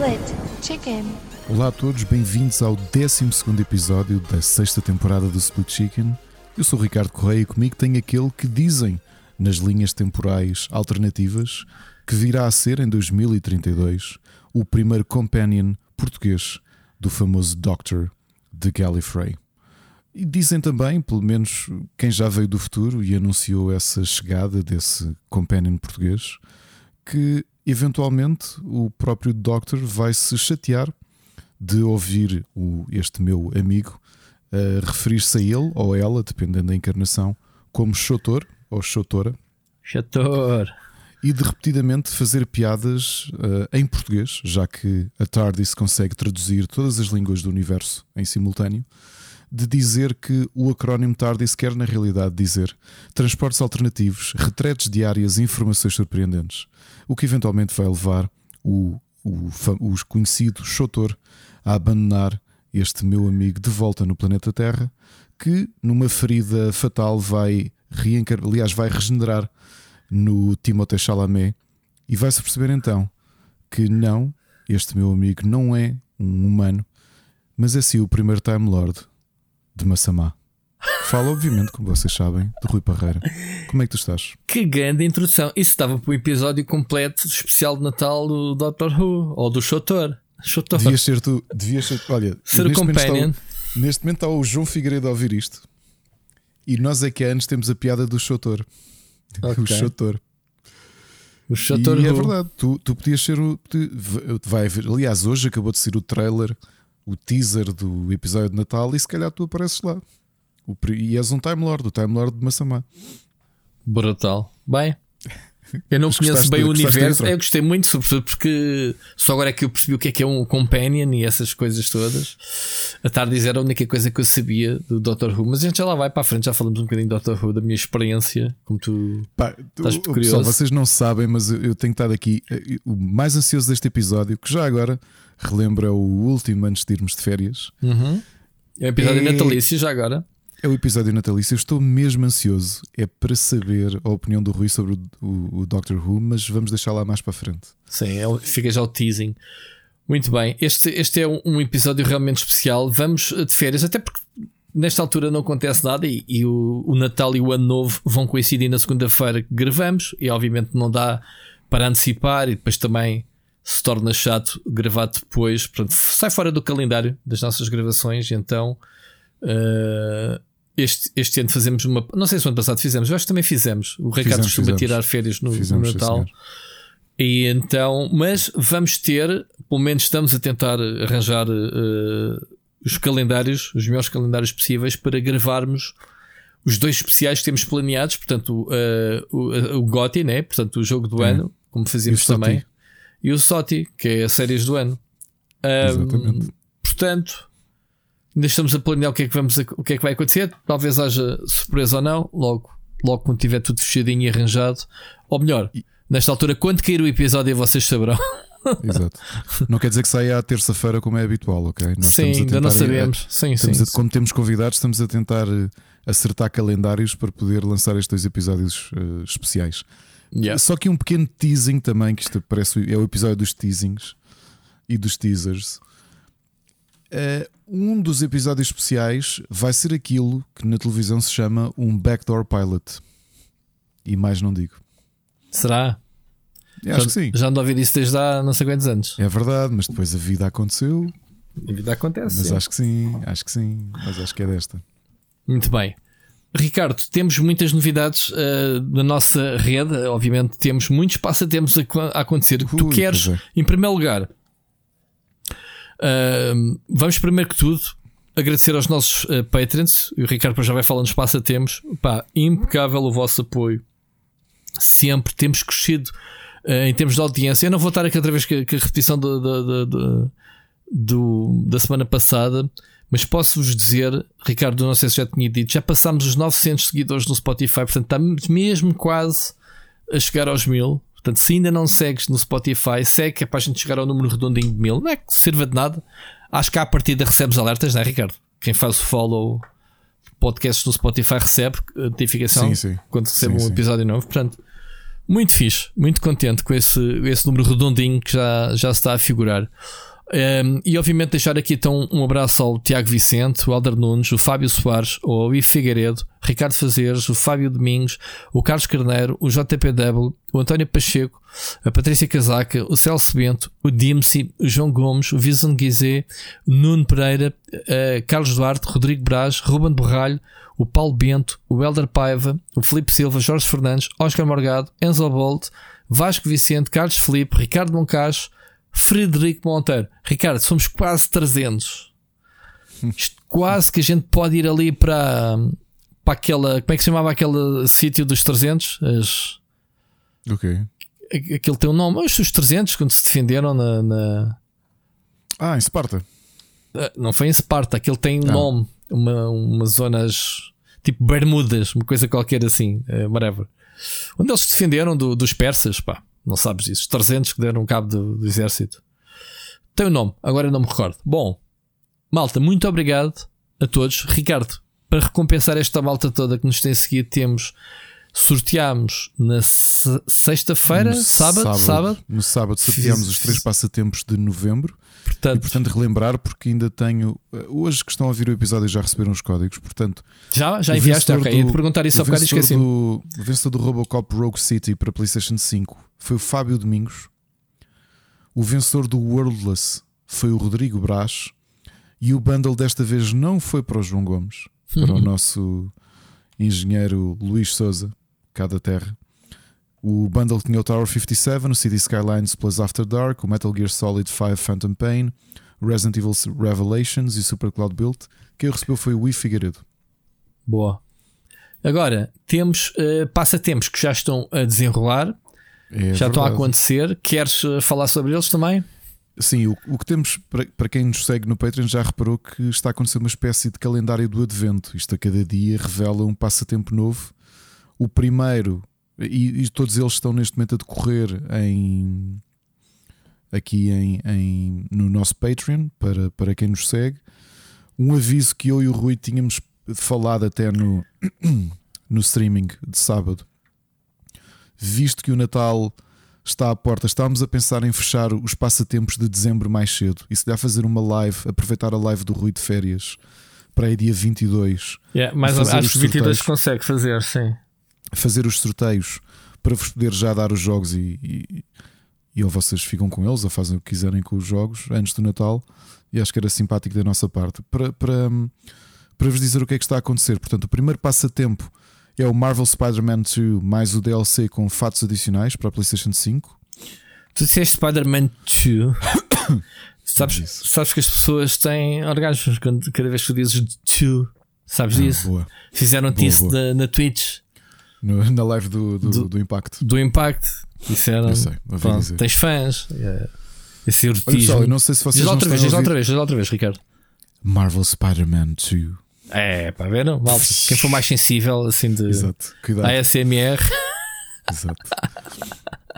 Split Chicken. Olá a todos, bem-vindos ao 12 episódio da sexta temporada do Split Chicken. Eu sou o Ricardo Correia e comigo tem aquele que dizem nas linhas temporais alternativas que virá a ser em 2032 o primeiro companion português do famoso Doctor de Gallifrey. E dizem também, pelo menos quem já veio do futuro e anunciou essa chegada desse companion português, que eventualmente o próprio Doctor vai se chatear de ouvir o, este meu amigo uh, referir-se a ele ou a ela, dependendo da encarnação, como Chotor ou Chotora. Chotor. E de repetidamente fazer piadas uh, em português, já que a TARDIS consegue traduzir todas as línguas do universo em simultâneo, de dizer que o acrónimo TARDIS quer na realidade dizer transportes alternativos, retretes diárias e informações surpreendentes, o que eventualmente vai levar o, o, o conhecido Chotor a abandonar este meu amigo de volta no planeta Terra, que numa ferida fatal vai reencar... aliás, vai regenerar no Timothée Chalamet. E vai-se perceber então que não, este meu amigo não é um humano, mas é sim o primeiro Time Lord de Massamá. Fala, obviamente, como vocês sabem, de Rui Parreira. Como é que tu estás? Que grande introdução. Isso estava para o episódio completo especial de Natal do Doctor Who ou do. Chotor. Devias ser tu, devias ser, olha, ser o companion. Momento está, neste momento está o João Figueiredo a ouvir isto. E nós é que há anos temos a piada do Chotor. Okay. O Chotor. O Chotor. E é verdade, tu, tu podias ser o. Vai aliás, hoje acabou de ser o trailer, o teaser do episódio de Natal, e se calhar tu apareces lá. O, e és um Time Lord, o Time Lord de Massamá. Brutal. Bem, eu não conheço bem o universo. Eu gostei muito, sobretudo porque só agora é que eu percebi o que é que é um companion e essas coisas todas. A tarde era a única coisa que eu sabia do Doctor Who, mas a gente já lá vai para a frente, já falamos um bocadinho do Doctor Who, da minha experiência, como tu Pá, estás o, curioso. Pessoal, vocês não sabem, mas eu tenho estado aqui eh, o mais ansioso deste episódio, que já agora relembra o último antes de irmos de férias. Uhum. É o episódio é... natalício, já agora. É o episódio natalício. Eu estou mesmo ansioso. É para saber a opinião do Rui sobre o, o, o Doctor Who, mas vamos deixar lá mais para frente. Sim, é, fica já o teasing. Muito bem. Este, este é um, um, episódio realmente especial. Vamos de férias, até porque nesta altura não acontece nada e, e o, o, Natal e o Ano Novo vão coincidir na segunda-feira que gravamos. E obviamente não dá para antecipar e depois também se torna chato gravar depois. Portanto, sai fora do calendário das nossas gravações. Então. Uh, este, este ano fazemos uma. Não sei se o ano passado fizemos, eu acho que também fizemos. O Ricardo costuma tirar férias no, fizemos, no Natal. E então, mas vamos ter, pelo menos estamos a tentar arranjar uh, os calendários, os melhores calendários possíveis para gravarmos os dois especiais que temos planeados. Portanto, uh, o, o GOTI, né? portanto, o jogo do é. ano, como fazíamos também, e o SOTI, que é as séries do ano. Exatamente. portanto, Ainda estamos a planear o que é que, vamos, o que, é que vai acontecer. Talvez haja surpresa ou não. Logo, logo quando tiver tudo fechadinho e arranjado. Ou melhor, nesta altura, quando cair o episódio, vocês saberão. Exato. Não quer dizer que saia à terça-feira como é habitual, ok? Nós sim, ainda não sabemos. A, sim, sim, a, como temos convidados, estamos a tentar eh, acertar calendários para poder lançar estes dois episódios uh, especiais. Yeah. Só que um pequeno teasing também, que isto parece é o episódio dos teasings e dos teasers. Uh, um dos episódios especiais vai ser aquilo que na televisão se chama um backdoor pilot. E mais não digo. Será? Eu acho já, que sim. Já ando a ouvir isso desde há não sei quantos anos. É verdade, mas depois a vida aconteceu. A vida acontece. Mas sim. acho que sim, acho que sim. Mas acho que é desta. Muito bem. Ricardo, temos muitas novidades uh, na nossa rede. Obviamente, temos muitos passatempos a, a acontecer. Ui, tu queres, é. em primeiro lugar, Uh, vamos primeiro que tudo agradecer aos nossos uh, patrons. O Ricardo já vai falando dos passatempos. Pá, impecável o vosso apoio. Sempre temos crescido uh, em termos de audiência. Eu não vou estar aqui outra vez com, com a repetição do, do, do, do, da semana passada. Mas posso-vos dizer, Ricardo, não sei se já tinha dito, já passámos os 900 seguidores no Spotify, portanto está mesmo quase a chegar aos mil. Portanto, se ainda não segues no Spotify, segue é para a gente chegar ao número redondinho de mil. Não é que sirva de nada. Acho que à partida recebes alertas, não é, Ricardo? Quem faz o follow podcasts no Spotify recebe notificação sim, sim. quando recebe sim, um episódio novo. Portanto, Muito fixe, muito contente com esse, esse número redondinho que já, já se está a figurar. Um, e obviamente deixar aqui então um abraço ao Tiago Vicente, o Alder Nunes, o Fábio Soares, o Ivo Figueiredo, Ricardo Fazeres, o Fábio Domingos, o Carlos Carneiro, o JPW, o António Pacheco, a Patrícia Casaca, o Celso Bento, o Dimsi, o João Gomes, o Vision Guizé, Nuno Pereira, uh, Carlos Duarte, Rodrigo Braz, Ruben Borralho, o Paulo Bento, o Helder Paiva, o Felipe Silva, Jorge Fernandes, Oscar Morgado, Enzo Bolt, Vasco Vicente, Carlos Felipe, Ricardo Moncacho, Frederico Monteiro. Ricardo, somos quase 300. Isto quase que a gente pode ir ali para, para aquela. Como é que se chamava aquele sítio dos 300? As, ok. Aquele tem um nome. Os, os 300, quando se defenderam na, na. Ah, em Esparta. Ah, não foi em Esparta, aquele tem um ah. nome. Uma, umas zonas tipo Bermudas, uma coisa qualquer assim, uh, whatever. Onde eles se defenderam do, dos persas, pá. Não sabes isso. Os 300 que deram cabo do, do exército. Tem o um nome, agora não me recordo. Bom, malta, muito obrigado a todos. Ricardo, para recompensar esta malta toda que nos tem seguido, temos. Sorteámos na sexta-feira, sábado, sábado, sábado. No sábado sorteámos os três passatempos de novembro. Portanto, e, portanto, relembrar, porque ainda tenho. Eh, hoje que estão a ouvir o episódio já receberam os códigos. Portanto, já, já enviaste, ok. Ia te perguntar isso ao bocado e esqueci. Do, o vencedor do Robocop Rogue City para PlayStation 5 foi o Fábio Domingos. O vencedor do Worldless foi o Rodrigo Brás. E o bundle desta vez não foi para o João Gomes, para o nosso engenheiro Luís Souza, cá da Terra. O bundle tinha o Tower 57, o City Skylines Plus After Dark, o Metal Gear Solid 5 Phantom Pain, Resident Evil Revelations e o Super Cloud Build. Quem o recebeu foi o Wii Figueiredo. Boa. Agora, temos uh, passatempos que já estão a desenrolar. É já estão a acontecer. Queres uh, falar sobre eles também? Sim, o, o que temos, para, para quem nos segue no Patreon, já reparou que está a acontecer uma espécie de calendário do advento. Isto a cada dia revela um passatempo novo. O primeiro, e, e todos eles estão neste momento a decorrer em aqui em, em, no nosso Patreon, para, para quem nos segue. Um aviso que eu e o Rui tínhamos falado até no, no streaming de sábado visto que o Natal está à porta, estávamos a pensar em fechar os passatempos de dezembro mais cedo e se dá a fazer uma live, aproveitar a live do Rui de férias para aí dia 22. Yeah, mais ou acho que 22 consegue fazer, sim. Fazer os sorteios para vos poder já dar os jogos e, e, e ou vocês ficam com eles ou fazem o que quiserem com os jogos antes do Natal. E acho que era simpático da nossa parte. Para, para, para vos dizer o que é que está a acontecer. Portanto, o primeiro passatempo é o Marvel Spider-Man 2 mais o DLC com fatos adicionais para a PlayStation 5. Tu disseste Spider-Man 2. sabes, sabes que as pessoas têm orgasmos quando, cada vez que tu dizes 2. Sabes ah, disso? Boa. Fizeram-te isso na, na Twitch. No, na live do, do, do, do Impact. Do Impact. Disseram. Eu sei, pronto, tens fãs. É, esse erotismo. Olha, eu não sei se vocês. Diz outra vez, diz outra vez, diz outra vez, Ricardo. Marvel Spider-Man 2. É, para ver, não? Mal, quem for mais sensível, assim, de Exato. Cuidado. ASMR. Exato.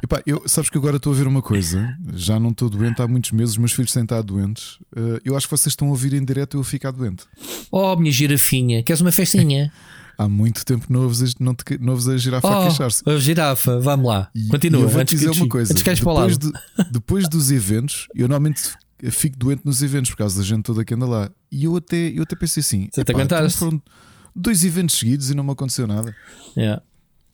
Epá, eu, sabes que agora estou a ver uma coisa. Já não estou doente há muitos meses, meus filhos têm estado doentes. Uh, eu acho que vocês estão a ouvir em direto e eu ficar doente. Oh, minha girafinha, queres uma festinha? há muito tempo não ouves, não te, não ouves a girafa oh, a queixar-se. A girafa, vamos lá. Continua. E eu vou te dizer uma coisa. Depois, de, depois dos eventos, eu normalmente fico doente nos eventos por causa da gente toda que anda lá. E eu até, eu até pensei assim: Você aguentaste? Foram dois eventos seguidos e não me aconteceu nada. Yeah.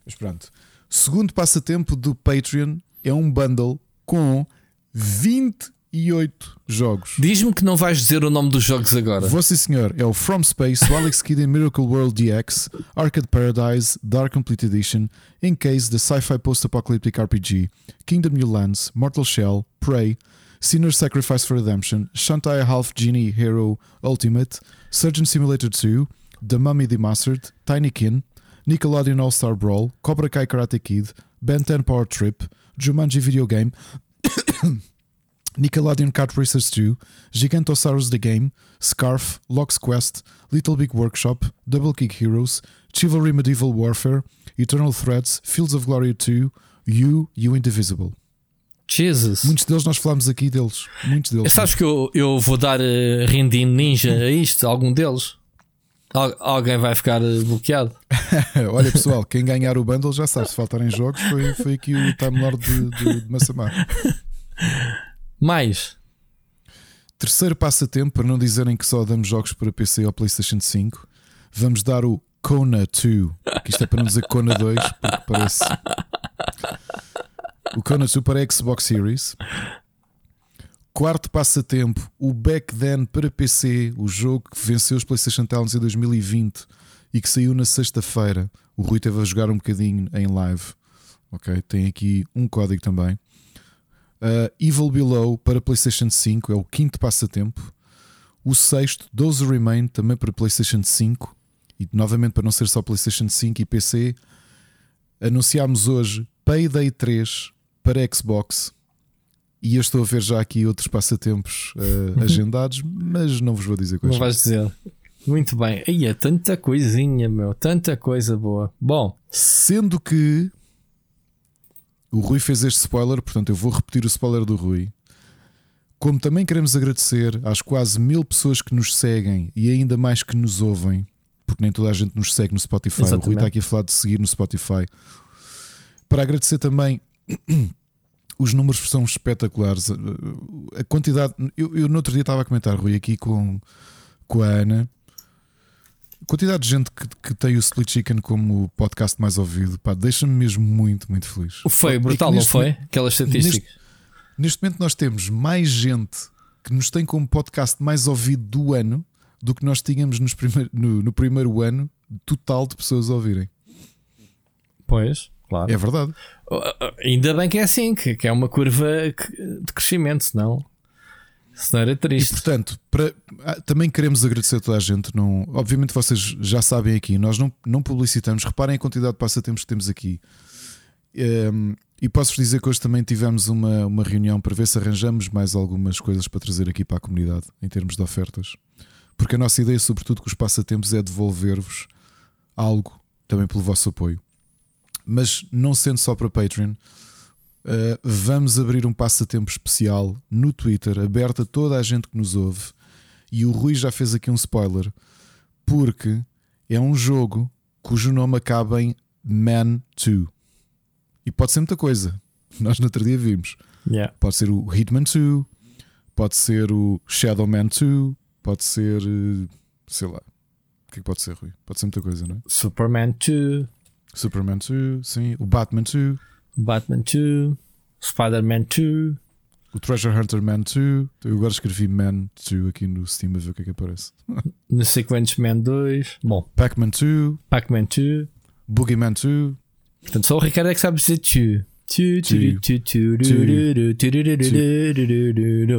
Mas pronto. Segundo passatempo do Patreon é um bundle com 28 jogos. Diz-me que não vais dizer o nome dos jogos agora. Sim, senhor. É o From Space, o Alex Kidd in Miracle World DX, Arcade Paradise, Dark Complete Edition, Encase, the Sci-Fi Post-Apocalyptic RPG, Kingdom New Lands, Mortal Shell, Prey, Sinner's Sacrifice for Redemption, Shantae Half Genie Hero Ultimate, Surgeon Simulator 2, The Mummy Demastered, Tiny Kin, Nickelodeon All Star Brawl, Cobra Kai Karate Kid, Ben 10 Power Trip, Jumanji Video Game, Nickelodeon Kart Racers 2, Gigantosaurus the Game, Scarf, Locks Quest, Little Big Workshop, Double Kick Heroes, Chivalry Medieval Warfare, Eternal Threats, Fields of Glory 2, You, You Indivisible. Jesus. Muitos deles nós falamos aqui deles. Muitos deles. Sabes que eu, eu vou dar uh, Ninja a isto, algum deles? alguém vai ficar eh, bloqueado. Olha pessoal, quem ganhar o bundle já sabe, se faltarem jogos foi, foi aqui o Time Lord de, de, de Massamá. Mais. Terceiro passatempo, para não dizerem que só damos jogos para PC ou PlayStation 5, vamos dar o Kona 2. Que isto é para não dizer Kona 2, porque parece. O Kona 2 para Xbox Series. Quarto passatempo, o Back Then para PC, o jogo que venceu os PlayStation Talents em 2020 e que saiu na sexta-feira. O Rui teve a jogar um bocadinho em live. Ok, tem aqui um código também. Uh, Evil Below para PlayStation 5 é o quinto passatempo. O sexto, Those Remain, também para PlayStation 5 e novamente para não ser só PlayStation 5 e PC. Anunciámos hoje Payday 3 para Xbox e eu estou a ver já aqui outros passatempos uh, agendados, mas não vos vou dizer quais. Não vais dizer. Muito bem. Aí é tanta coisinha, meu. Tanta coisa boa. Bom. Sendo que o Rui fez este spoiler, portanto eu vou repetir o spoiler do Rui. Como também queremos agradecer às quase mil pessoas que nos seguem e ainda mais que nos ouvem, porque nem toda a gente nos segue no Spotify. Exatamente. O Rui está aqui a falar de seguir no Spotify. Para agradecer também os números são espetaculares. A quantidade. Eu, eu no outro dia estava a comentar, Rui, aqui com, com a Ana. A quantidade de gente que, que tem o Split Chicken como podcast mais ouvido, pá, deixa-me mesmo muito, muito feliz. Foi pá, brutal, não foi? Aquelas estatísticas. Neste, neste momento nós temos mais gente que nos tem como podcast mais ouvido do ano do que nós tínhamos nos primeir, no, no primeiro ano total de pessoas a ouvirem. Pois. Claro. É verdade. Ainda bem que é assim, que, que é uma curva de crescimento, senão, senão era triste. E, portanto, para, ah, também queremos agradecer a toda a gente. Não, obviamente, vocês já sabem aqui, nós não, não publicitamos. Reparem a quantidade de passatempos que temos aqui. Um, ehm, e posso-vos dizer que hoje também tivemos uma, uma reunião para ver se arranjamos mais algumas coisas para trazer aqui para a comunidade em termos de ofertas. Porque a nossa ideia, sobretudo, com os passatempos é devolver-vos algo também pelo vosso apoio mas não sendo só para Patreon, uh, vamos abrir um passatempo especial no Twitter, aberto a toda a gente que nos ouve. E o Rui já fez aqui um spoiler, porque é um jogo cujo nome acaba em Man 2. E pode ser muita coisa. Nós no outro dia vimos. Yeah. Pode ser o Hitman 2, pode ser o Shadow Man 2, pode ser. Eh, sei lá. O que é que pode ser, Rui? Pode ser muita coisa, não é? Superman 2. Superman 2, sim. O Batman 2. Batman 2. Spider-Man 2. O Treasure Hunter Man 2. Eu agora escrevi Man 2 aqui no Steam a ver o que é que aparece. No Sequence Man 2. Bom. Pac-Man 2. Pac-Man 2. Boogeyman 2. Portanto, só o Ricardo é que sabe dizer 2.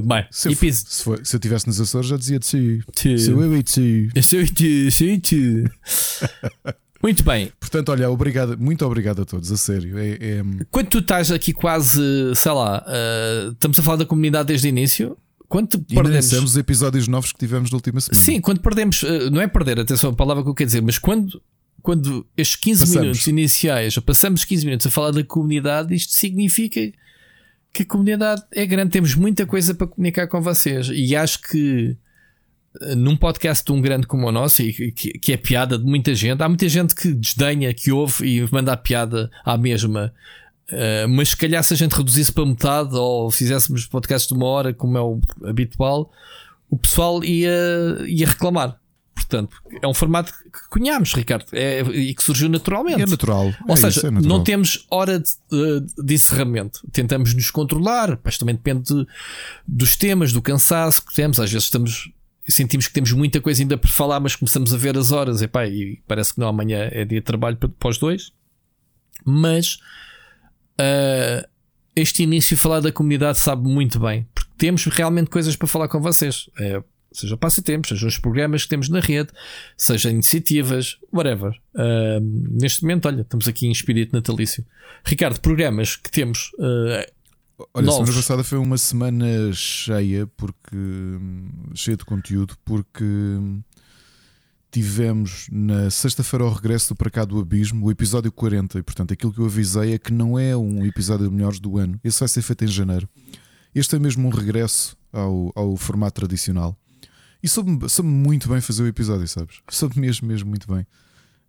Bem, se, eu, se, for, se eu tivesse nos Açores já dizia 2. Sou eu e 2. Sou eu sou eu Muito bem. Portanto, olha, obrigado, muito obrigado a todos, a sério. É, é... Quando tu estás aqui quase, sei lá, uh, estamos a falar da comunidade desde o início. Quando perdemos os episódios novos que tivemos na última semana. Sim, quando perdemos, uh, não é perder, atenção, a palavra que eu quero dizer, mas quando, quando estes 15 passamos. minutos iniciais, ou passamos 15 minutos a falar da comunidade, isto significa que a comunidade é grande, temos muita coisa para comunicar com vocês. E acho que num podcast tão grande como o nosso, e que, que, é piada de muita gente, há muita gente que desdenha, que ouve e manda a piada à mesma. Uh, mas se calhar se a gente reduzisse para metade ou fizéssemos podcasts de uma hora, como é o habitual, o pessoal ia, ia reclamar. Portanto, é um formato que conhecemos, Ricardo, é, e que surgiu naturalmente. É natural. Ou é seja, isso, é natural. não temos hora de, de, encerramento. Tentamos nos controlar, mas também depende de, dos temas, do cansaço que temos. Às vezes estamos sentimos que temos muita coisa ainda por falar, mas começamos a ver as horas epá, e parece que não amanhã é dia de trabalho para, para os dois. Mas uh, este início falar da comunidade sabe muito bem, porque temos realmente coisas para falar com vocês. É, seja passatempos, seja os programas que temos na rede, seja iniciativas, whatever. Uh, neste momento, olha, estamos aqui em espírito natalício. Ricardo, programas que temos uh, Olha, a semana passada foi uma semana cheia porque cheia de conteúdo porque tivemos na sexta-feira ao regresso do Para Cá do Abismo o episódio 40 e portanto aquilo que eu avisei é que não é um episódio de melhores do ano. Esse vai ser feito em janeiro. Este é mesmo um regresso ao, ao formato tradicional. E soube, soube muito bem fazer o episódio, sabes? Soube mesmo, mesmo muito bem.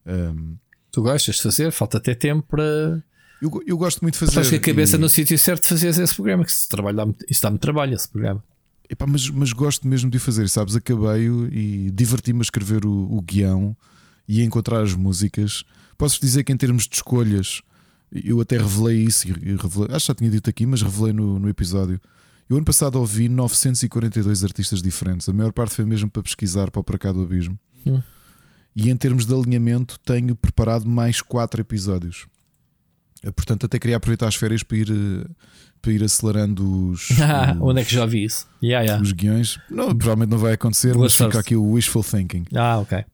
Um, tu gostas de fazer? Falta até tempo para. Eu, eu gosto muito de fazer. Estás com a cabeça e... no sítio certo de fazer esse programa, que se trabalha, isso dá-me trabalho esse programa. Epá, mas, mas gosto mesmo de fazer, sabes? Acabei-o e diverti-me a escrever o, o guião e a encontrar as músicas. Posso dizer que em termos de escolhas, eu até revelei isso, e revelei, acho que já tinha dito aqui, mas revelei no, no episódio. Eu ano passado ouvi 942 artistas diferentes, a maior parte foi mesmo para pesquisar para o Para Cá do Abismo. Hum. E em termos de alinhamento, tenho preparado mais 4 episódios. Portanto, até queria aproveitar as férias para ir para ir acelerando os. Ah, onde é que já vi isso? Yeah, yeah. Os guiões. Não, provavelmente não vai acontecer, mas fica aqui o wishful thinking. Ah, ok.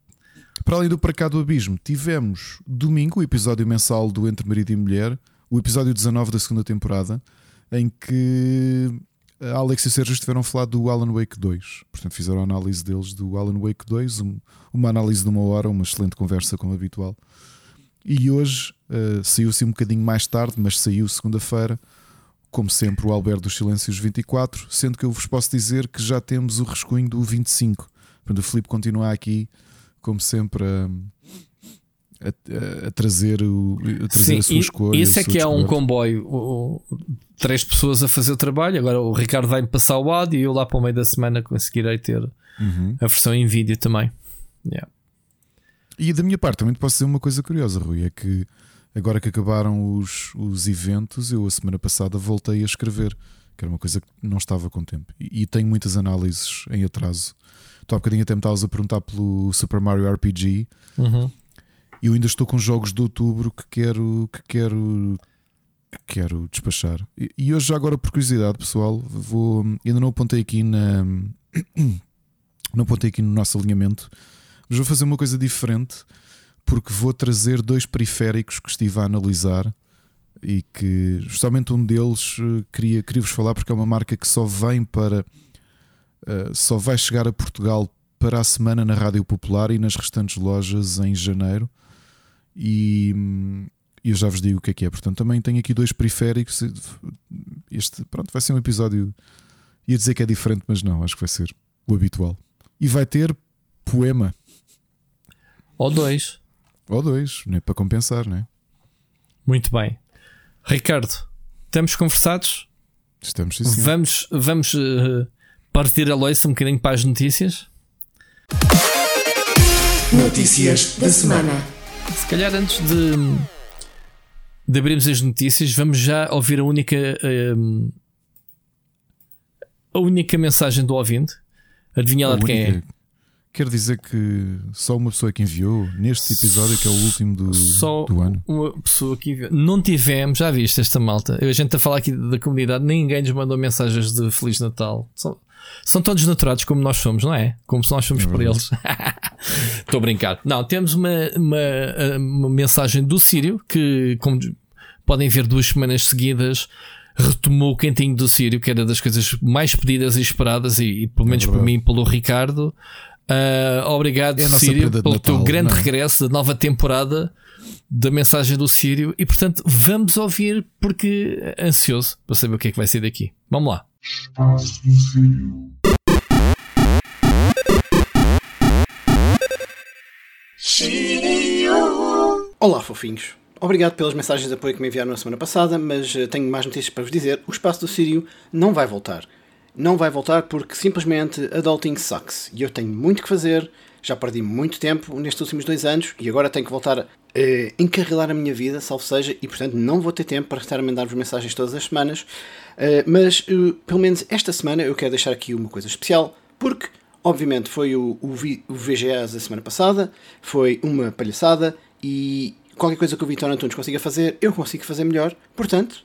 Para além do Para Cá do Abismo, tivemos domingo o episódio mensal do Entre Marido e Mulher, o episódio 19 da segunda temporada, em que a Alex e o Sérgio estiveram a falar do Alan Wake 2. Portanto, fizeram a análise deles do Alan Wake 2, uma análise de uma hora, uma excelente conversa, como habitual. E hoje uh, saiu-se um bocadinho mais tarde, mas saiu segunda-feira como sempre, o Alberto dos Silêncios 24, sendo que eu vos posso dizer que já temos o rescunho do 25. Portanto, o Filipe continua aqui, como sempre, a, a, a trazer, o, a, trazer Sim, a sua escolha. Isso é que é um comboio. O, o, três pessoas a fazer o trabalho. Agora o Ricardo vai-me passar o áudio e eu lá para o meio da semana conseguirei ter uhum. a versão em vídeo também. Yeah. E da minha parte também te posso dizer uma coisa curiosa, Rui: é que agora que acabaram os, os eventos, eu a semana passada voltei a escrever, que era uma coisa que não estava com tempo. E, e tenho muitas análises em atraso. Tu há bocadinho até me estavas a perguntar pelo Super Mario RPG. Uhum. Eu ainda estou com jogos de outubro que quero que quero que quero despachar. E, hoje, já agora, por curiosidade, pessoal, vou ainda não apontei aqui na não apontei aqui no nosso alinhamento, mas vou fazer uma coisa diferente porque vou trazer dois periféricos que estive a analisar e que justamente um deles eh, queria, queria vos falar porque é uma marca que só vem para uh, só vai chegar a Portugal para a semana na Rádio Popular e nas restantes lojas em janeiro e hum, eu já vos digo o que é que é. Portanto, também tenho aqui dois periféricos. Este pronto, vai ser um episódio. Ia dizer que é diferente, mas não, acho que vai ser o habitual. E vai ter poema. Ou dois. Ou dois, né? para compensar, né? Muito bem. Ricardo, estamos conversados? Estamos sim, Vamos, vamos uh, partir a loiça um bocadinho para as notícias? Notícias da semana. Se calhar antes de, de abrirmos as notícias, vamos já ouvir a única uh, a única mensagem do ouvinte. Adivinha lá de quem é? Quer dizer que só uma pessoa que enviou neste episódio, que é o último do, só do ano? Uma pessoa que enviou. Não tivemos, já viste esta malta. A gente está a falar aqui da comunidade, ninguém nos mandou mensagens de Feliz Natal. São, são todos naturados como nós somos, não é? Como se nós somos é por eles. Estou a brincar. Não, temos uma, uma, uma mensagem do Sírio que, como podem ver, duas semanas seguidas retomou o cantinho do Sírio, que era das coisas mais pedidas e esperadas, e, e pelo menos é por mim, pelo Ricardo, Uh, obrigado, é Sírio, pelo Natal, teu grande é? regresso da nova temporada da mensagem do Sírio. E portanto, vamos ouvir porque é ansioso para saber o que é que vai ser daqui. Vamos lá. Espaço Sírio. Olá, fofinhos. Obrigado pelas mensagens de apoio que me enviaram na semana passada, mas eh, tenho mais notícias para vos dizer. O Espaço do Sírio não vai voltar não vai voltar porque simplesmente adulting sucks. E eu tenho muito que fazer, já perdi muito tempo nestes últimos dois anos e agora tenho que voltar eh, encarrilar a minha vida, salvo seja, e portanto não vou ter tempo para estar a mandar-vos mensagens todas as semanas. Uh, mas uh, pelo menos esta semana eu quero deixar aqui uma coisa especial, porque obviamente foi o, o, o VGAs da semana passada, foi uma palhaçada e qualquer coisa que o Vitor Antunes consiga fazer, eu consigo fazer melhor. Portanto,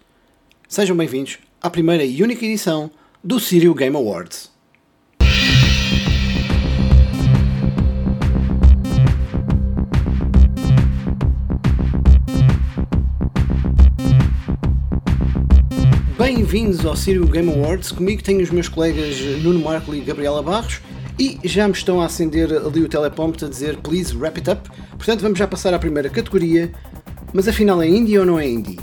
sejam bem-vindos à primeira e única edição do Sirio Game Awards. Bem-vindos ao Sirio Game Awards. Comigo tenho os meus colegas Nuno Marco e Gabriela Barros e já me estão a acender ali o teleprompter a dizer Please wrap it up. Portanto, vamos já passar à primeira categoria. Mas afinal é indie ou não é indie?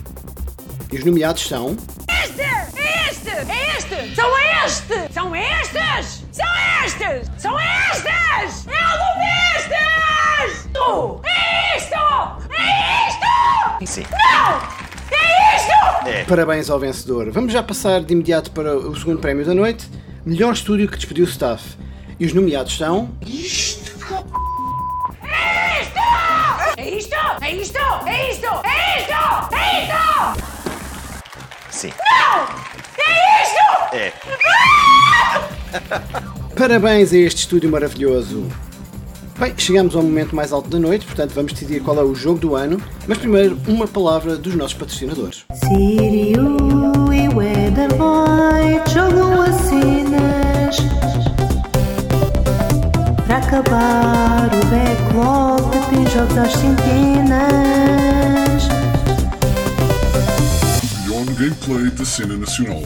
E os nomeados são. Este! É este! É este! São este! São estes! São estas! São estas! É algo destas! Tu! É isto! É isto! Sim. Não! É isto! Parabéns ao vencedor. Vamos já passar de imediato para o segundo prémio da noite. Melhor estúdio que despediu o staff. E os nomeados são. É isto! É isto! É isto! É isto! É isto! É isto! Sim. Não! É isto! É. Parabéns a este estúdio maravilhoso. Bem, chegamos ao momento mais alto da noite, portanto vamos decidir qual é o jogo do ano. Mas primeiro, uma palavra dos nossos patrocinadores. Sírio e Weatherboy jogam as cenas para acabar o backlog de tem jogos às centenas. melhor gameplay da cena nacional.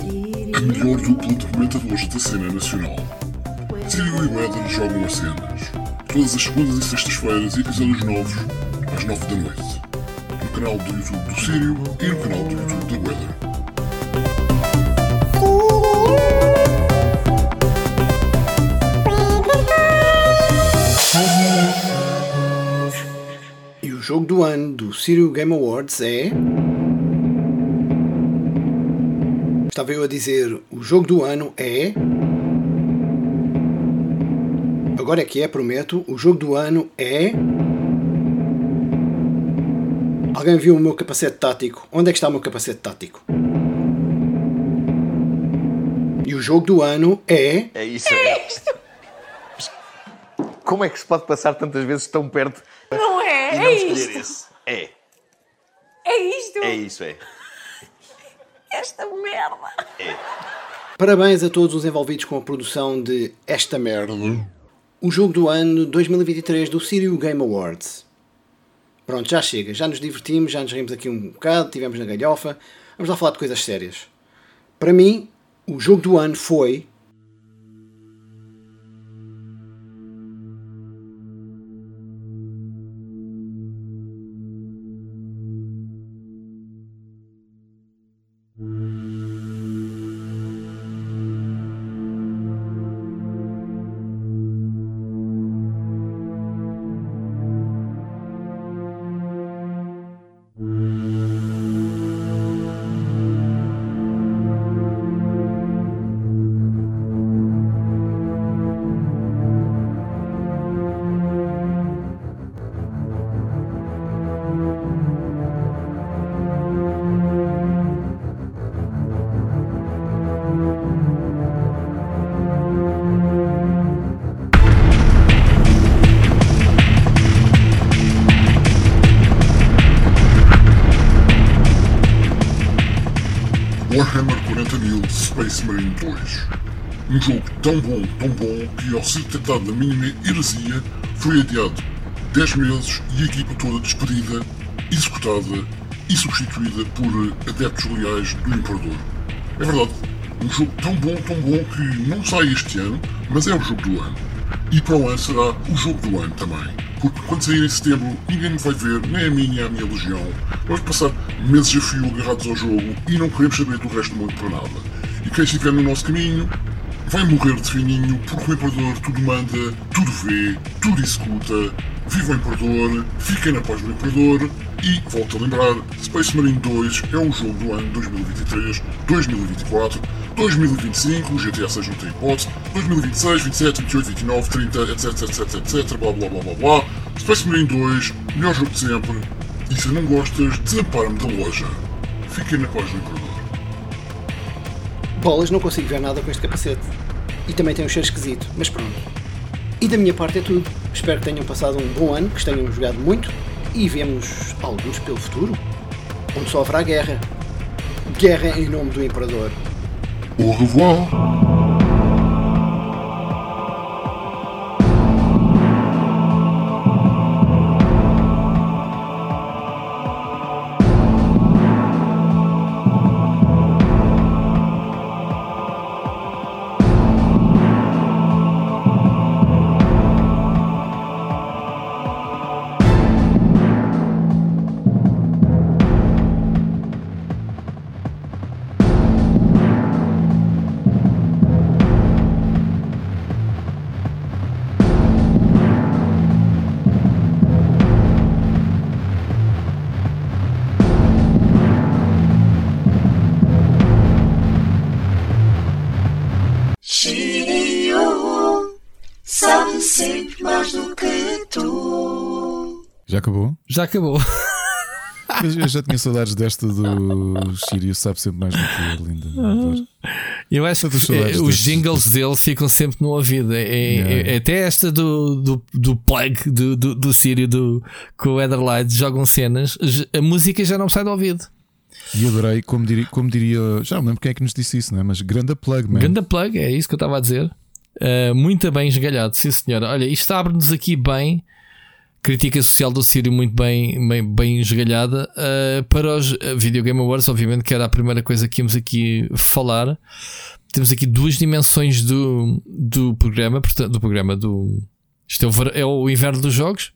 A melhor dupla de comentadores da cena nacional. Sírio e Weather jogam as cenas. Todas as segundas e sextas-feiras, episódios novos, às nove da noite. No canal do YouTube do Sírio e no canal do YouTube da Weather. E o jogo do ano do Sirio Game Awards é. Estava eu a dizer, o jogo do ano é. Agora é que é, prometo. O jogo do ano é. Alguém viu o meu capacete tático? Onde é que está o meu capacete tático? E o jogo do ano é. É isso. É isto. Como é que se pode passar tantas vezes tão perto Não é? e não É escolher isto! esse? É. É isto! É isso, é. Esta merda! Parabéns a todos os envolvidos com a produção de Esta Merda, o jogo do ano 2023 do Sirio Game Awards. Pronto, já chega, já nos divertimos, já nos rimos aqui um bocado, tivemos na galhofa, vamos lá falar de coisas sérias. Para mim, o jogo do ano foi. Tão bom, tão bom, que ao ser detectado a mínima heresia, foi adiado 10 meses e a equipa toda despedida, executada e substituída por adeptos leais do Imperador. É verdade, um jogo tão bom, tão bom que não sai este ano, mas é o jogo do ano. E para o ano será o jogo do ano também. Porque quando sair em setembro, ninguém me vai ver, nem a mim nem a minha legião. Vamos passar meses a fio agarrados ao jogo e não queremos saber do resto do mundo para nada. E quem estiver no nosso caminho vai morrer de fininho porque o Imperador tudo manda, tudo vê, tudo executa. Viva o Imperador, fiquem na paz do Imperador e, volto a lembrar, Space Marine 2 é o jogo do ano 2023, 2024, 2025, o GTA 6 não tem hipótese, 2026, 27, 28, 29, 30, etc, etc, etc, etc, blá blá blá blá blá. Space Marine 2, melhor jogo de sempre. E se não gostas, desampara-me da loja. Fiquem na paz do Imperador. Bolas, não consigo ver nada com este capacete. E também tem um cheiro esquisito, mas pronto. E da minha parte é tudo. Espero que tenham passado um bom ano, que tenham jogado muito e vemos alguns pelo futuro. Onde só haverá guerra. Guerra em nome do Imperador. Au revoir! Já acabou. Eu, eu já tinha saudades desta do Sirius, sabe sempre mais do que linda. Eu acho que eh, os jingles dele ficam sempre no ouvido. É, é- Yeah. é até esta do, do, do plug do, do, do Sírio do, com o Etherlight jogam cenas, a música já não sai do ouvido. E adorei, como diria, como diria, já não lembro quem é que nos disse isso, não é? mas grande plug, man. Ganda plug, é isso que eu estava a dizer. Uh, muito bem esgalhado, sim senhora. Olha, isto abre-nos aqui bem. Crítica social do Sírio muito bem, bem, bem esgalhada. Uh, para os uh, Video Game Awards, obviamente, que era a primeira coisa que íamos aqui falar. Temos aqui duas dimensões do, do programa, portanto, do programa do. Isto é o, é o inverno dos jogos,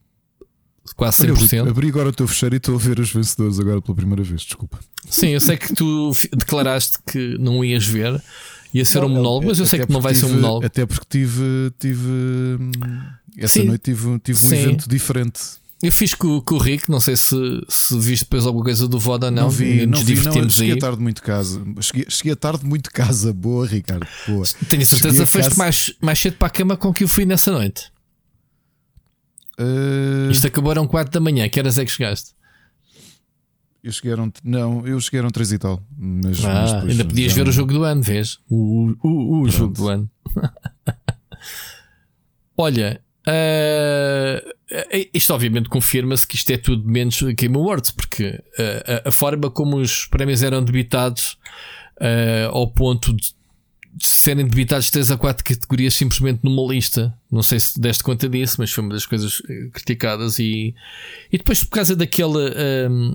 quase Olha, 100%. Rui, abri agora o teu fecheiro e estou a ver os vencedores agora pela primeira vez, desculpa. Sim, eu sei que tu declaraste que não ias ver, ia ser um Não, monólogo, mas eu sei que não vai porque ser um tive- monólogo. Até porque tive, tive hum, essa Sim. noite tive, tive um Sim. evento diferente. Eu fiz com, com o Rick, não sei se, se viste depois alguma coisa do VOD ou não. Não vi, nos não vi, não, cheguei aí. tarde muito casa. Cheguei, cheguei a tarde muito casa. Boa, Ricardo. Boa. Tenho certeza que foste casa- mais, mais cedo para a cama com que eu fui nessa noite. Uh, Isto acabou eram 4 da manhã. Que horas é que chegaste? eu cheguei eram, não, eu cheguei eram 3 e tal. Mas, mas Ah, depois ainda podias já ver o jogo do ano, vês? O, o, o, o jogo do ano. Olha, ah, isto obviamente confirma-se que isto é tudo menos Game Awards, porque ah, a, a forma como os prémios eram debitados ah, ao ponto de, serem debitados 3 a 4 categorias simplesmente numa lista. Não sei se deste conta disso, mas foi uma das coisas criticadas. E, e depois, por causa daquele, ahm,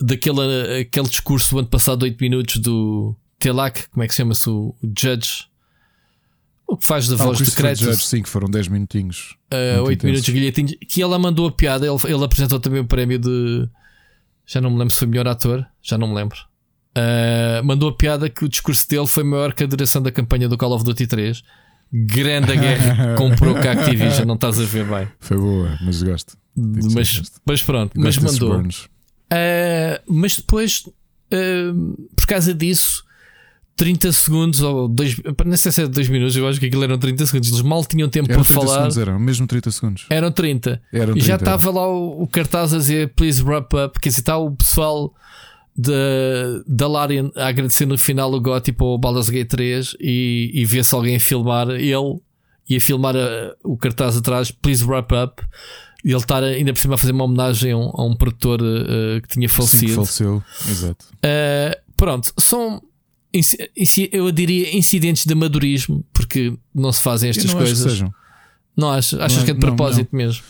daquele aquele discurso do ano passado, de 8 minutos, do Telak, como é que se chama-se? O Judge. O que faz da Ah, voz de Christopher Kratos. Judge, sim, que foram 10 minutinhos. Uh, Muito 8 minutos intensos. guilhotinhos, que ela mandou a piada. Ele, ele apresentou também o prémio de. Já não me lembro se foi melhor ator, já não me lembro. Uh, mandou a piada que o discurso dele foi maior que a duração da campanha do Call of Duty 3. Grande a guerra que comprou com a Activision, não estás a ver bem. Foi boa, mas gosto. Mas, mas pronto, mas Gosto desses mandou. Uh, mas depois, uh, por causa disso, 30 segundos ou 2 não sei se é 2 minutos, eu acho que aquilo eram 30 segundos. Eles mal tinham tempo Eram para 30 falar. segundos, eram mesmo 30 segundos. Eram 30. Eram e já 30, estava lá o, o cartaz a dizer Please wrap up. Dizer, está o pessoal da, da Larian a agradecer no final o GOTY para o Baldur's Gate 3 e, e vê-se alguém a filmar ele e a filmar a- o cartaz atrás Please wrap up. E ele estar ainda por cima a fazer uma homenagem a um, a um produtor eh, que tinha Sim, que falecido. faleceu. Exato. Uh, pronto, são eu diria incidentes de amadorismo porque não se fazem estas não acho que coisas. sejam. Não achas? Achas Não, que é de não, propósito mesmo?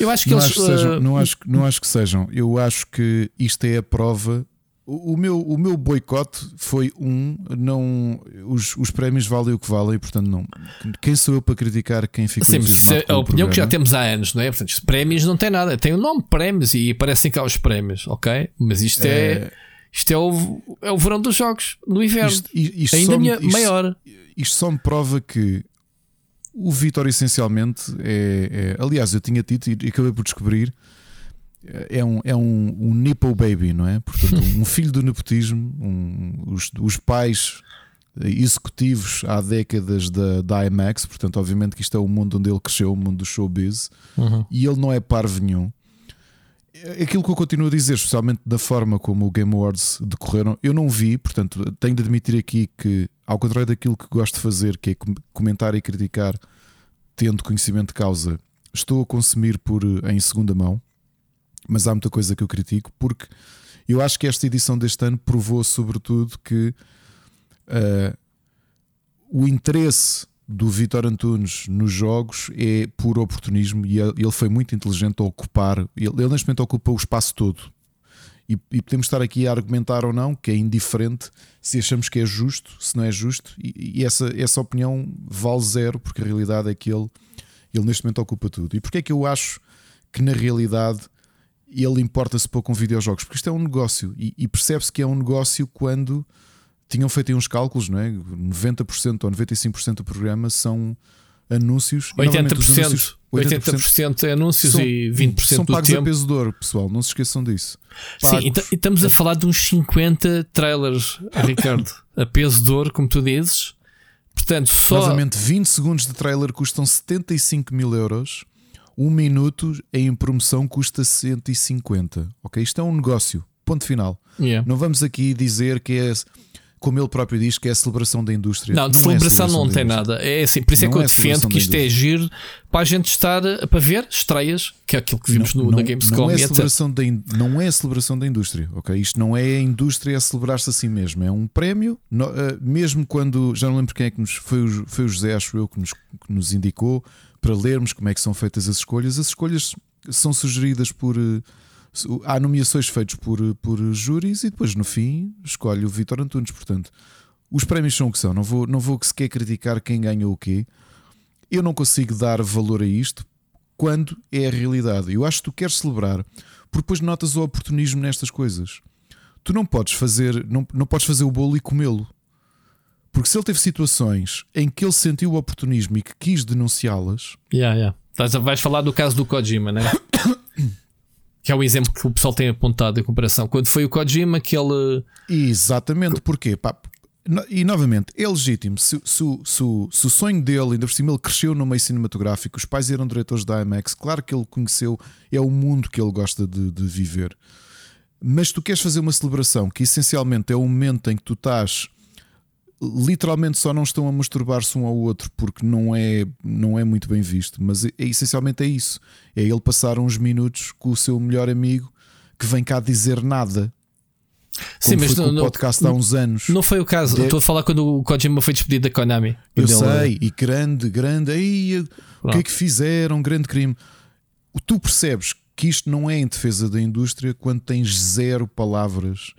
Eu acho que Não eles. acho, que sejam, uh, não, acho, que- não acho que sejam. Eu acho que isto é a prova. O, o meu, o meu boicote foi um. Não, os, os prémios valem o que valem, portanto, não. Quem sou eu para criticar quem ficou Sim, é a opinião que já programa? temos há anos, não é? Portanto, prémios não tem nada. Tem o nome prémios e aparecem cá os prémios, ok? Mas isto é. É. Isto é o, é o verão dos jogos, no inverno. Isto, isto Ainda só me- minha- isto- maior. Isto só me prova que o Vitor essencialmente é, é- aliás, eu tinha dito e acabei por descobrir. É um, é um, um Nipple Baby, não é? Portanto, um filho do nepotismo, um- os, os pais executivos há décadas da, da IMAX, portanto, obviamente que isto é o mundo onde ele cresceu, o mundo do showbiz, e ele não é parvo nenhum. Aquilo que eu continuo a dizer, especialmente da forma como o Game Awards decorreram, eu não vi, portanto, tenho de admitir aqui que, ao contrário daquilo que gosto de fazer, que é com- comentar e criticar, tendo conhecimento de causa, estou a consumir por eh, em segunda mão, mas há muita coisa que eu critico, porque eu acho que esta edição deste ano provou, sobretudo, que eh, o interesse do Vitor Antunes nos jogos é puro oportunismo e ele foi muito inteligente a ocupar. Ele, ele neste momento ocupa o espaço todo. E, e podemos estar aqui a argumentar ou não, que é indiferente se achamos que é justo, se não é justo, e, e essa, essa opinião vale zero, porque a realidade é que ele, ele neste momento ocupa tudo. E porquê é que eu acho que na realidade ele importa-se pouco com videojogos? Porque isto é um negócio e, e percebe-se que é um negócio quando tinham feito aí uns cálculos, não é? 90% ou 95% do programa são anúncios. e, normalmente, os 80%, anúncios- 80% é anúncios são, e 20% são do pagos a tempo. peso de ouro, pessoal. Não se esqueçam disso. Sim, Pagos. e ta- e estamos a falar de uns 50 trailers, Ricardo, a peso de ouro, como tu dizes. Portanto, só. Novamente, 20 segundos de trailer custam 75 mil euros. Um minuto em promoção custa 150. Ok? Isto é um negócio. Ponto final. Yeah. Não vamos aqui dizer que é, como ele próprio diz, que é a celebração da indústria. Não, de é celebração não da tem indústria. nada. É assim, por isso é Não que eu é defendo que isto é giro para a gente estar a- para ver estreias, que é aquilo que vimos no, na Gamescom. não é celebração da in- não é a celebração da indústria, ok? Isto não é a indústria a celebrar-se a si mesmo, é um prémio. no- eh, mesmo quando já não lembro quem é que nos foi, o, foi o José, acho eu, que nos, que nos indicou para lermos como é que são feitas as escolhas. As escolhas são sugeridas por su- há nomeações feitas por, por júris e depois no fim escolhe o Vitor Antunes. Portanto, os prémios são o que são. Não vou, não vou sequer criticar quem ganhou o quê. Eu não consigo dar valor a isto quando é a realidade. Eu acho que tu queres celebrar, porque depois notas o oportunismo nestas coisas. Tu não podes fazer, não, não podes fazer o bolo e comê-lo. Porque se ele teve situações em que ele sentiu o oportunismo e que quis denunciá-las, Yeah, yeah. Vais falar do caso do Kojima, né? que é o exemplo que o pessoal tem apontado em comparação. Quando foi o Kojima que ele. exatamente porquê? Pá, e novamente, é legítimo. Se, se, se se o sonho dele, ainda por cima, ele cresceu no meio cinematográfico, os pais eram diretores da IMAX, claro que ele conheceu, é o mundo que ele gosta de, de viver. Mas tu queres fazer uma celebração que essencialmente é o momento em que tu estás literalmente só não estão a masturbar-se um ao outro porque não é, não é muito bem visto, mas é, é- essencialmente é isso. É ele passar uns minutos com o seu melhor amigo que vem cá dizer nada. Sim, mas não, o não, podcast há uns anos. não foi o caso. De- Estou a falar quando o Kojima foi despedido da Konami. Eu ele- sei, e grande, grande, aí o que é que fizeram? Grande crime. Tu percebes que isto não é em defesa da indústria quando tens zero palavras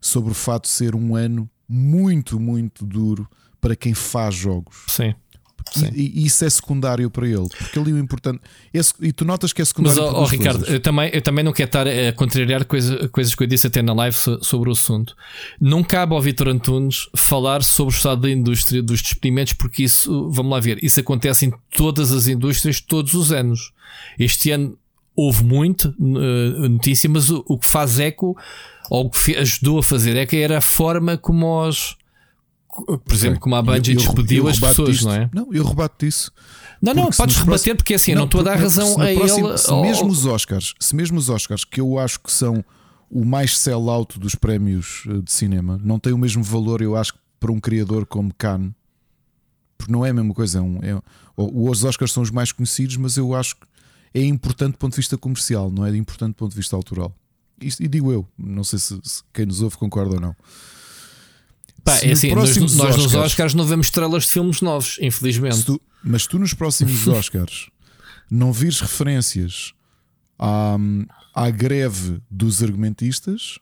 sobre o fato de ser um ano muito, muito duro para quem faz jogos. Sim. Sim. E, e isso é secundário para ele, porque ali o importante. sec- e tu notas que é Mas, secundário por ó, duas Ricardo, coisas. eu também, eu também não quero estar a contrariar coisa, coisas que eu disse até na live so- sobre o assunto. Não cabe ao Vitor Antunes falar sobre o estado da indústria dos despedimentos, porque isso, vamos lá ver, isso acontece em todas as indústrias todos os anos. Este ano houve muito eh, notícia, mas o, o que faz eco, ou o que ajudou a fazer eco, era a forma como os. Por exemplo, como a Bungie despediu as pessoas, não é? Não, eu rebato disso. Não, não, podes rebater próximos- porque assim, eu não estou a dar razão a próximo- ele. Se ou- mesmo os Oscars, se mesmo os Oscars, que eu acho que são o mais sell-out dos prémios eh, de cinema, não tem o mesmo valor, eu acho, para um criador como Cannes, porque não é a mesma coisa. É um, é, os Oscars são os mais conhecidos, mas eu acho que é importante do ponto de vista comercial, não é importante do ponto de vista autoral. Isto, e digo eu, não sei se, se quem nos ouve concorda ou não. Pá, é assim, nós, nós nos Oscars- Oscars não vemos estrelas de filmes novos, infelizmente. Se tu- mas tu nos próximos Oscars não vires referências à, à greve dos argumentistas,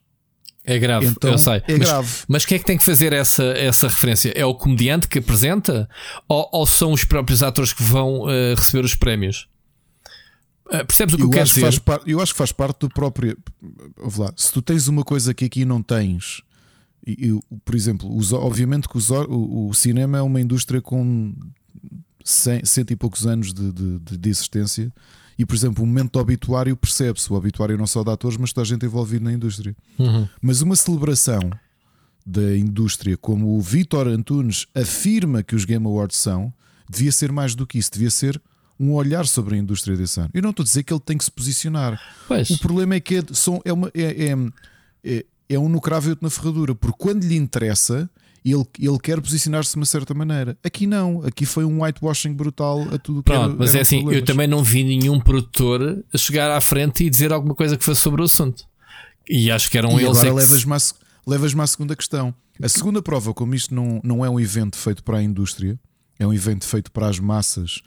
É grave, então eu sei. é mas, grave. mas quem é que tem que fazer essa, essa referência? É o comediante que apresenta? Ou, ou são os próprios atores que vão eh, receber os prémios? Eh, percebes o que eu, Eu quero acho, que dizer? faz par- eu acho que faz parte do próprio. Lá, se tu tens uma coisa que aqui não tens, e, por exemplo, os- obviamente que os- o, o cinema é uma indústria com cem, cento e poucos anos de, de, de- de existência, e por exemplo, o momento do obituário percebe-se. O obituário não só de atores, mas toda a gente envolvida na indústria. Uhum. Mas uma celebração da indústria, como o Vitor Antunes afirma que os Game Awards são, devia ser mais do que isso, devia ser um olhar sobre a indústria desse ano. Eu não estou a dizer que ele tem que se posicionar. Pois. O problema é que é, são, é, uma, é, é, é, é um no cravo e outro na ferradura, porque quando lhe interessa, ele, ele quer posicionar-se de uma certa maneira. Aqui não, aqui foi um whitewashing brutal a tudo que Pronto, era, mas é assim, eu problemas. também não vi nenhum produtor chegar à frente e dizer alguma coisa que fosse sobre o assunto. E acho que eram E eles agora é que levas-me à, levas-me à segunda questão. A segunda prova, como isto não, não é um evento feito para a indústria, é um evento feito para as massas,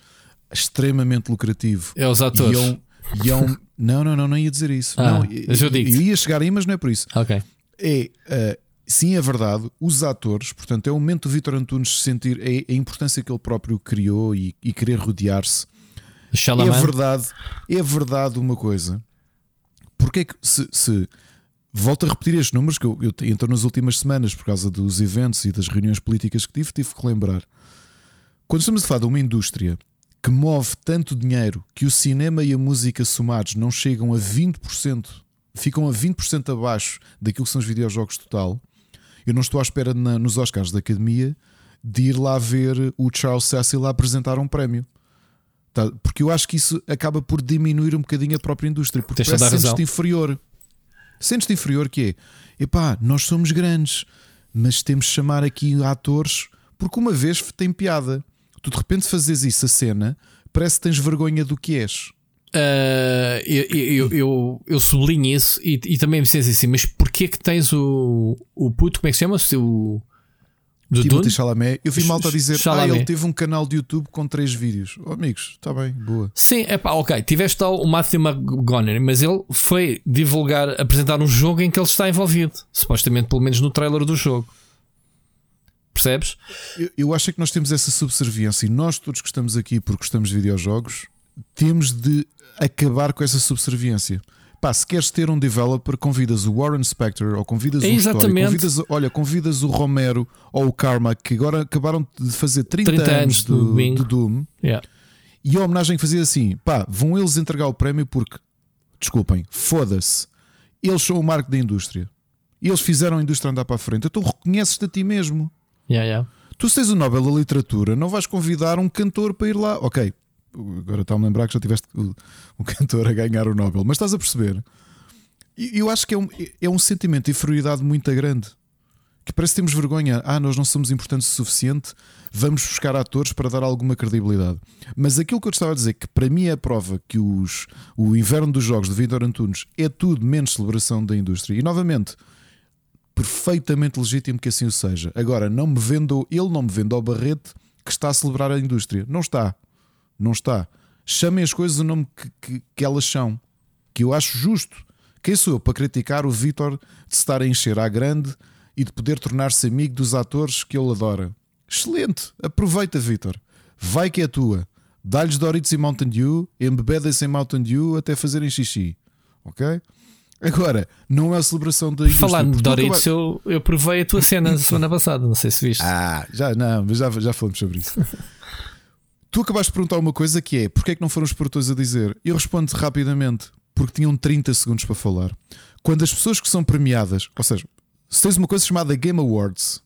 extremamente lucrativo. É os atores. É é não, não, não, não ia dizer isso. Ah, não, eu digo-te. ia chegar aí, mas não é por isso. Ok. É, ah, sim, é verdade, os atores, portanto, é o momento do Vitor Antunes sentir a, a importância que ele próprio criou e, e querer rodear-se. É verdade, é verdade uma coisa. Porque é que se, se volto a repetir estes números que eu, eu entro nas últimas semanas por causa dos eventos e das reuniões políticas que tive, tive que lembrar. Quando estamos a falar de uma indústria que move tanto dinheiro que o cinema e a música somados não chegam a 20%, ficam a 20% abaixo daquilo que são os videojogos total. Eu não estou à espera na- nos Oscars da Academia de ir lá ver o Charles Cecil a apresentar um prémio. Tá? Porque eu acho que isso acaba por diminuir um bocadinho a própria indústria. Porque Tens toda a parece sentes-te inferior. Sentes-te inferior que é, epá, nós somos grandes, mas temos de chamar aqui atores, porque uma vez tem piada. Tu de repente fazes isso a cena, parece que tens vergonha do que és. Uh, eu, eu, eu, eu sublinho isso e, e também me dizes assim, mas porquê que tens o, o puto, como é que se chama? O do? Timothy Chalamet, eu vi malta dizer, Chalamet. ah, ele teve um canal de YouTube com três vídeos. Oh, amigos, está bem, boa. Sim, é pá, ok. Tiveste o Matthew McGonaghy, mas ele foi divulgar, apresentar um jogo em que ele está envolvido, supostamente, pelo menos no trailer do jogo. Percebes? Eu, eu acho que nós temos essa subserviência e nós todos que estamos aqui porque gostamos de videojogos temos de acabar com essa subserviência. Pá, se queres ter um developer, convidas o Warren Spector ou convidas É um story, convidas, olha, convidas o Romero ou o Karma que agora acabaram de fazer 30, 30 anos anos do do, do Doom Yeah. e a homenagem que fazia assim: pá, vão eles entregar o prémio porque, desculpem, foda-se, eles são o marco da indústria. Eles fizeram a indústria andar para a frente. Então reconheces-te a ti mesmo. Yeah, yeah. Tu se tens o Nobel da Literatura, não vais convidar um cantor para ir lá. Ok, agora está-me a lembrar que já tiveste um cantor a ganhar o Nobel, mas estás a perceber? Eu acho que é um, é um sentimento de inferioridade muito grande. Que parece que temos vergonha. Ah, nós não somos importantes o suficiente, vamos buscar atores para dar alguma credibilidade. Mas aquilo que eu te estava a dizer, que para mim é a prova que os, o inverno dos jogos de Vitor Antunes é tudo menos celebração da indústria. E novamente, perfeitamente legítimo que assim o seja. Agora, não me vendo, ele não me vende ao Barrete que está a celebrar a indústria. Não está. Não está. Chamem as coisas o nome que, que, que elas são. Que eu acho justo. Quem sou eu para criticar o Vitor de estar a encher à grande e de poder tornar-se amigo dos atores que ele adora? Excelente. Aproveita, Vitor. Vai que é tua. Dá-lhes Doritos e Mountain Dew, embebedem-se em Mountain Dew até fazerem xixi. Ok? Agora, não é a celebração da indústria. Falando de Doritos, acabaste- eu, eu provei a tua cena da semana passada, não sei se viste. Ah, já não, mas já, já falamos sobre isso. tu acabaste de perguntar uma coisa que é: porque é que não foram os produtores a dizer? Eu respondo rapidamente: porque tinham 30 segundos para falar. Quando as pessoas que são premiadas, ou seja, se tens uma coisa chamada Game Awards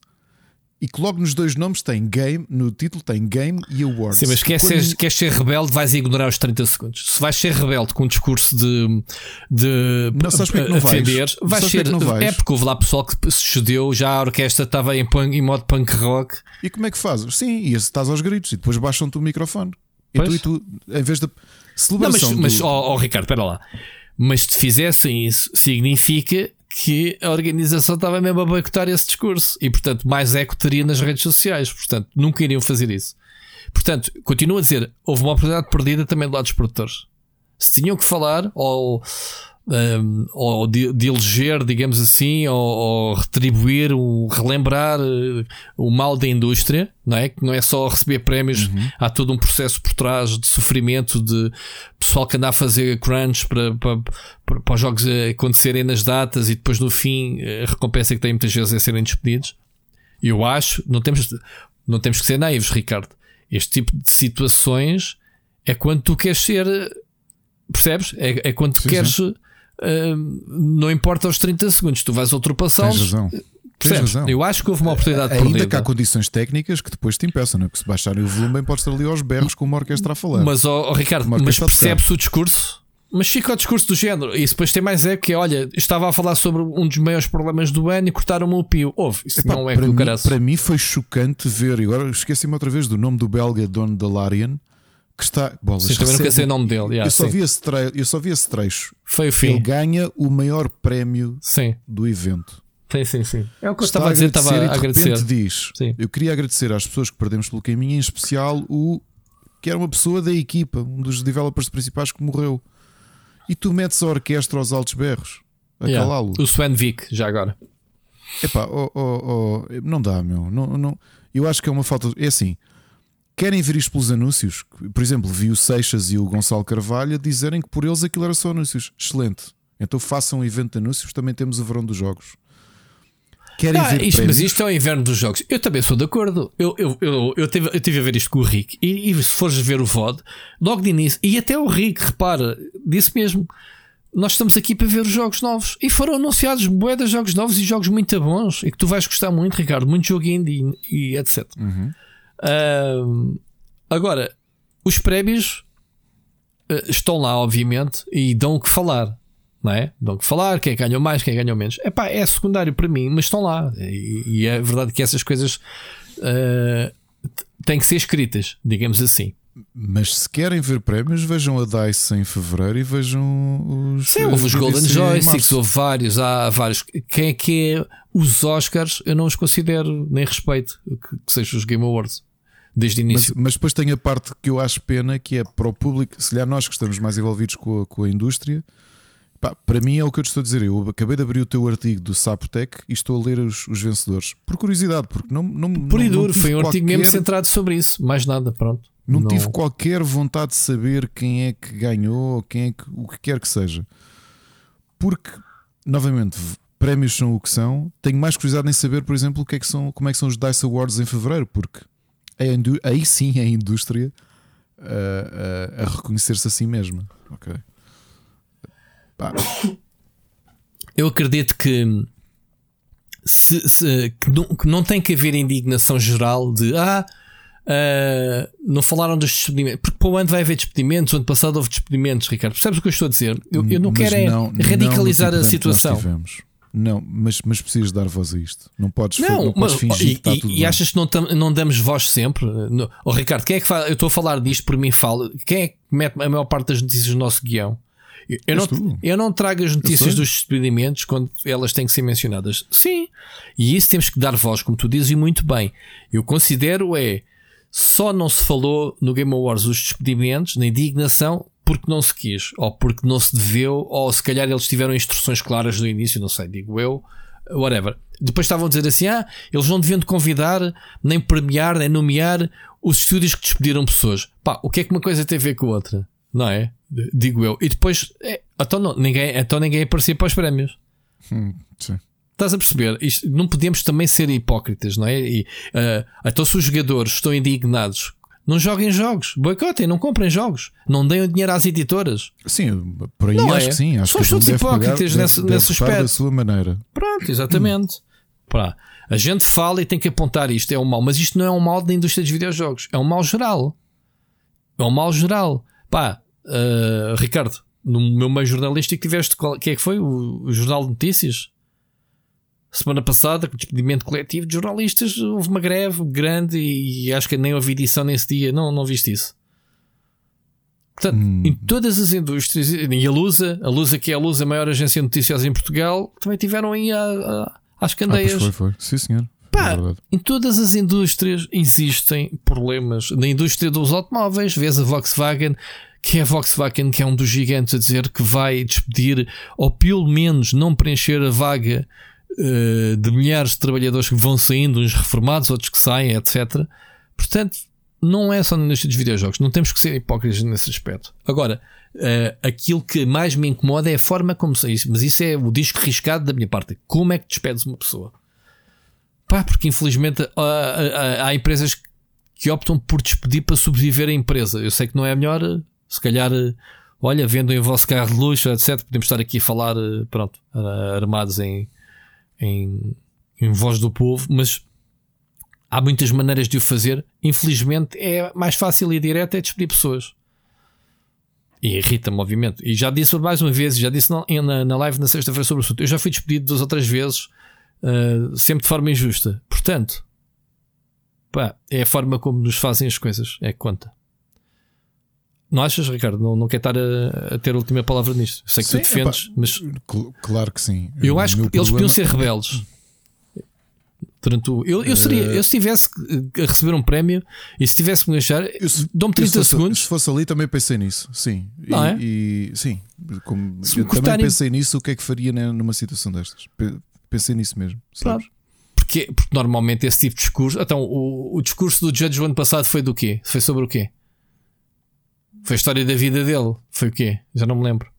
e que logo nos dois nomes tem Game, no título tem Game e Awards. Sim, mas queres Quando- ser, queres ser rebelde, vais ignorar os 30 segundos. Se vais ser rebelde com um discurso de, de Não, sabes porque é que não vais? defender, vais porque é ser. não vais? É porque houve lá pessoal que se cedeu, já a orquestra estava em, punk- em modo punk rock. E como é que fazes? Sim, e estás aos gritos e depois baixam-te o microfone. E Pois. tu, e tu, em vez da Não, mas, celebração. mas do- ó, ó, Ricardo, espera lá. Mas se fizessem isso, significa que a organização estava mesmo a boicotar esse discurso e, portanto, mais eco teria nas redes sociais. Portanto, nunca iriam fazer isso. Portanto, continuo a dizer, houve uma oportunidade perdida também do lado dos produtores. Se tinham que falar ou, um, ou de, de eleger, digamos assim, ou, ou retribuir, o, relembrar eh, o mal da indústria, não é? Que não é só receber prémios, há todo um processo por trás de sofrimento de pessoal que anda a fazer crunch para, para, para, para os jogos eh, acontecerem nas datas e depois no fim eh, a recompensa que tem muitas vezes é serem despedidos. Eu acho, não temos, não temos que ser naivos, Ricardo. Este tipo de situações é quando tu queres ser, percebes? É, é quando Sim, queres, não importa os 30 segundos, tu vais Tens ultrapassá-los. razão. Tens razão. Eu acho que houve uma oportunidade Ainda perdida. que há condições técnicas que depois te impeçam, não é? Porque se baixarem o volume, bem podes estar ali aos berros com uma orquestra a falar. Mas, ó, ó, Ricardo, mas percebes o discurso? Mas fica o discurso do género. E depois tem mais é que, olha, estava a falar sobre um dos maiores problemas do ano e cortaram-me o pio. Houve, isso Epá, não é para, que mim, para mim foi chocante ver, e agora esqueci-me outra vez do nome do belga Don Dalarian, que está. Bolas, Sim, também nunca sei o nome dele. yeah, eu, só sim. vi esse tre- eu só vi esse trecho. Foi o Ele fim. ganha o maior prémio Sim, do evento. sim, sim, sim. É o que eu estava a dizer, estava e a de agradecer. repente diz: Sim. Eu queria agradecer às pessoas que perdemos pelo caminho, em especial o que era uma pessoa da equipa, um dos developers principais que morreu. E tu metes a orquestra aos altos berros a Yeah. calá-lo. O Sven Vick, já agora. Epá, oh, oh, oh, não dá, meu. Não, não, eu acho que é uma falta. É assim. Querem ver isto pelos anúncios? Por exemplo, vi o Seixas e o Gonçalo Carvalho dizerem que por eles aquilo era só anúncios. Excelente. Então façam um evento de anúncios. Também temos o verão dos jogos. Querem Ah, ver isto, mas isto é o inverno dos jogos. Eu também sou de acordo. Eu, eu, eu, eu, tive, eu tive a ver isto com o Rick. E, e se fores ver o VOD, logo de início, e até o Rick, repara, disse mesmo: nós estamos aqui para ver os jogos novos. E foram anunciados de jogos novos e jogos muito bons. E que tu vais gostar muito, Ricardo. Muito jogo indie e etc. Agora, os prémios eh, estão lá, obviamente, e dão o que falar. Não é? Dão o que falar, quem ganhou mais, quem ganhou menos. Epá, é secundário para mim, mas estão lá. E, e é verdade que essas coisas eh, t- têm que ser escritas, digamos assim. Mas se querem ver prémios, vejam a DICE em fevereiro e vejam os. Sim, houve os a Golden Joysticks, houve vários, há vários. Quem é que é os Oscars? Eu não os considero nem respeito que, que sejam os Game Awards desde o Mas, início. mas depois tem a parte que eu acho pena, que é para o público, se calhar nós que estamos mais envolvidos com a, com a indústria, pá, para mim é o que eu te estou a dizer. Eu acabei de abrir o teu artigo do Sapotec e estou a ler os, os vencedores. Por curiosidade, porque não. não Por e não- não duro, foi um artigo mesmo qualquer- centrado sobre isso, mais nada, pronto. Não, tive qualquer vontade de saber quem é que ganhou, quem é que, o que quer que seja. Porque, novamente, prémios são o que são. Tenho mais curiosidade em saber, por exemplo, o que é que são, como é que são os DICE Awards em fevereiro, porque aí sim é a indústria a, a- a reconhecer-se a si mesma. Ok. Pá, Eu acredito que, se, se- que, não, que não tem que haver indignação geral de ah, ah, não falaram dos despedimentos, porque para o ano vai haver despedimentos. O ano passado houve despedimentos, Ricardo. Percebes o que eu estou a dizer? Eu, eu não mas quero é não- não radicalizar no a tipo situação. Não, mas, mas precisas dar voz a isto. Não podes, Não, não podes mas, fingir e, que está tudo e bem. achas que não, tam- não damos voz sempre? No, oh, Ricardo, quem é que fala? Eu estou a falar disto por mim, falo. Quem é que mete a maior parte das notícias no nosso guião? Eu, não, tu. eu não trago as notícias dos despedimentos quando elas têm que ser mencionadas. Sim, e isso temos que dar voz, como tu dizes, e muito bem. Eu considero é só não se falou no Game Awards dos despedimentos, na indignação, porque não se quis, ou porque não se deveu, ou se calhar eles tiveram instruções claras no início, não sei, digo eu, whatever. Depois estavam a dizer assim: ah, eles não deviam de convidar, nem premiar, nem nomear os estúdios que despediram pessoas. Pá, o que é que uma coisa tem a ver com a outra? Não é? Digo eu. E depois, é, então, não, ninguém, então ninguém aparecia para os prémios. Hum, sim. Estás a perceber? Isto, não podemos também ser hipócritas, não é? E, ah, então, se os jogadores estão indignados, não joguem jogos, boicotem, não comprem jogos, não deem o dinheiro às editoras. Sim, por aí Não acho é? que sim. Acho Somos todos pagar- hipócritas deve- nesse- deve nesse aspecto. da sua maneira. Pronto, exatamente. Pá, a gente fala e tem que apontar isto, é um mal, mas isto não é um mal da indústria dos videojogos, é um mal geral. É um mal geral. Pá, ah, Ricardo, no meu meio jornalístico tiveste qual, que é que foi? O, o Jornal de Notícias? Semana passada, com despedimento coletivo de jornalistas, houve uma greve grande e, acho que nem houve edição nesse dia. Não, não viste isso. Portanto, Hum. em todas as indústrias, e a Lusa, a Lusa que é a Lusa, a maior agência noticiosa em Portugal, também tiveram aí a, a- às Ah, candeias. pois foi, foi. Sim, senhor. Pá, É em todas as indústrias existem problemas. Na indústria dos automóveis, vês a Volkswagen, que é a Volkswagen, que é um dos gigantes, a dizer que vai despedir, ou pelo menos não preencher a vaga eh, de milhares de trabalhadores que vão saindo, uns reformados, outros que saem, etc. Portanto, não é só na indústria dos videojogos, não temos que ser hipócritas nesse aspecto. Agora, eh, aquilo que mais me incomoda é a forma como se mas isso é o disco riscado da minha parte. Como é que despedes uma pessoa? Pá, porque infelizmente há, há- há empresas que optam por despedir para sobreviver a empresa. Eu sei que não é a melhor, se calhar, olha, vendem o vosso carro de luxo, etc. Podemos estar aqui a falar, eh, pronto, ah, armados em, em, em voz do povo, mas há muitas maneiras de o fazer. Infelizmente, é mais fácil e direto é despedir pessoas. E irrita-me, obviamente. E já disse mais uma vez, já disse na, na, na live na sexta-feira sobre o assunto. Eu já fui despedido duas ou três vezes, uh, sempre de forma injusta. Portanto, pá, é a forma como nos fazem as coisas, é que conta. Não achas, Ricardo? Não, não quer estar a, a ter a última palavra nisto. Sei que Sim, tu defendes, epá, mas cl- Claro que sim. eu O acho que meu eles podiam problema- ser rebeldes. Durante o, eu, eu, seria, eu se tivesse a receber um prémio e se tivesse que me deixar, dou-me eu se 30 fosse- segundos. Se fosse ali, também pensei nisso. Sim. Não e, é? e- sim. Como, Se eu também cortarem- pensei nisso. O que é que faria numa situação destas? Pe- Pensei nisso mesmo. Sabes? Porque, porque normalmente esse tipo de discurso. Então, o, o discurso do Judge do ano passado foi do quê? Foi sobre o quê? Foi a história da vida dele. Foi o quê? Já não me lembro.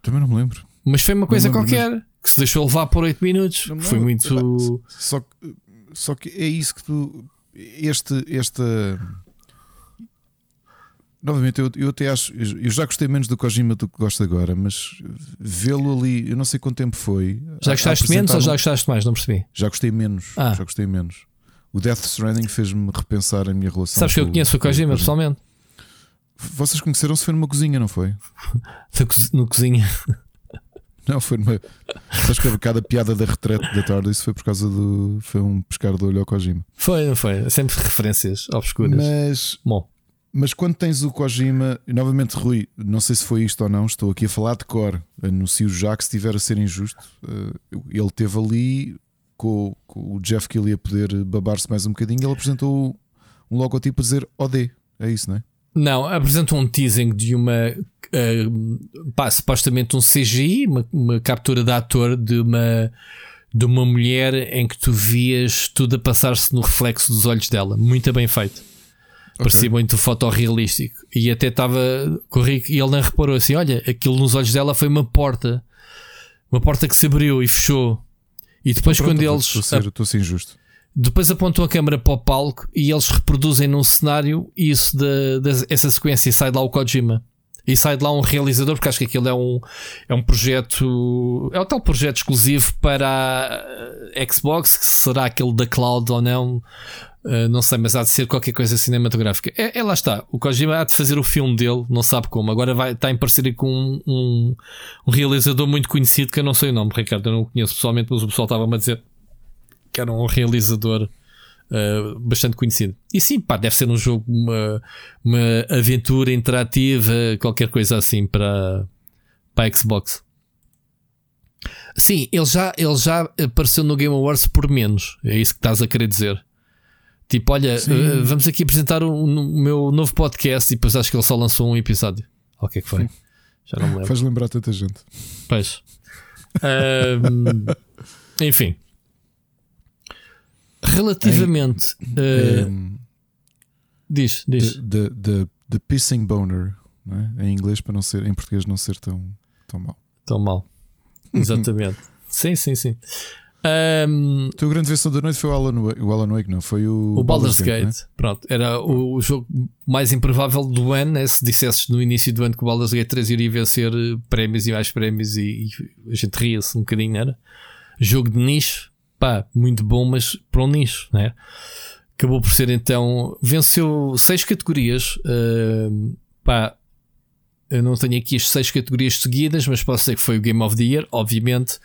Também não me lembro. Mas foi uma coisa qualquer que se deixou levar por 8 minutos. Não Foi lembro. muito. Só que, só que é isso que tu. Este, esta. novamente, eu, eu até acho. Eu já gostei menos do Kojima do que gosto agora, mas vê-lo ali, eu não sei quanto tempo foi. Já gostaste menos apresentar ou já um- gostaste mais? Não percebi. Já gostei menos. Ah. Já gostei menos. O Death Stranding fez-me repensar a minha relação. Sabes que eu conheço o Kojima pessoalmente? Vocês conheceram-se foi numa cozinha, não foi? No cozinha. Não, foi numa. Sabes que cada piada da retrete da tarde, isso foi por causa do. Foi um pescar de olho ao Kojima. Foi, não foi? Sempre referências obscuras. Mas, Bom, mas quando tens o Kojima, novamente, Rui, não sei se foi isto ou não, estou aqui a falar de cor. Anuncio já que se estiver a ser injusto, eh, ele teve ali com, com o Jeff que ele ia poder babar-se mais um bocadinho. Ele apresentou um logotipo a dizer OD. É isso, não é? Não, apresentam um teasing de uma. eh, pá, supostamente um CGI, uma, uma captura de ator de uma, de uma mulher em que tu vias tudo a passar-se no reflexo dos olhos dela. Muito bem feito. Parecia muito fotorrealístico. E até estava. corri- E ele não reparou assim: olha, aquilo nos olhos dela foi uma porta. Uma porta que se abriu e fechou. E depois, Pronto, quando eles. Estou a ser, estou a ser injusto. Depois apontam a câmera para o palco e eles reproduzem num cenário isso da da- essa sequência e sai de lá o Kojima. E sai de lá um realizador, porque acho que aquilo é um, é um projeto. É o tal projeto exclusivo para a Xbox, que será aquele da cloud ou não. Uh, não sei, mas há de ser qualquer coisa cinematográfica. É, é lá está. O Kojima há de fazer o filme dele, não sabe como. Agora vai, está em parceria com um, um, um realizador muito conhecido que eu não sei o nome, Ricardo. Eu não o conheço pessoalmente, mas o pessoal estava-me a dizer que era um realizador uh, bastante conhecido. E sim, pá, deve ser um jogo, uma, uma aventura interativa, qualquer coisa assim para, para a Xbox. Sim, ele já, ele já apareceu no Game Awards por menos. É isso que estás a querer dizer. Tipo, olha, uh, vamos aqui apresentar o, o meu novo podcast e depois acho que ele só lançou um episódio. O que é que foi? Já não me lembro. Faz lembrar tanta gente. Pois. Ahm, enfim. Relativamente. uh, Um, diz, diz. the, the, the Pissing Boner, é? em inglês, para não ser, em português não ser tão, tão mau. Tão mal. Exatamente. sim, sim, sim. Ahm, O grande vencedor da noite foi o Alan Wake, o Alan Wake não, foi o, o Baldur's Gate, não é? pronto, era o, o jogo mais improvável do ano. Né? Se dissesses no início do ano que o Baldur's Gate 3 iria vencer eh, prémios e mais prémios, e, e a gente ria-se um bocadinho, era? Jogo de nicho, pá, muito bom, mas para um nicho, né? Acabou por ser então, venceu seis categorias, ahm, pá. Eu não tenho aqui as seis categorias seguidas, mas posso dizer que foi o Game of the Year, obviamente.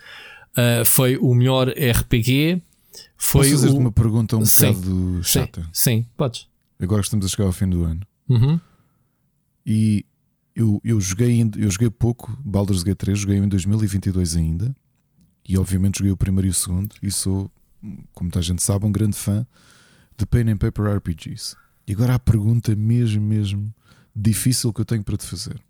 Ah, foi o melhor RPG. Foi Posso fazer-te o... uma pergunta um Sim. bocado Sim, chata? sim, podes. Agora estamos a chegar ao fim do ano. Uhum. E eu, eu, joguei, eu joguei pouco Baldur's Gate 3, joguei em 2022 ainda. E obviamente joguei o primeiro e o segundo. E sou, como toda a gente sabe, um grande fã de Pen and Paper RPGs. E agora a pergunta mesmo, mesmo difícil que eu tenho para te fazer.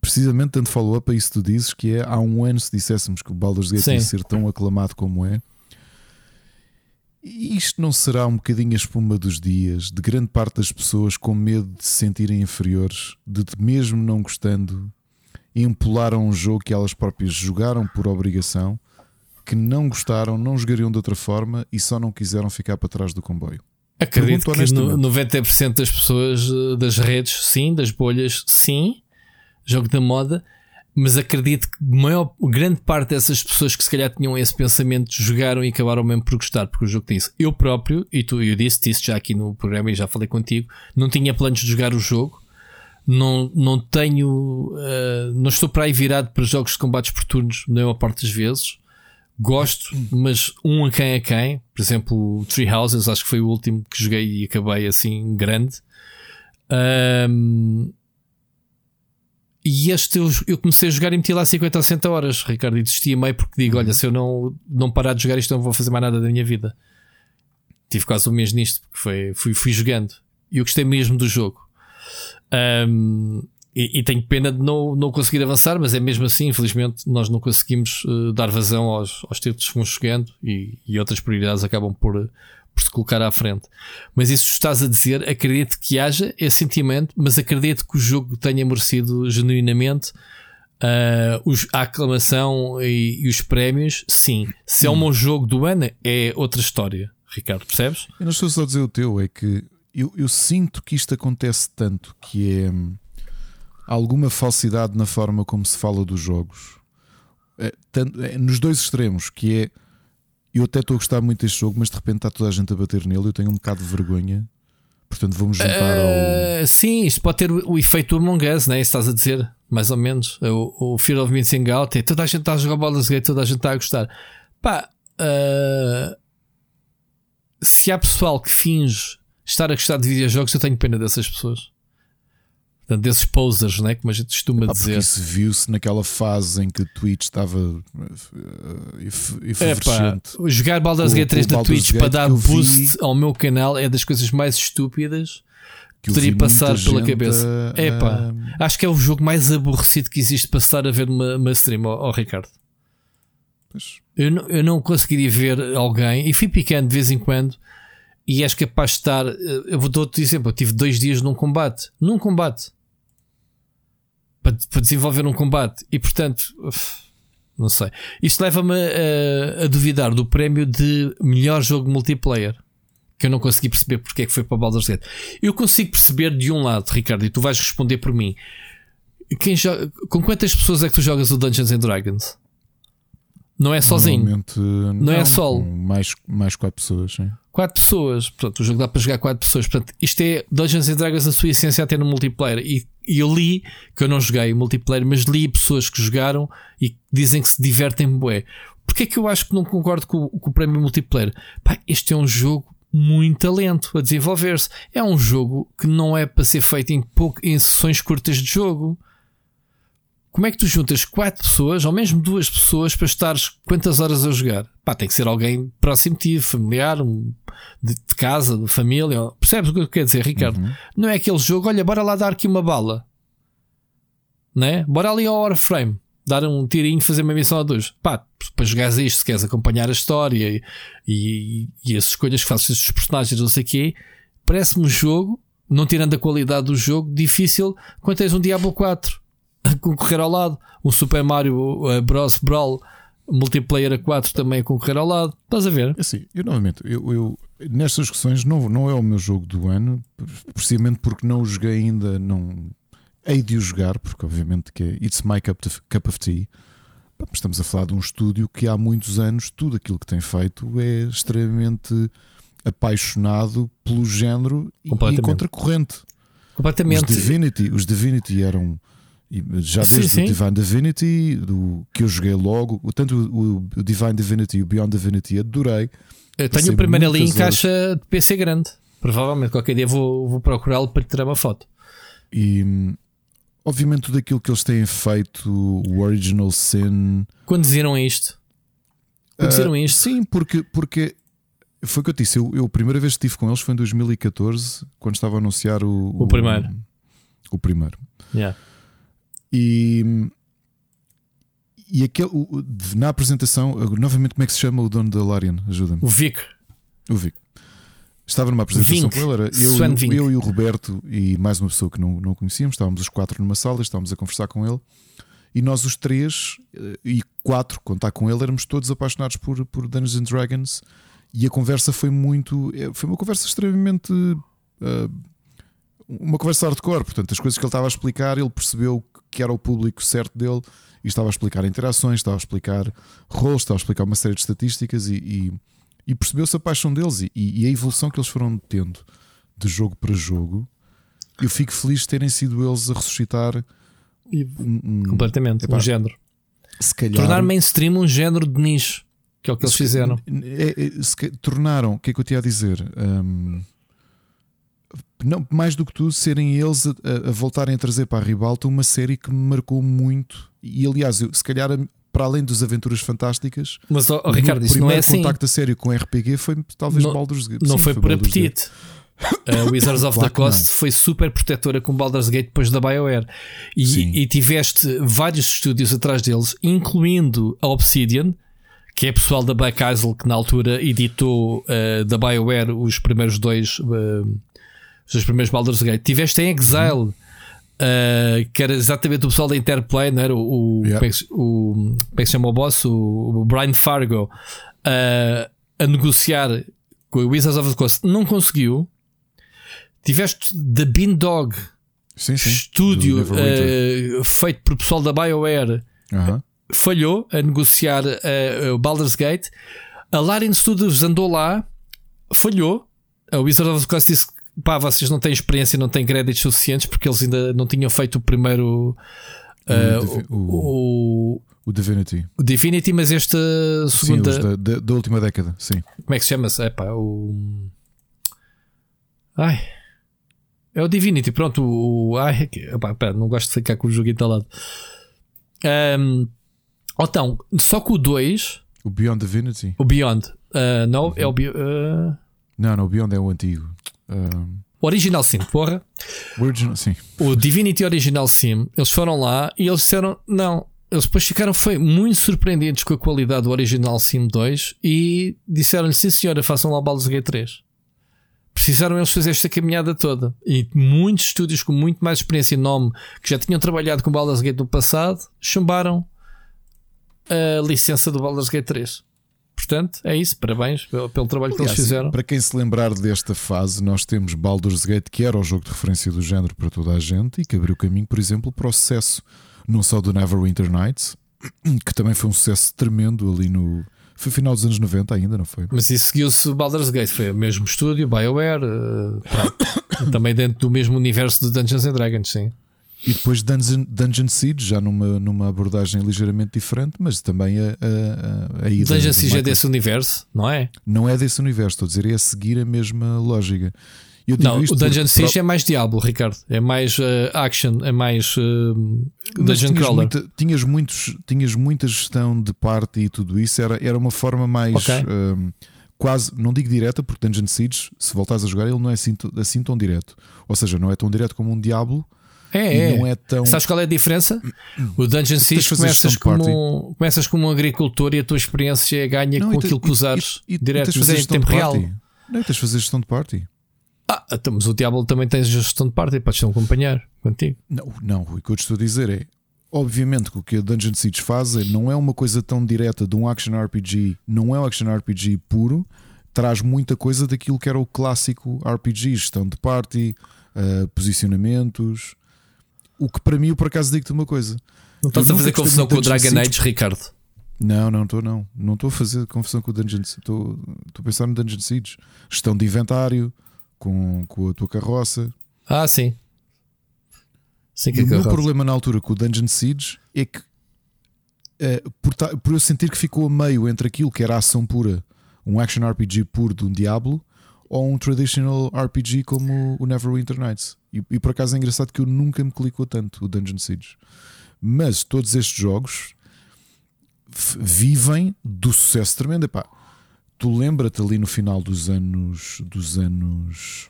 Precisamente dando follow-up a isso que tu dizes, que é há um ano se disséssemos que o Baldur's Gate Sim. ia ser tão aclamado como é. Isto não será um bocadinho a espuma dos dias de grande parte das pessoas com medo de se sentirem inferiores, de mesmo não gostando, empolaram um jogo que elas próprias jogaram por obrigação, que não gostaram, não jogariam de outra forma e só não quiseram ficar para trás do comboio. Acredito que no, honestamente. 90% das pessoas eh, das redes, sim, das bolhas, sim, jogo da moda, mas acredito que maior, grande parte dessas pessoas que se calhar tinham esse pensamento jogaram e acabaram mesmo por gostar, porque o jogo tem isso. Eu próprio, e tu, eu disse isso já aqui no programa e já falei contigo, não tinha planos de jogar o jogo. Não, não tenho, eh, não estou para aí virado para jogos de combates por turnos, na maior parte das vezes. Gosto, mas um a quem a quem. Por exemplo, o Tree Houses, acho que foi o último que joguei e acabei assim grande. Ahm, e este eu, eu comecei a jogar e meti lá 50 ou 60 horas, Ricardo, e desisti a meio porque digo: olha, se eu não, não parar de jogar isto, não vou fazer mais nada da minha vida. Tive quase um mês nisto, porque foi, fui, fui jogando. E eu gostei mesmo do jogo. Ahm, e, e tenho pena de não, não conseguir avançar, mas é mesmo assim, infelizmente, nós não conseguimos eh, dar vazão aos, aos títulos que vamos jogando e, e outras prioridades acabam por, eh, por se colocar à frente. Mas isso estás a dizer, acredito que haja esse sentimento, mas acredito que o jogo tenha merecido genuinamente ah, os- a aclamação e, e os prémios. Sim, se é um bom jogo do ano, é outra história, Ricardo, percebes? Eu não estou só a dizer o teu, é que eu, eu sinto que isto acontece tanto que é hum, alguma falsidade na forma como se fala dos jogos. É, tanto- é, nos dois extremos, que é eu até estou a gostar muito deste jogo, mas de repente está toda a gente a bater nele. Eu tenho um bocado de vergonha, portanto vamos juntar ao. Eh, sim, isto pode ter o, efeito Among Us, né? Isso estás a dizer, mais ou menos. O, o Fear of Missing Out. É, toda a gente está a jogar Baldur's Gate, toda a gente está a gostar. Pá, eh, se há pessoal que finge estar a gostar de videojogos, eu tenho pena dessas pessoas. Portanto, desses posers, né? Como a gente costuma Ah, dizer. isso viu-se naquela fase em que o Twitch estava eh, ef- É efervescente. jogar Baldur's Gate 3 com o na Twitch Gate para dar eu vi- boost ao meu canal é das coisas mais estúpidas que poderia passar pela cabeça. Epá, a- acho que é o jogo mais aborrecido que existe para estar a ver uma, uma stream, ó, ó, Ricardo. Pois. Eu não, eu não conseguiria ver alguém, e fui picando de vez em quando, e és capaz de estar. eh, Eu vou dar outro exemplo. Eu tive dois dias num combate. Num combate. Para, para desenvolver um combate. E portanto. não sei. Isto leva-me a, a duvidar do prémio de melhor jogo multiplayer. Que eu não consegui perceber porque é que foi para Baldur's Gate. Eu consigo perceber de um lado, Ricardo, e tu vais responder por mim. Quem joga, com quantas pessoas é que tu jogas o Dungeons and Dragons? Não é sozinho. Normalmente, Não é solo. com Mais, mais quatro pessoas, sim. Quatro pessoas. Portanto, o jogo dá para jogar quatro pessoas. Portanto, isto é Dungeons and Dragons, a sua essência até no multiplayer. E, e eu li, que eu não joguei multiplayer, mas li pessoas que jogaram e dizem que se divertem bué. Porquê é que eu acho que não concordo com, o- com o prémio multiplayer? Pá, este é um jogo muito lento a desenvolver-se. É um jogo que não é para ser feito em, pouco, em sessões curtas de jogo. Como é que tu juntas quatro pessoas, ou mesmo duas pessoas, para estares quantas horas a jogar? Pá, tem que ser alguém próximo de ti, familiar, um- de, de casa, de família. Percebes o que eu quero dizer, Ricardo? Não é aquele jogo, olha, bora lá dar aqui uma bala, né? Bora ali ao Warframe, dar um tirinho, fazer uma missão a dois. Pá, para jogares isto, se queres acompanhar a história e, e, e as escolhas que fazes dos personagens, não sei o quê, parece-me um jogo, não tirando a qualidade do jogo, difícil quando tens um Diablo 4 a concorrer ao lado, um Super Mario uh, Bros. Brawl multiplayer a 4 também a concorrer ao lado. Estás a ver? Assim, eu novamente, eu, eu nestas discussões não, não é o meu jogo do ano, precisamente porque não o joguei ainda, não hei de o jogar, porque obviamente que é It's My Cup of, cup of Tea. Estamos a falar de um estúdio que há muitos anos tudo aquilo que tem feito é extremamente apaixonado pelo género e, e Completamente. contracorrente. Os Completamente. Divinity, os Divinity eram já Sim, desde sim. o Divine Divinity, do, que eu joguei logo, o- tanto o, o Divine Divinity e o Beyond Divinity adorei. Eu tenho o primeiro ali em horas. caixa de PC grande. Provavelmente qualquer dia vou, vou procurá-lo para tirar uma foto. E obviamente tudo aquilo que eles têm feito, o Original Sin. Quando viram isto? Quando viram ah, isto? Sim, porque, porque foi o que eu disse. Eu, eu a primeira vez que estive com eles foi em 2014, quando estava a anunciar o, O primeiro. O primeiro. Yeah. E, e aquele, na apresentação, novamente, como é que se chama o dono da Larian? Ajuda-me. O Vic. O Vic. Estava numa apresentação Vink. com ele, era eu, e eu e o Roberto e mais uma pessoa que não, não conhecíamos. Estávamos os quatro numa sala, estávamos a conversar com ele. E nós, os três eh, e quatro, está com ele, éramos todos apaixonados por, por Dungeons and Dragons. E a conversa foi muito. eh, Foi uma conversa extremamente. eh, uma conversa hardcore. Portanto, as coisas que ele estava a explicar, ele percebeu que era o público certo dele e estava a explicar interações, estava a explicar roles, estava a explicar uma série de estatísticas e, e, e percebeu-se a paixão deles e, e a evolução que eles foram tendo de jogo para jogo. Eu fico feliz de terem sido eles a ressuscitar um, um- Completamente. Epá, um género. se calhar Tornar mainstream um género de nicho. Que é o que eles se- fizeram. é- é- se tornaram, o que é que eu tinha a dizer? Hum, não, mais do que tudo, serem eles a, a- voltarem a trazer para a ribalta uma série que me marcou muito. E aliás, eu, se calhar, para além dos Aventuras Fantásticas, Mas, ó, ó, o Ricardo, isso não é primeiro assim. contacto a sério com RPG foi talvez Não- Baldur's Gate. Não Sim, foi por Baldur's Gate. apetite. A Wizards of Claro the. Coast foi super protetora com Baldur's Gate depois da BioWare. E, e tiveste vários estúdios atrás deles, incluindo a Obsidian, que é pessoal da Black Isle que na altura editou eh, da BioWare os primeiros dois, eh, os dois primeiros Baldur's Gate. Tiveste em Exile. eh, que era exatamente o pessoal da Interplay, não era? O, o, Yeah. como, é que, o, como é que se chama o boss? O, o Brian Fargo eh, a negociar com a Wizards of the Coast. Não conseguiu. Tiveste The Bean Dog, Sim, sim. estúdio eh, feito por pessoal da BioWare, falhou a negociar o Baldur's Gate. A Larian Studios andou lá, falhou. A Wizard of the Coast disse: pá, vocês não têm experiência, não têm créditos suficientes porque eles ainda não tinham feito o primeiro. Divi- o, o- o- O Divinity. o Divinity, mas esta Sim, segunda. os da, da- da última década. Sim. Como é que se chama-se? É pá, o. Ai. É o Divinity, pronto. O. Ai, epá, pera, não gosto de ficar com o jogo instalado. Um, então, só que o 2, O Beyond Divinity. o Beyond, ah, não, é o, ah, Não, não, o Beyond é o antigo. Um, o Original Sim, porra. o original, sim. O Divinity Original Sim, eles foram lá e eles disseram: não. Eles depois ficaram foi, muito surpreendidos com a qualidade do Original Sim 2 e disseram-lhe: sim, senhora, façam lá o Baldur's Gate 3. Precisaram eles fazer esta caminhada toda. E muitos estúdios com muito mais experiência e nome que já tinham trabalhado com o Baldur's Gate no passado chumbaram a licença do Baldur's Gate 3. Portanto, é isso. Parabéns pelo, pelo trabalho que eles Aliás, fizeram. Para quem se lembrar desta fase, nós temos Baldur's Gate, que era o jogo de referência do género para toda a gente e que abriu caminho, por exemplo, para o sucesso não só do Neverwinter Nights, que também foi um sucesso tremendo ali no. Foi final dos anos 90 ainda, não foi? Mas isso seguiu-se Baldur's Gate, foi o mesmo estúdio, BioWare, pronto. também dentro do mesmo universo de Dungeons and Dragons, sim. E depois Dungeon, Dungeon Siege, já numa, numa abordagem ligeiramente diferente, mas também a, a, a, ida Dungeon Siege é desse universo, não é? Não é desse universo, estou a dizer, é a seguir a mesma lógica. Eu digo Não, o Dungeon Siege é mais Diablo, Ricardo. É mais eh, action, é mais Mas Dungeon tinhas Crawler. muita, tinhas, muitos, tinhas muita gestão de parte e tudo isso, era, era uma forma mais Ok. hum, quase, não digo direta, porque Dungeon Siege, se voltares a jogar, ele não é assim, assim tão direto. Ou seja, não é tão direto como um Diablo É, e é. não é tão. Sabes qual é a diferença? O Dungeon Siege começas como, um, começas como um agricultor e a tua experiência é ganha Não, com e te- aquilo que e- usares e- e direto, fazer é em tempo real. party. Não, tens de fazer gestão de party. Ah, então, mas o Diablo também tens gestão de parte, podes ter um acompanhar contigo. Não, não, o que eu te estou a dizer é. Obviamente que o que a Dungeon Siege faz é, não é uma coisa tão direta de um action RPG, não é um action RPG puro, traz muita coisa daquilo que era o clássico RPG, gestão de party, ah, posicionamentos. O que para mim, eu por acaso digo-te uma coisa. Não estás a fazer confusão com o Dragon. Age, Ricardo. Não, não estou, não. Não estou a fazer confusão com o Dungeon Siege. Estou, a pensar no Dungeon Siege. Gestão de inventário, com, com a tua carroça. Ah, sim. Sim, que o meu problema na altura com o Dungeon Siege é que, eh, por, ta- por eu sentir que ficou a meio entre aquilo que era a ação pura, um action RPG puro de um Diablo, ou um traditional RPG como o Neverwinter Nights. E, e por acaso é engraçado que eu nunca me clicou tanto o Dungeon Siege. Mas todos estes jogos vivem do sucesso tremendo. Epá, tu lembra-te ali no final dos anos dos anos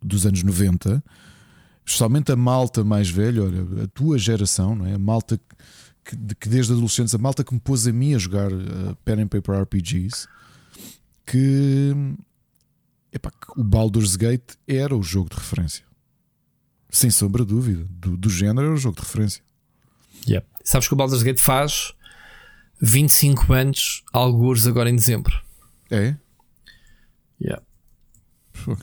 dos anos 90 especialmente a malta mais velha, olha, a tua geração, não é? A malta que, que desde adolescentes, a malta que me pôs a mim a jogar uh, pen and paper RPGs, que, epá, o Baldur's Gate era o jogo de referência. Sem sombra de dúvida. Do, do género era o jogo de referência. Yeah. Sabes que o Baldur's Gate faz 25 anos, alguns agora em dezembro. É? Yeah. O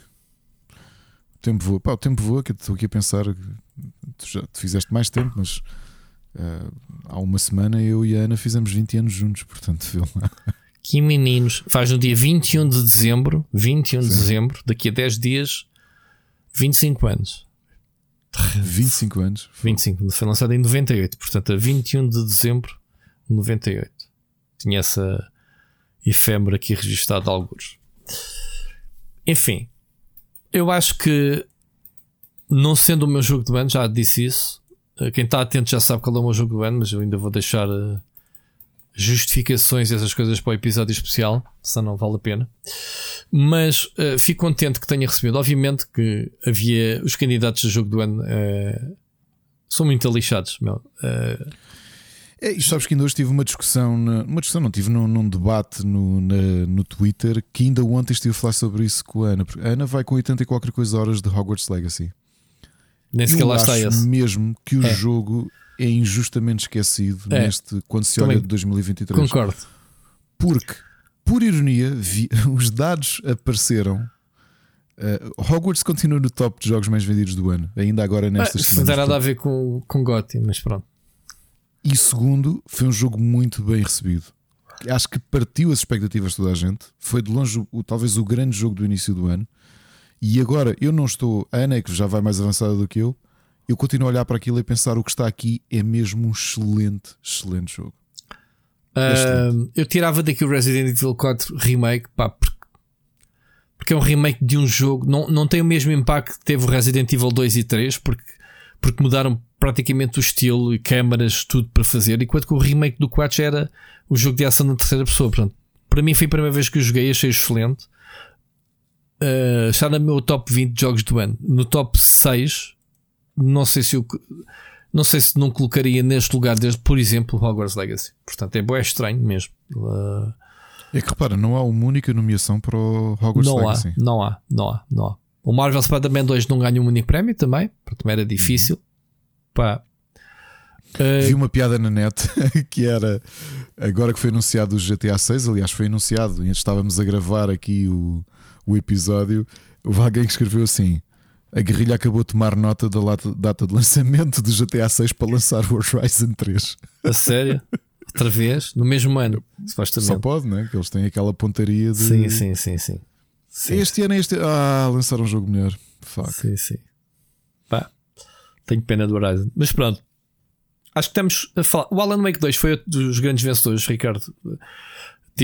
tempo voa. Pá, o tempo voa, que estou aqui a pensar. Tu já tu fizeste mais tempo, mas uh, há uma semana eu e a Ana fizemos 20 anos juntos, portanto, vê lá. Que meninos. Faz no dia 21 de dezembro. 21 de dezembro. Daqui a 10 dias. 25 anos. 25 anos. 25. Foi lançado em 98. Portanto, a 21 de dezembro de 98. Tinha essa efêmera aqui registada de alguns. Enfim. Eu acho que, não sendo o meu jogo do ano, já disse isso. Eh, Quem está atento já sabe qual é o meu jogo do ano, mas eu ainda vou deixar eh, justificações e essas coisas para o episódio especial, senão não vale a pena. Mas eh, fico contente que tenha recebido. Obviamente que havia os candidatos do jogo do ano eh, são muito alixados. Meu. Eh, É, e sabes que ainda hoje tive uma discussão, uma discussão, não tive num, num debate no, na- no Twitter que ainda ontem estive a falar sobre isso com a Ana. Porque a Ana vai com 80 e qualquer coisa horas de Hogwarts Legacy. nem sequer lá está esse. mesmo que o É. jogo é injustamente esquecido É. neste, quando se Também olha de 2023. Concordo. Porque, por ironia, vi- os dados apareceram Uh, Hogwarts continua no top de jogos mais vendidos do ano, ainda agora nestas ah, não tem nada a ver com, com Gotti, mas pronto. E segundo, foi um jogo muito bem recebido. Acho que partiu as expectativas de toda a gente. Foi de longe o, talvez o grande jogo do início do ano. E agora eu não estou. A Ana, é que já vai mais avançada do que eu, eu continuo a olhar para aquilo e pensar o que está aqui é mesmo um excelente, excelente jogo. Uh, eu tirava daqui o Resident Evil 4 Remake, pá, porque, porque é um remake de um jogo, não, não tem o mesmo impacto que teve o Resident Evil 2 e 3, porque, porque mudaram praticamente o estilo e câmaras, tudo para fazer, enquanto que o remake do 4 era o jogo de ação na terceira pessoa. Portanto, para mim foi a primeira vez que eu joguei, achei excelente. Uh, está no meu top 20 jogos do ano. No top 6, não sei se eu não sei se não colocaria neste lugar, desde, por exemplo, Hogwarts Legacy. Portanto, é, é estranho mesmo. Uh... É que repara, não há uma única nomeação para o Hogwarts não Legacy. Há, não há, não há, não há. O Marvel Spider-Man 2 não ganha um único prémio também, porque também era difícil. Uhum. Pá. Uh... Vi uma piada na net que era agora que foi anunciado o GTA 6, aliás, foi anunciado, e estávamos a gravar aqui o, o episódio. Houve alguém que escreveu assim: a guerrilha acabou de tomar nota da data de lançamento do GTA 6 para lançar o Horizon 3. A sério? Outra vez? No mesmo ano? Só pode, né? Que eles têm aquela pontaria de. Sim, sim, sim, sim. sim. Este ano é este. Ah, lançaram um jogo melhor. Fuck. Sim, sim. Pá, tenho pena do Horizon. Mas pronto. Acho que estamos a falar. O Alan Wake 2 foi outro dos grandes vencedores, Ricardo.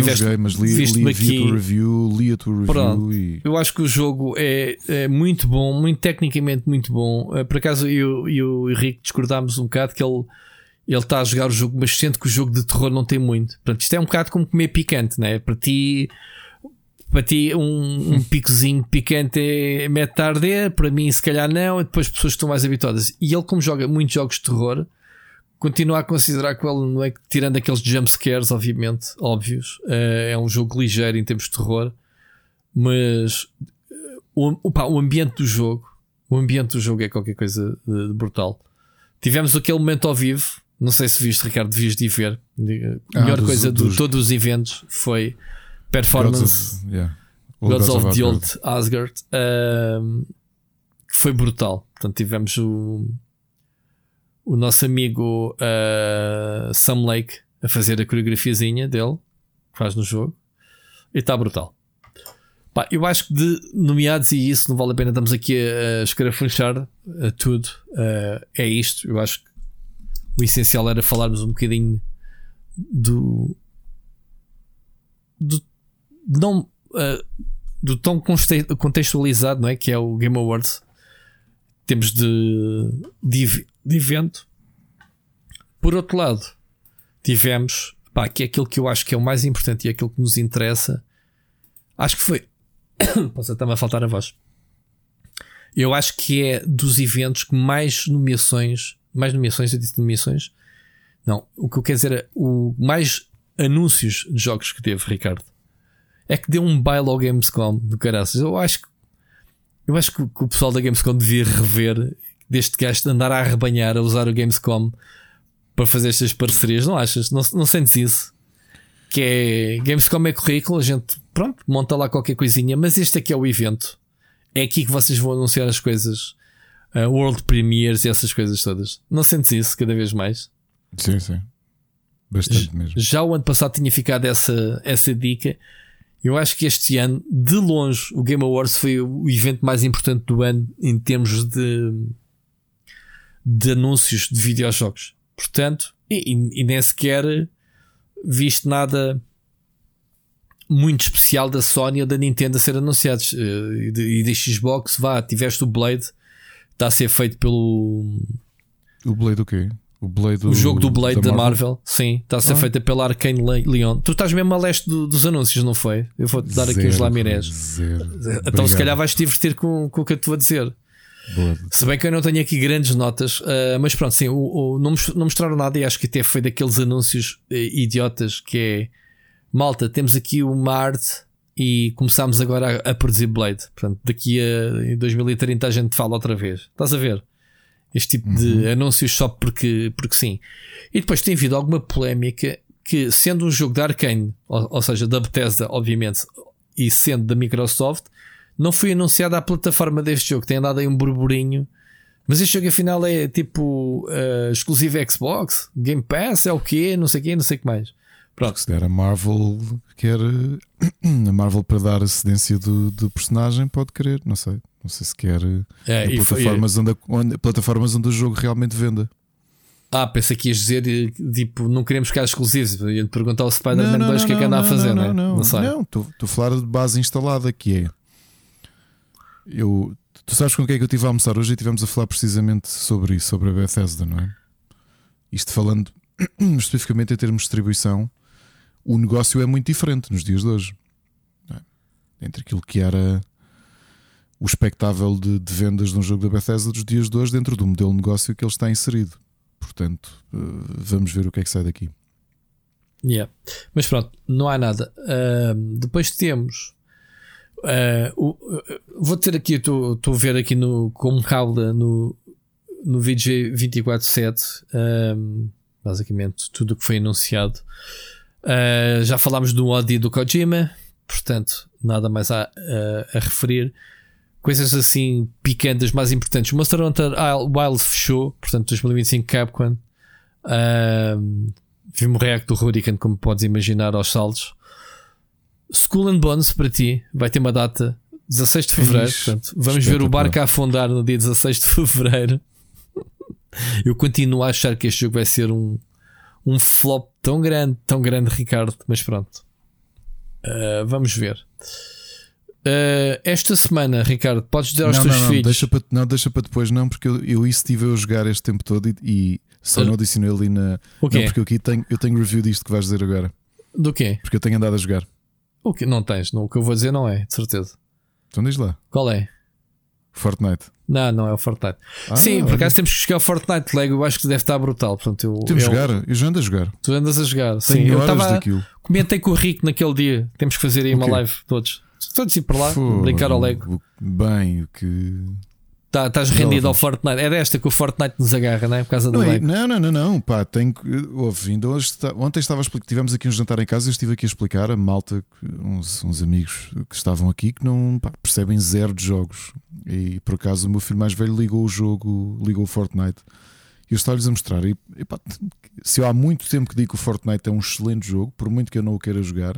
Tiveste, não joguei, mas li, li, a tua review, li a tua review Pronto, e... Eu acho que o jogo é, é, muito bom, muito tecnicamente muito bom. Eh, por acaso eu e o Henrique discordámos um bocado que ele ele está a jogar o jogo, mas sente que o jogo de terror não tem muito. Portanto, isto é um bocado como comer picante, né? Para ti, para ti um, um picozinho picante é mete tarde, para mim se calhar não, e depois pessoas estão mais habituadas. E ele, como joga muitos jogos de terror, continua a considerar que ele não é tirando aqueles jumpscares, obviamente, óbvios. Eh, é um jogo ligeiro em termos de terror, mas eh, o, opa, o ambiente do jogo, o ambiente do jogo é qualquer coisa de, brutal. Tivemos aquele momento ao vivo, não sei se viste, Ricardo, devias de ver. A melhor ah, dos, coisa de todos os eventos foi performance Gods of, yeah. Gods of, of the Old Asgard, uh, que foi brutal. Portanto, tivemos o o nosso amigo uh, Sam Lake a fazer a coreografiazinha dele, que faz no jogo, e está brutal. Pá, eu acho que de nomeados e isso não vale a pena, estamos aqui a, a escarafunchar a tudo. Uh, é isto. Eu acho que o essencial era falarmos um bocadinho do. do não. Uh, do tão contextualizado, não é? Que é o Game Awards. Temos de, de de evento. Por outro lado, tivemos, pá, que é aquilo que eu acho que é o mais importante e é aquilo que nos interessa. Acho que foi. Posso até me faltar a voz. Eu acho que é dos eventos que mais nomeações, mais nomeações, eu disse nomeações. Não, o que eu quero dizer é o mais anúncios de jogos que teve, Ricardo. É que deu um baile ao Gamescom do caraças. Eu acho que eu acho que o pessoal da Gamescom devia rever deste gajo andar a arrebanhar a usar o Gamescom para fazer estas parcerias, não achas? Não, não sentes isso? Que é Gamescom é currículo, a gente pronto, monta lá qualquer coisinha, mas este aqui é o evento. É aqui que vocês vão anunciar as coisas, uh, World Premiers e essas coisas todas. Não sentes isso cada vez mais? Sim, sim. Bastante mesmo. Já o ano passado tinha ficado essa, essa dica. Eu acho que este ano, de longe, o Game Awards foi o evento mais importante do ano em termos de de anúncios de videojogos. Portanto, e, e, nem sequer viste nada muito especial da Sony ou da Nintendo a ser anunciados. Eh, e da Xbox, vá, tiveste o Blade, está a ser feito pelo. O Blade o quê? O, Blade o jogo do Blade da, Marvel. Marvel. sim, está a ser ah. feita pela Arcane Leon. Tu estás mesmo a leste do, dos anúncios, não foi? Eu vou-te dar aqui uns lamirés. Então, Obrigado. se calhar vais te divertir com, com o que eu te vou dizer. Boa. Se bem que eu não tenho aqui grandes notas, uh, mas pronto, sim, o, o, não, não mostraram nada e acho que até foi daqueles anúncios uh, idiotas que é malta, temos aqui o Mart e começamos agora a, a, produzir Blade. Portanto, daqui a em 2030 a gente fala outra vez. Estás a ver? Este tipo uhum. de anúncios só porque, porque sim. E depois tem havido alguma polémica que, sendo um jogo da Arkane, ou, ou seja, da Bethesda, obviamente, e sendo da Microsoft, não foi anunciada a plataforma deste jogo, tem andado aí um burburinho. Mas este jogo afinal é tipo uh, exclusivo Xbox, Game Pass, é o quê? Não sei o quê, não sei o que mais. Pronto. Se der a Marvel quer a Marvel para dar a cedência do, do personagem, pode querer, não sei. Não sei se quer É, em e foi- plataformas, onde, onde- plataformas onde o jogo realmente venda. Ah, pensei que ias dizer eh, tipo, não queremos ficar exclusivos. Ia-te perguntar ao Spider-Man 2 o que é que anda a fazer, não, né? não, não, sei. não. Estou estou a falar de base instalada que é. Eu, tu sabes com quem é que eu estive a almoçar hoje e estivemos a falar precisamente sobre isso, sobre a Bethesda, não é? Isto falando especificamente em termos de distribuição, o negócio é muito diferente nos dias de hoje. não é? Entre aquilo que era o expectável de, de vendas de um jogo da Bethesda dos dias de hoje, dentro do modelo de negócio que ele está inserido. Portanto, eh, vamos ver o que é que sai daqui. Yeah. Mas pronto, não há nada. Ahm, depois temos. uh, vou ter aqui, estou a ver aqui no, como cauda no, no VG 24-7, ahm, basicamente tudo o que foi anunciado. Ah, já falámos do Odd e do Kojima, portanto, nada mais a- a referir. Coisas assim picantes, mais importantes. Monster Hunter Wild fechou, portanto, 2025 Capcom. Ahm, Vi-me o react do Hurricane, como podes imaginar, aos saldos. School and Bones para ti vai ter uma data 16 de fevereiro. Ixi, Portanto, vamos ver o barco a afundar no dia 16 de fevereiro. Eu continuo a achar que este jogo vai ser um, um flop tão grande, tão grande, Ricardo. Mas pronto, Uh, vamos ver. Uh, esta semana, Ricardo, podes dizer aos não, teus não, não, filhos. Deixa para, não, deixa para depois, não, porque eu, eu isso estive a jogar este tempo todo e, e só não adicionei ali na. O quê? Não, porque eu aqui tenho, eu tenho review disto que vais dizer agora. Do quê? Porque eu tenho andado a jogar. O que não tens? Não, o que eu vou dizer não é, de certeza. Então diz lá. Qual é? Fortnite. Não, não é o Fortnite. Ah, Sim, por acaso temos que jogar o Fortnite Lego. Eu acho que deve estar brutal. Portanto, eu, Temos eu- jogar. Eu já ando a jogar. Tu andas a jogar. Sim, Tenho eu estava. Comentei com o Rico naquele dia. Temos que fazer aí O uma live todos. Todos ir para lá, brincar ao Lego. Bem, o que. Tá, estás rendido ao Fortnite. É desta que o Fortnite nos agarra, não é? Por causa do Não, é- Lego. não, não, não, não, pá, tenho que. Ouve, ainda hoje está- ontem estava a explicar, tivemos aqui um jantar em casa e eu estive aqui a explicar a malta, uns, uns amigos que estavam aqui que não pá, percebem zero de jogos. E por acaso o meu filho mais velho ligou o jogo, ligou o Fortnite. E eu estava-lhes a mostrar. E, e pá, se eu há muito tempo que digo que o Fortnite é um excelente jogo, por muito que eu não o queira jogar,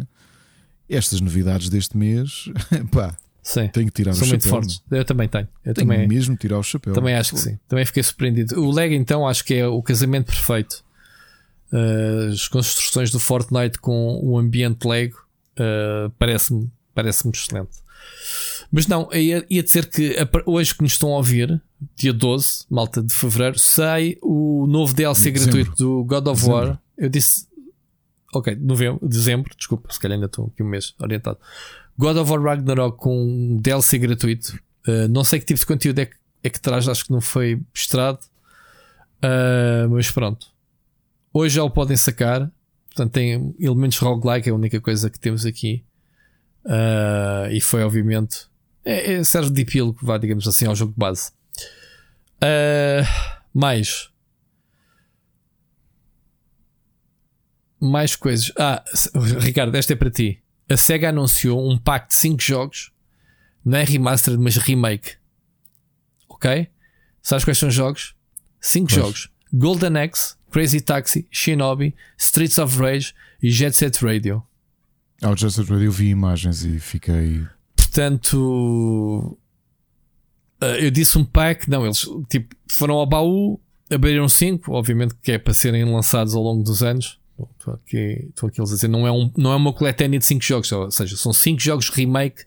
estas novidades deste mês, pá, Sim. tenho que tirar São o muito chapéu. fortes. Eu também tenho. Eu. Tenho também, mesmo tirar o chapéu. também acho que sim. Também fiquei surpreendido. O Lego, então, acho que é o casamento perfeito. Uh, as construções do Fortnite com o ambiente Lego uh, parece-me parece excelente. Mas não, ia, ia dizer que hoje que nos estão a ouvir, dia 12, malta de fevereiro, sai o novo DLC Dezembro. gratuito do God of Dezembro. War. Eu disse, ok, novembro, dezembro, desculpa, se calhar ainda estou aqui um mês orientado. God of War Ragnarok com um DLC gratuito. Uh, não sei que tipo de conteúdo é que, é que traz, acho que não foi mostrado. Uh, mas pronto. Hoje já o podem sacar. Portanto, tem elementos roguelike, é a única coisa que temos aqui. Uh, e foi, obviamente, é, é, serve de epílogo, vá, digamos assim, ao jogo base. Mais. Mais coisas. Ah, Ricardo, esta é para ti. A SEGA anunciou um pack de 5 jogos. Não é remastered, mas remake. Ok? Sabes quais são os jogos? 5 Quais? jogos: Golden Axe, Crazy Taxi, Shinobi, Streets of Rage e Jet Set Radio. Ao Just Set Radio eu vi imagens e fiquei. Portanto, eh, eu disse um pack. Não, eles tipo, foram ao baú, abriram 5, obviamente que é para serem lançados ao longo dos anos. Estou aqui, estou aqui a dizer, não é, um, não é uma coletânea de 5 jogos, ou seja, são 5 jogos remake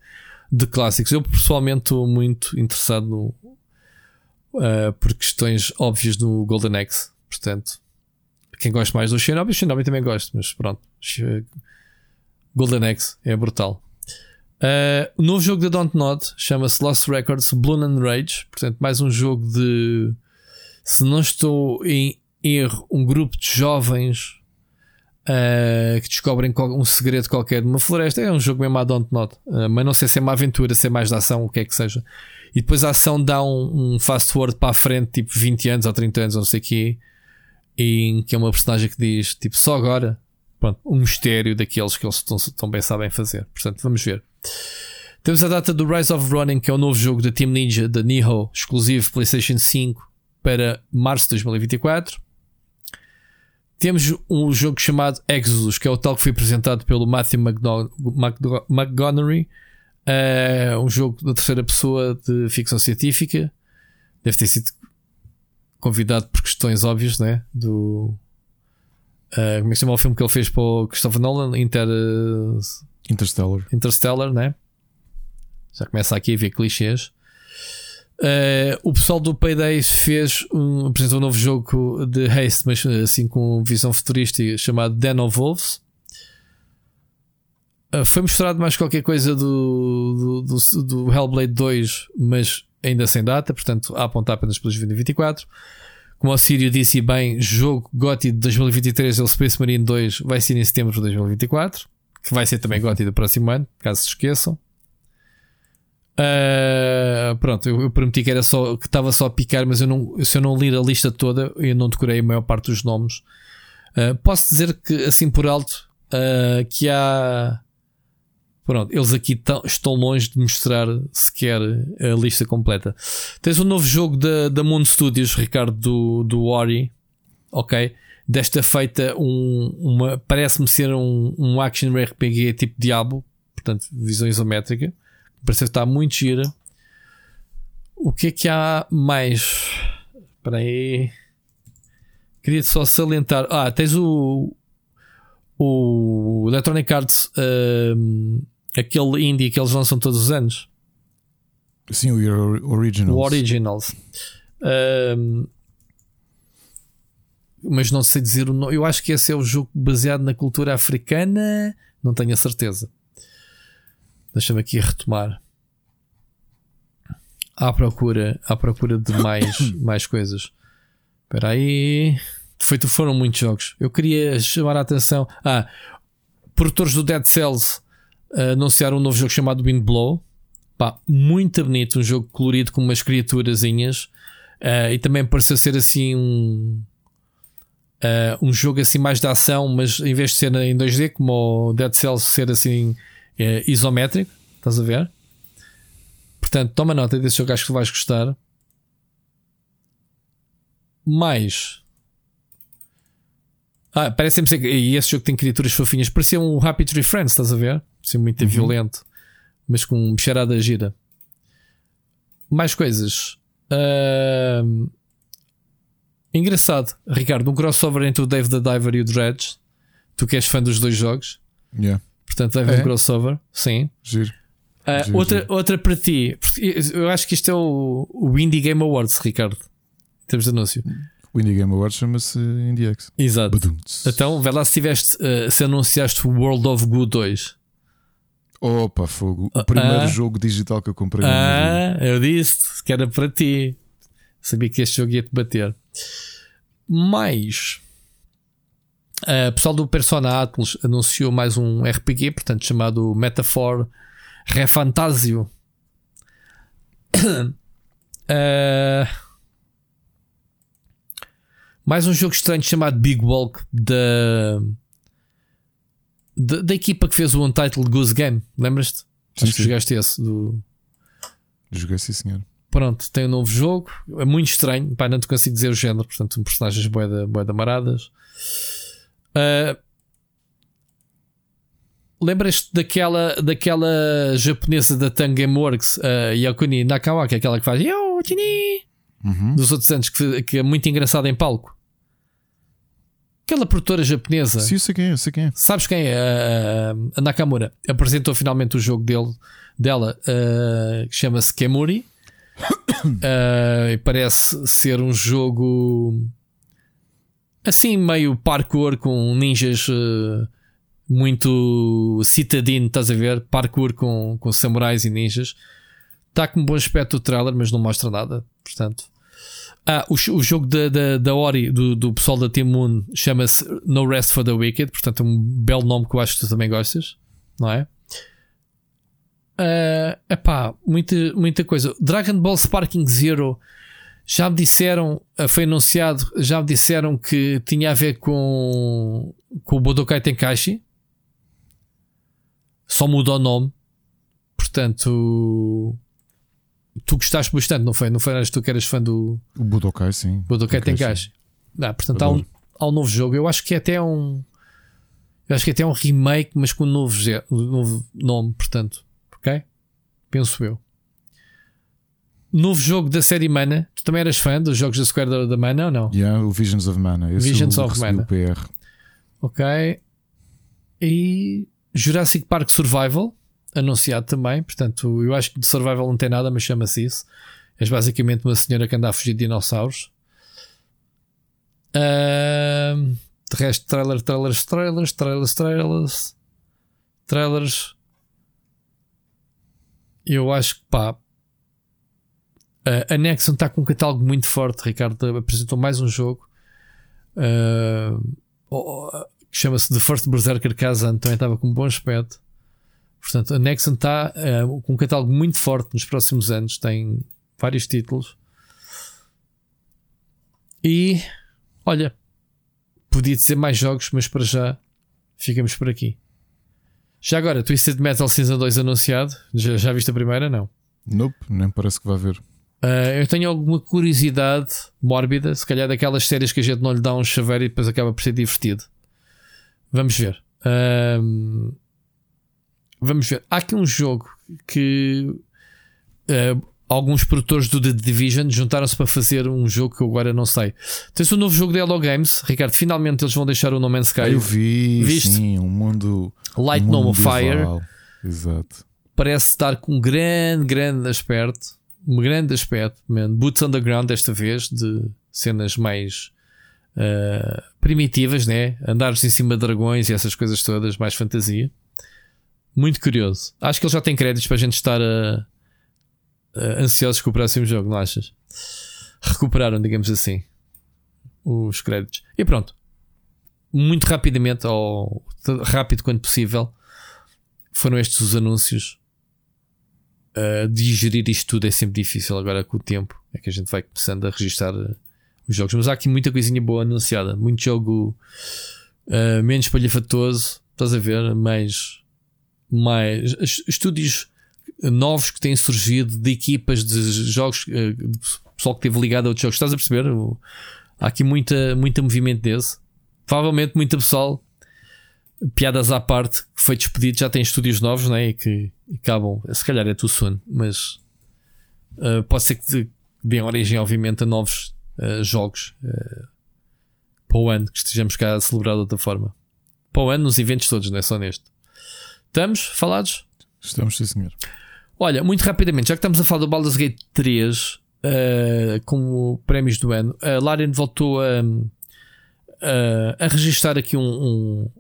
de clássicos. Eu pessoalmente estou muito interessado no, eh, por questões óbvias no Golden Axe. Portanto, quem gosta mais do Shinobi, Shinobi também gosto, mas pronto. Golden Axe é brutal. Uh, o novo jogo da Dontnod chama-se Lost Records Blood and Rage. Portanto, mais um jogo de. Se não estou em erro, um grupo de jovens uh, que descobrem um segredo qualquer de uma floresta. É um jogo mesmo à Dontnod. Uh, mas não sei se é uma aventura, se é mais de ação, o que é que seja. E depois a ação dá um, um fast forward para a frente, tipo 20 anos ou 30 anos, não sei o quê. Em que é uma personagem que diz, tipo, só agora. Pronto, um mistério daqueles que eles tão, tão bem sabem fazer. Portanto, vamos ver. Temos a data do Rise of Ronin, que é o novo jogo da Team Ninja, da Nihon, exclusivo PlayStation 5 para março de 2024. Temos um jogo chamado Exodus, que é o tal que foi apresentado pelo Matthew McGonery. É um jogo da terceira pessoa de ficção científica. Deve ter sido convidado por questões óbvias, né? Do. Uh, como é que se chama o filme que ele fez para o Christopher Nolan? Inter, Interstellar. Interstellar, né? Já começa aqui a ver clichês. Uh, o pessoal do Payday fez um, apresentou um novo jogo de haste, mas assim com visão futurística, chamado Den of Wolves. Uh, foi mostrado mais qualquer coisa do, do, do, do, Hellblade 2, mas ainda sem data, portanto, a apontar apenas para 2024. Como o Sírio disse bem, jogo GOTY de 2023 é o Space Marine 2, vai ser em setembro de 2024, que vai ser também GOTY do próximo ano, caso se esqueçam. Uh, pronto, eu, eu, prometi que era só que estava só a picar, mas eu não, se eu não lir a lista toda, eu não decorei a maior parte dos nomes. Uh, posso dizer que assim por alto uh, que há pronto, eles aqui estão longe de mostrar sequer a lista completa. Tens um novo jogo da, da Moon Studios, Ricardo, do, do Ori, ok? Desta feita, um, uma parece-me ser um, um action RPG tipo Diabo, portanto, visão isométrica Parece que está muito gira. O que é que há mais? Espera aí. Queria só salientar. Ah, tens o. O Electronic Arts. Um, aquele indie que eles lançam todos os anos. Sim, o Originals. O Originals. Um, mas não sei dizer o nome. Eu acho que esse é o jogo baseado na cultura africana. Não tenho a certeza. Deixa-me aqui retomar. À procura, à procura de mais, mais coisas. Espera aí. Feito, foram muitos jogos. Eu queria chamar a atenção. Ah, produtores do Dead Cells uh, anunciaram um novo jogo chamado Windblow. Pá, muito bonito. Um jogo colorido com umas criaturazinhas. Uh, e também pareceu ser assim um. Uh, um jogo assim mais de ação, mas em vez de ser em 2D, como o Dead Cells ser assim é isométrico, estás a ver? Portanto, toma nota desse jogo, acho que vais gostar. Mais. Ah, parece-me ser. E esse jogo tem criaturas fofinhas. Parecia um Happy Tree Friends, estás a ver? Parecia muito uhum. violento, mas com cheirada gira. Mais coisas. Uh... Engraçado, Ricardo, um crossover entre o Dave the Diver e o Dredge. Tu que és fã dos dois jogos. Yeah. Portanto, vai haver é? um crossover. Sim. Giro. Uh, giro, outra, giro. outra para ti. Eu acho que isto é o, o Indie Game Awards, Ricardo. Em termos de anúncio. O Indie Game Awards chama-se IndieX. Exato. Badunts. Então, vai lá se tiveste, uh, se anunciaste o World of Goo 2. Opa, fogo. O primeiro uh, jogo digital que eu comprei. Ah, eu disse que era para ti. Sabia que este jogo ia te bater. Uh, o pessoal do Persona Atlas anunciou mais um RPG, portanto, chamado Metaphor Refantasio. uh, mais um jogo estranho chamado Big Walk da, da, da equipa que fez o Untitled Goose Game. Lembras-te? Acho que jogaste esse. Do... Joguei sim, senhor. Pronto, tem um novo jogo. É muito estranho. Pá, não te consigo dizer o género. Portanto, um personagens boeda, boeda maradas. Uh, Lembras-te daquela, daquela japonesa da Tangem Works, uh, Yakuni Nakawaki, aquela que faz Yo, uhum. dos outros anos, que, que é muito engraçada em palco? Aquela produtora japonesa. Sim, sei quem é, sei quem é. Sabes quem é? Uh, a Nakamura apresentou finalmente o jogo dele, dela, uh, que chama-se Kemuri. Uh, e parece ser um jogo assim meio parkour com ninjas uh, muito citadino, estás a ver? Parkour com, com samurais e ninjas. Está com um bom aspecto o trailer, mas não mostra nada. Portanto, ah, o, o jogo da, da, da Ori, do, do pessoal da Team Moon, chama-se No Rest for the Wicked. Portanto, é um belo nome que eu acho que tu também gostas, não é? Uh, epá, muita, muita coisa. Dragon Ball Sparking Zero já me disseram, eh, foi anunciado, já me disseram que tinha a ver com, com o Budokai Tenkaichi. Só mudou o nome. portanto, tu gostaste bastante, não foi? Não foi? Eras tu que eras fã do O Budokai, sim. Budokai Tenkaichi? Não, portanto, há um, há um novo jogo. Eu acho que é até um. Acho que é até um remake, mas com um novo, um novo nome, portanto. Ok? Penso eu. Novo jogo da série Mana. Tu também eras fã dos jogos da Square da, da Mana ou não? Yeah, o Visions of Mana. Esse Visions of Mana. PR. Ok. E Jurassic Park Survival, anunciado também. Portanto, eu acho que de Survival não tem nada, mas chama-se isso. És basicamente uma senhora que anda a fugir de dinossauros. Ahm, de resto, trailer, trailers, trailers, trailers, trailers, trailers. Eu acho que pá. A Nexon está com um catálogo muito forte. Ricardo apresentou mais um jogo. Ah, oh, que chama-se The First Berserker Kazan, também estava com um bom aspecto. Portanto, a Nexon está eh, com um catálogo muito forte nos próximos anos, tem vários títulos. E olha, podia dizer mais jogos, mas para já ficamos por aqui. Já agora, Twisted Metal Season 2 anunciado. Já, já viste a primeira? Não. Nope, nem parece que vai haver. Uh, eu tenho alguma curiosidade mórbida, se calhar daquelas séries que a gente não lhe dá um chaveiro e depois acaba por ser divertido. Vamos ver. Um, vamos ver. Há aqui um jogo que uh, alguns produtores do The Division juntaram-se para fazer um jogo que eu agora não sei. Tens um novo jogo da Hello Games, Ricardo. Finalmente eles vão deixar o No Man's Sky. Ah, eu vi, Viste? sim, um mundo. Light um mundo No Fire. Exato. parece estar com um grande, grande aspecto. Um grande aspecto, man. Boots Underground desta vez, de cenas mais uh, primitivas, né? Andares em cima de dragões e essas coisas todas, mais fantasia. Muito curioso. Acho que ele já tem créditos para a gente estar uh, uh, ansiosos com o próximo jogo, não achas? Recuperaram, digamos assim, os créditos. E pronto. Muito rapidamente, ou rápido quanto possível, foram estes os anúncios. Uh, digerir isto tudo é sempre difícil agora com o tempo. É que a gente vai começando a registrar uh, os jogos. Mas há aqui muita coisinha boa anunciada. Muito jogo uh, menos palhafatoso. Estás a ver? Mais, mais es- estúdios novos que têm surgido de equipas de jogos, uh, de pessoal que esteve ligado a outros jogos. Estás a perceber? Há aqui muita, muita movimento desse. Provavelmente muita pessoal piadas à parte, foi despedido, já tem estúdios novos, né? E que acabam, se calhar é too soon, mas uh, pode ser que deem origem, obviamente, a novos uh, jogos uh, para o ano que estejamos cá a celebrar de outra forma. Para o ano, nos eventos todos, não é só neste. Estamos falados? Estamos, sim, senhor. Olha, muito rapidamente, já que estamos a falar do Baldur's Gate 3 uh, como prémios do ano, a Larian voltou a, a, a registrar aqui um, um-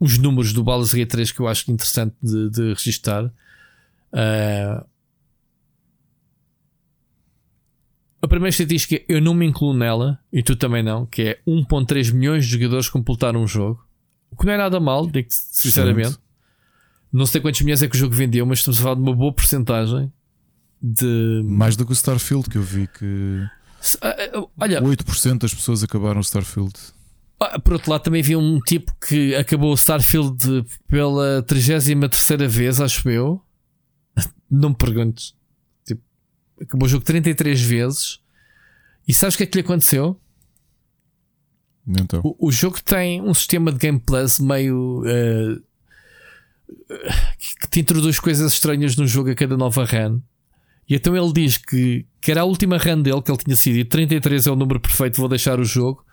uns números do Baldur's Gate 3 que eu acho interessante de, de registar. Uh, a primeira estatística eu não me incluo nela, e tu também não, que é 1.3 milhões de jogadores completaram um jogo. O que não é nada mal, digo sinceramente. Excelente. Não sei quantos milhões é que o jogo vendeu, mas estamos a falar de uma boa porcentagem de. Mais do que o Starfield, que eu vi que Ah, ah, Olha, 8% das pessoas acabaram o Starfield. Ah, por outro lado, também havia um tipo que acabou o Starfield pela 33 vez, acho eu. Não me perguntes. Tipo, acabou o jogo 33 vezes. E sabes o que é que lhe aconteceu? Então, O, o jogo tem um sistema de gameplay meio. eh, que te introduz coisas estranhas no jogo a cada nova run. E então ele diz que, que era a última run dele que ele tinha sido e 33 é o número perfeito, vou deixar o jogo.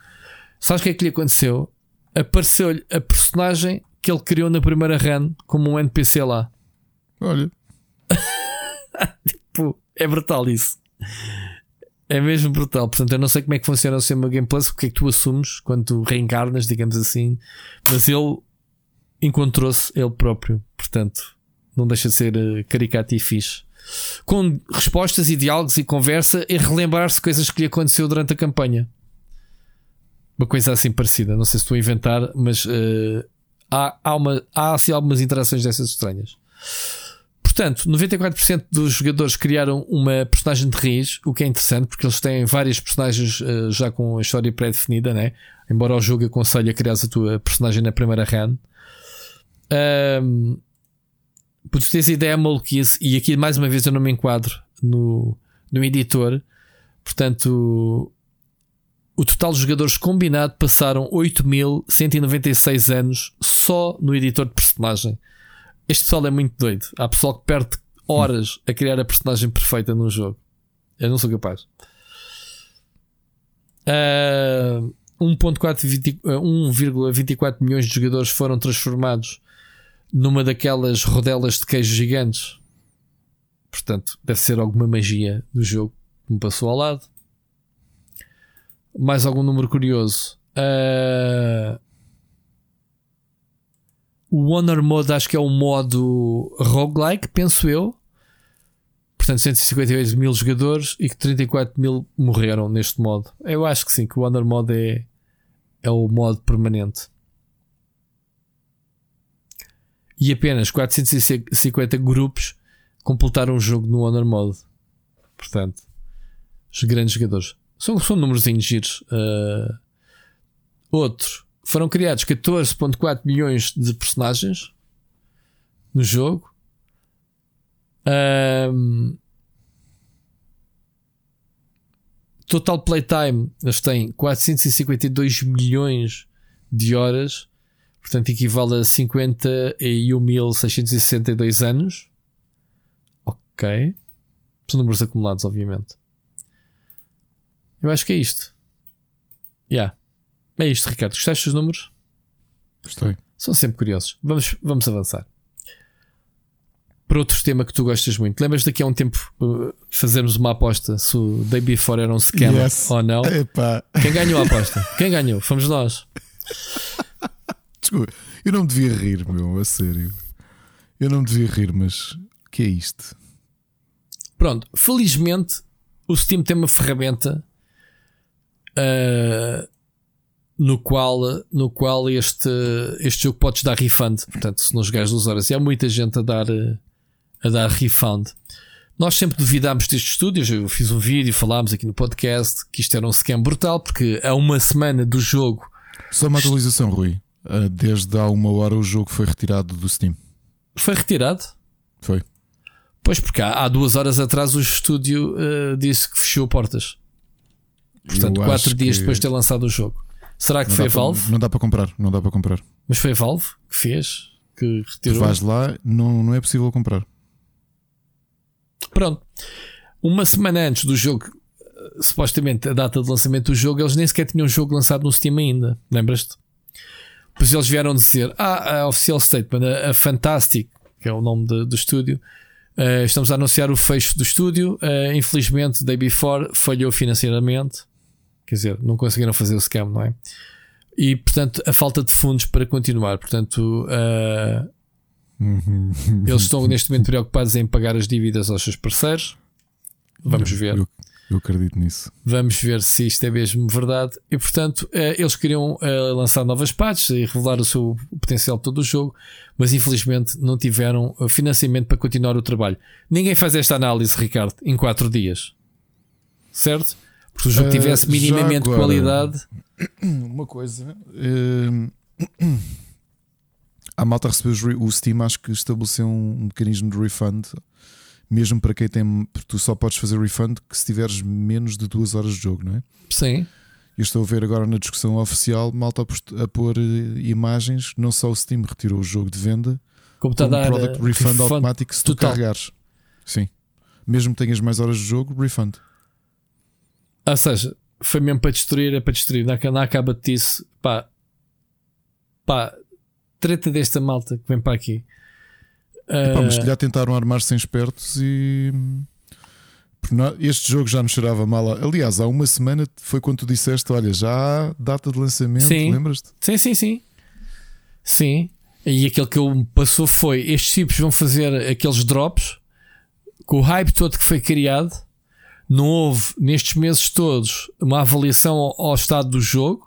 Sabes o que é que lhe aconteceu? Apareceu-lhe a personagem que ele criou na primeira run como um NPC lá. olha, Pô, é brutal isso. É mesmo brutal. Portanto, eu não sei como é que funciona o sistema gameplay, o que é que tu assumes quando tu reencarnas, digamos assim. Mas ele encontrou-se ele próprio. Portanto, não deixa de ser eh, caricato e fixe. Com respostas e diálogos e conversa e relembrar-se coisas que lhe aconteceu durante a campanha. Uma coisa assim parecida. Não sei se estou a inventar, mas eh, há, há, uma, há assim, algumas interações dessas estranhas. Portanto, 94% dos jogadores criaram uma personagem de raiz, o que é interessante porque eles têm várias personagens eh, já com a história pré-definida, né? Embora o jogo aconselhe a criar a tua personagem na primeira run. Ahm, Para tu teres ideia, maluquice, e aqui mais uma vez eu não me enquadro no, no editor, portanto, o total de jogadores combinado passaram 8.196 anos só no editor de personagem. Este pessoal é muito doido. Há pessoal que perde horas a criar a personagem perfeita num jogo. Eu não sou capaz. Uh, 1.4 uh, 1,24 milhões de jogadores foram transformados numa daquelas rodelas de queijo gigantes. Portanto, deve ser alguma magia do jogo que me passou ao lado. Mais algum número curioso. Uh, o Honor Mode acho que é o modo roguelike, penso eu. Portanto, 158 mil jogadores e que 34 mil morreram neste modo. Eu acho que sim, que o Honor Mode é, é o modo permanente. E apenas 450 grupos completaram o jogo no Honor Mode. Portanto, os grandes jogadores. São, são números giros. Uh, outro. Foram criados 14.4 milhões de personagens no jogo. Um, total playtime eles têm 452 milhões de horas, portanto equivale a 51.662 anos. Ok, são números acumulados, obviamente. Eu acho que é isto. Yeah. É isto, Ricardo. Gostaste dos números? Gostei. São sempre curiosos. Vamos, vamos avançar para outro tema que tu gostas muito. Lembras daqui a um tempo uh, fazermos uma aposta se o Day Before era um scam yes. ou não? Epá. Quem ganhou a aposta? Quem ganhou? Fomos nós. Desculpa, eu não me devia rir, meu, a sério. Eu não me devia rir, mas o que é isto? Pronto, felizmente o Steam tem uma ferramenta uh, no qual, no qual este, este jogo podes dar refund. Portanto, se não jogares duas horas, e há muita gente a dar. A dar refund. Nós sempre duvidámos destes estúdios. Eu fiz um vídeo, falámos aqui no podcast que isto era um scam brutal, porque há uma semana do jogo. Só uma atualização, Rui. Ah, desde há uma hora o jogo foi retirado do Steam. Foi retirado? Foi. Pois, porque há, há duas horas atrás o estúdio uh, disse que fechou portas. Portanto, Eu quatro dias depois de ter lançado o jogo. Será que não foi Valve? Para, não dá para comprar, não dá para comprar. Mas foi Valve que fez, que retirou. Tu vais lá, não, não é possível comprar. Pronto. Uma semana antes do jogo, supostamente a data de lançamento do jogo, eles nem sequer tinham um jogo lançado no Steam ainda. Lembras-te? Pois eles vieram dizer: Ah, a Official Statement, a, a Fantastic, que é o nome de, do estúdio, uh, estamos a anunciar o fecho do estúdio. Uh, infelizmente, Day Before falhou financeiramente. Quer dizer, não conseguiram fazer o scam, não é? E portanto, a falta de fundos para continuar. Portanto, uh, Uhum. Eles estão neste momento preocupados em pagar as dívidas aos seus parceiros. Vamos ver. Eu, eu, acredito nisso. Vamos ver se isto é mesmo verdade. E portanto, eh, eles queriam eh, lançar novas patches e revelar o seu potencial todo o jogo, mas infelizmente não tiveram financiamento para continuar o trabalho. Ninguém faz esta análise, Ricardo, em 4 dias, certo? Porque se o jogo tivesse minimamente agora, qualidade. Uma coisa. Uh a malta recebeu o Steam, acho que estabeleceu um mecanismo de refund, mesmo para quem tem. Tu só podes fazer refund que se tiveres menos de duas horas de jogo, não é? Sim. Eu estou a ver agora na discussão oficial, malta a pôr eh, imagens, não só o Steam retirou o jogo de venda, como, está como a dar product uh, refund, refund automático se tu total. carregares. Sim. Mesmo que tenhas mais horas de jogo, refund. Ou seja, foi mesmo para destruir, é para destruir. Na, na acaba disso, pá, pá, treta desta malta que vem para aqui. Epá, mas se já tentaram armar-se em espertos e. Este jogo já nos cheirava mal. Aliás, há uma semana foi quando tu disseste: Olha, já há data de lançamento, lembras-te? Sim, sim, sim. Sim. E aquele que eu passou foi: estes tipos vão fazer aqueles drops com o hype todo que foi criado. Não houve nestes meses todos uma avaliação ao estado do jogo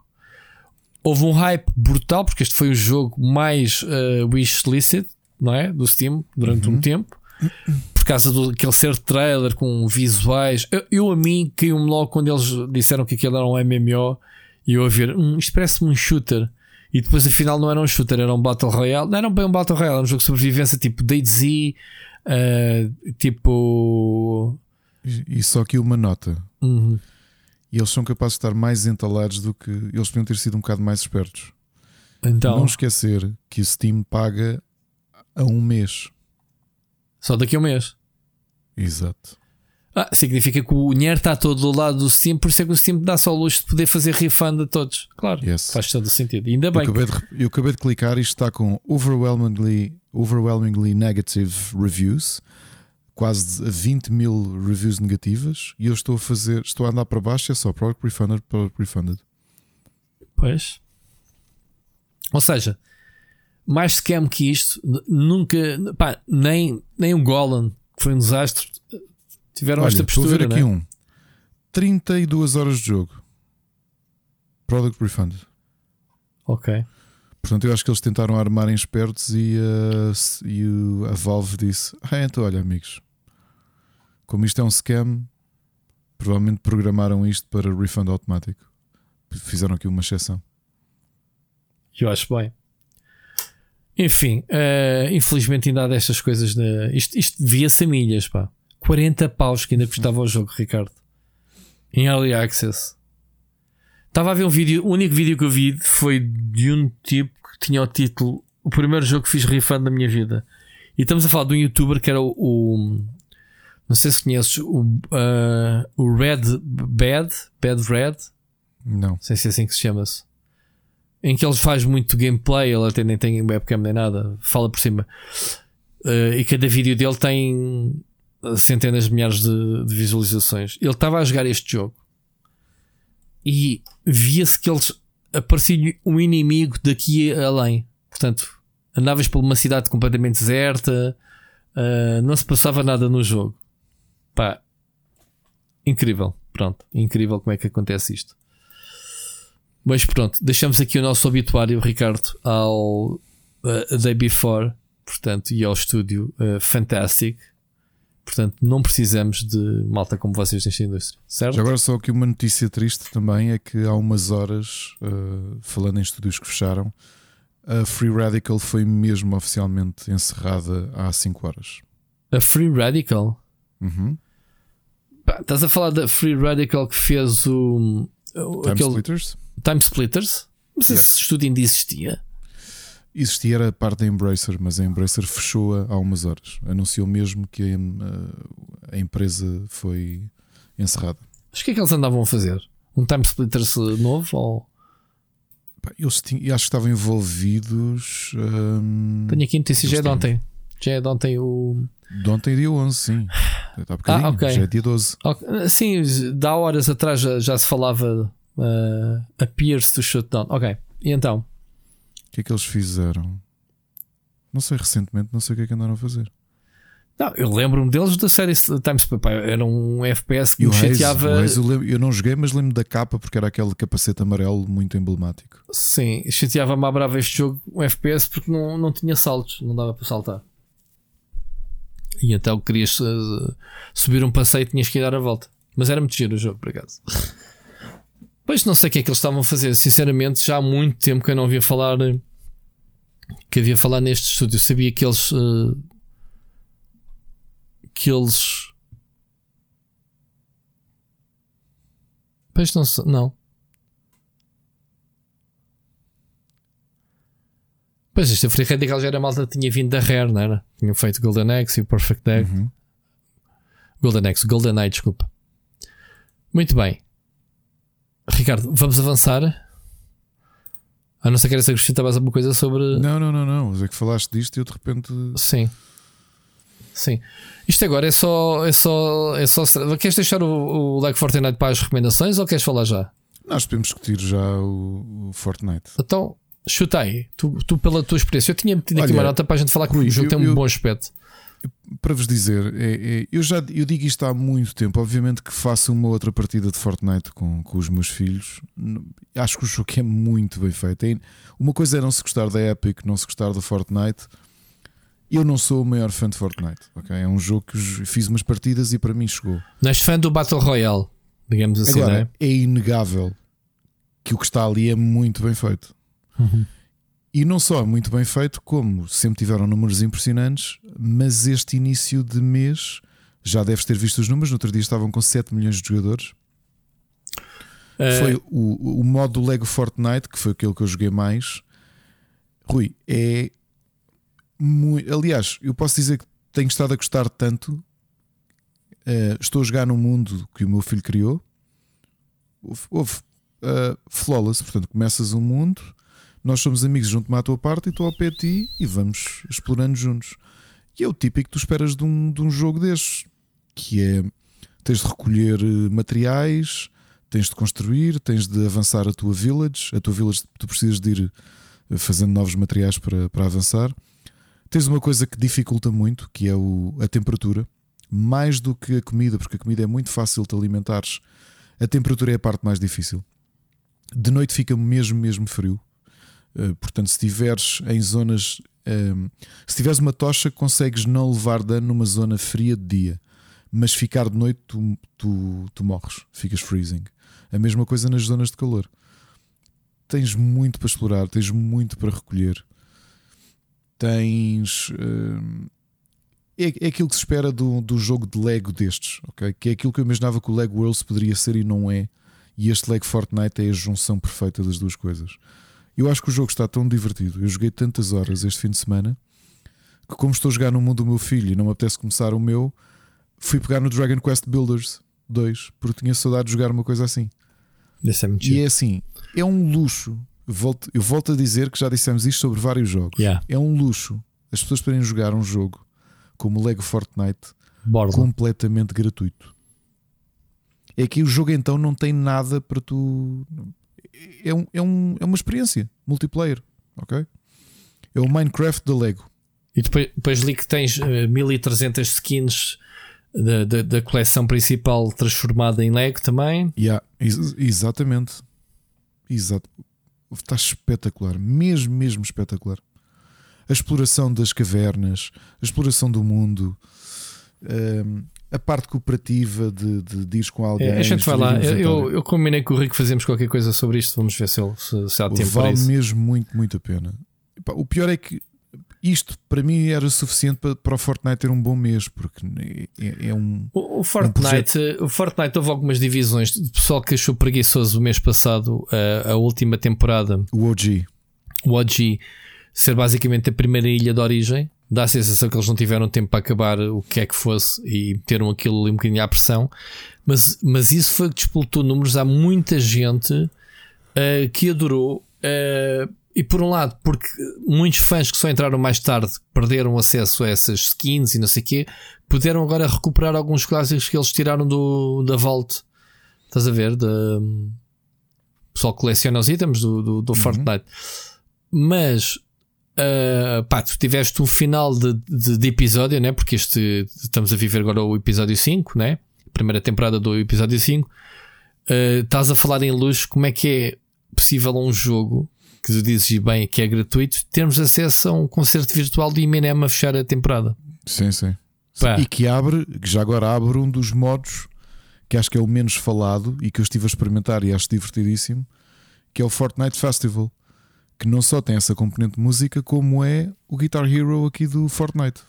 houve um hype brutal, porque este foi o jogo mais uh, wishlist, não é? Do Steam durante uhum. um tempo. Por causa daquele ser trailer com visuais. Eu, eu a mim caiu-me logo quando eles disseram que aquilo era um MMO e eu a ver, hum, isto parece-me um shooter. E depois afinal não era um shooter, era um Battle Royale. Não era bem um Battle Royale, era um jogo de sobrevivência tipo DayZ, uh, tipo. E, só aqui uma nota. Uhum. E eles são capazes de estar mais entalados do que. Eles podiam ter sido um bocado mais espertos. Então, Não esquecer que o Steam paga a um mês. só daqui a um mês. Exato. Ah, significa que o dinheiro está todo do lado do Steam, por isso é que o Steam dá só o luxo de poder fazer refund a todos. Claro, Yes. faz todo o sentido. E ainda Eu bem. acabei, de, eu acabei de clicar e está com overwhelmingly, overwhelmingly negative reviews, quase a 20 mil reviews negativas, e eu estou a fazer, estou a andar para baixo, é só product refunded, product refunded. Pois. Ou seja, mais scam que isto, nunca. Pá, nem, nem o Golan, que foi um desastre, tiveram Olha, esta estou a postura. ver aqui né? um 32 horas de jogo, product refunded. Ok. Portanto, eu acho que eles tentaram armarem espertos e, uh, e o- a Valve disse: Ah, então olha, amigos, como isto é um scam, provavelmente programaram isto para refund automático. Fizeram aqui uma exceção. Eu acho bem. Enfim, eh, infelizmente ainda há destas coisas. Na... Isto, isto via-se a milhas, pá. 40 paus que ainda custava o jogo, Ricardo. Em Early Access. Estava a ver um vídeo. O único vídeo que eu vi foi de um tipo que tinha o título O primeiro jogo que fiz refund da minha vida. E estamos a falar de um youtuber que era o. o- não sei se conheces o, eh, o Red Bad, Bad Red, Não. não sei se é assim que se chama-se. Em que ele faz muito gameplay, ele até nem tem webcam nem nada, fala por cima. Eh, e cada vídeo dele tem centenas de milhares de, de visualizações. Ele estava a jogar este jogo e via-se que eles aparecia um inimigo daqui além. Portanto, andavas por uma cidade completamente deserta, eh, não se passava nada no jogo. Pá, incrível. Pronto, incrível como é que acontece isto. Mas pronto, deixamos aqui o nosso obituário, Ricardo, ao uh, Day Before, portanto, e ao estúdio uh, Fantastic. Portanto, não precisamos de malta como vocês nesta indústria, certo? Já agora, só aqui uma notícia triste também é que há umas horas, uh, falando em estúdios que fecharam, a Free Radical foi mesmo oficialmente encerrada há 5 horas. A Free Radical. Uhum. Pá, estás a falar da Free Radical que fez o. o- Time aquele Splitters? Time Splitters? Mas Yeah. esse estúdio ainda existia. Existia era parte da Embracer, mas a Embracer fechou há umas horas. Anunciou mesmo que a, a- empresa foi encerrada. Mas o que é que eles andavam a fazer? Um Time Splitters novo? Ou... Eles tinham, acho que estavam envolvidos. hum, Tenho aqui notícias, já é de ontem. Já é de ontem o. de ontem, dia 11, sim. Está bocadinho, Ah, ok. já é dia 12. Ok, Sim, dá horas atrás já, já se falava uh, appears to shut down. Ok, e então? O que é que eles fizeram? Não sei, recentemente, não sei o que é que andaram a fazer. Não, eu lembro-me deles da série Times Pá, Era um FPS que E me Haze, chateava. Haze eu, lembro- eu não joguei, mas lembro da capa porque era aquele capacete amarelo muito emblemático. Sim, chateava-me à brava este jogo, um FPS, porque não, não tinha saltos, não dava para saltar. E então querias uh, subir um passeio e tinhas que ir dar a volta. Mas era muito giro o jogo, por acaso. Pois não sei o que é que eles estavam a fazer. Sinceramente, já há muito tempo que eu não havia falar eh, que havia falar neste estúdio. Sabia que eles eh, que eles Pois não não. Pois este Free Radical já era malta tinha vindo da Rare, não era? Tinham feito Golden Axe e o Perfect Deck. Uhum. Golden Axe, Golden Eye, desculpa. Muito bem. Ricardo, vamos avançar. A não ser que queres acrescentar mais alguma coisa sobre. Não, não, não, não. Mas é que falaste disto e eu de repente. Sim. Sim. Isto agora é só. É só, é só queres deixar o, o Like Fortnite para as recomendações ou queres falar já? Nós podemos discutir já o, o Fortnite. Então, chuta aí. Tu, tu, pela tua experiência. Eu tinha metido aqui Olha, uma nota para a gente falar que o jogo eu- tem um eu- bom aspecto. Para vos dizer, é- é- eu já eu digo isto há muito tempo. Obviamente que faço uma outra partida de Fortnite com, com os meus filhos. Acho que o jogo é muito bem feito. É- Uma coisa é não se gostar da Epic, não se gostar do Fortnite. Eu não sou o maior fã de Fortnite. ok? É um jogo que fiz umas partidas e para mim chegou. Não és fã do Battle Royale, digamos assim, Agora, é? é inegável que o que está ali é muito bem feito. Uhum. E não só é muito bem feito, como sempre tiveram números impressionantes, mas este início de mês já deves ter visto os números. No outro dia estavam com 7 milhões de jogadores. Eh, Foi o, o modo Lego Fortnite, que foi aquele que eu joguei mais. Rui, é. Muito... Aliás, eu posso dizer que tenho estado a gostar tanto. eh, estou a jogar num mundo que o meu filho criou. Houve, houve eh, flawless, portanto, começas um mundo, nós somos amigos junto-me à tua parte e estou ao pé de ti e vamos explorando juntos. E é o típico que tu esperas de um, de um jogo destes, que é tens de recolher eh, materiais, tens de construir, tens de avançar a tua village. A tua village tu precisas de ir eh, fazendo novos materiais para, para avançar. Tens uma coisa que dificulta muito, que é o, a temperatura, mais do que a comida, porque a comida é muito fácil de alimentares. A temperatura é a parte mais difícil. De noite fica mesmo, mesmo frio. Uh, portanto, se estiveres em zonas. um, se tiveres uma tocha, consegues não levar dano numa zona fria de dia, mas ficar de noite, tu, tu, tu morres, ficas freezing. A mesma coisa nas zonas de calor. Tens muito para explorar, tens muito para recolher. Tens. um, é, é aquilo que se espera do, do jogo de Lego destes, ok? Que é aquilo que eu imaginava que o Lego Worlds poderia ser e não é. E este Lego Fortnite é a junção perfeita das duas coisas. Eu acho que o jogo está tão divertido. Eu joguei tantas horas este fim de semana que, como estou a jogar no mundo do meu filho e não me apetece começar o meu, fui pegar no Dragon Quest Builders 2 porque tinha saudade de jogar uma coisa assim. Desse é E é assim, é um luxo. Volto, eu volto a dizer que já dissemos isto sobre vários jogos. Yeah. É um luxo as pessoas poderem jogar um jogo como Lego Fortnite Borla. completamente gratuito. É que o jogo então não tem nada para tu. É, um, é, um, é uma experiência multiplayer, ok? É o Minecraft da Lego. E depois, depois li que tens eh, 1300 skins da, da, da coleção principal transformada em Lego também. Yeah, ex- exatamente. Exato. Está espetacular. Mesmo, mesmo espetacular. A exploração das cavernas, a exploração do mundo, hum, a parte cooperativa de, de, de ires com alguém. É, a gente vai lá. um Eu, eu, combinei com o Rico fazemos qualquer coisa sobre isto. Vamos ver se, ele, se, se há tempo para vale isso. mesmo muito, muito a pena. O pior é que isto para mim era suficiente para, para o Fortnite ter um bom mês, porque é, é um. O, o Fortnite, o Fortnite houve algumas divisões de pessoal que achou preguiçoso o mês passado a, a última temporada, O OG. o OG, ser basicamente a primeira ilha de origem. Dá a sensação que eles não tiveram tempo para acabar o que é que fosse e meteram aquilo ali um bocadinho à pressão. Mas, mas isso foi que despoltou números. Há muita gente eh, que adorou. eh, e por um lado, porque muitos fãs que só entraram mais tarde perderam acesso a essas skins e não sei o quê, puderam agora recuperar alguns clássicos que eles tiraram do, da Vault. Estás a ver? Da, o pessoal que coleciona os itens do, do, do Fortnite. Mas Uh, pá, tu tiveste o final de, de, de episódio, né? Porque este estamos a viver agora o episódio 5, né? Primeira temporada do episódio 5. Uh, estás a falar em luz, como é que é possível um jogo que tu dizes bem que é gratuito termos acesso a um concerto virtual do Eminem a fechar a temporada? Sim, sim. Pá. E que abre, que já agora abre um dos modos que acho que é o menos falado e que eu estive a experimentar e acho divertidíssimo, que é o Fortnite Festival, que não só tem essa componente de música, como é o Guitar Hero aqui do Fortnite.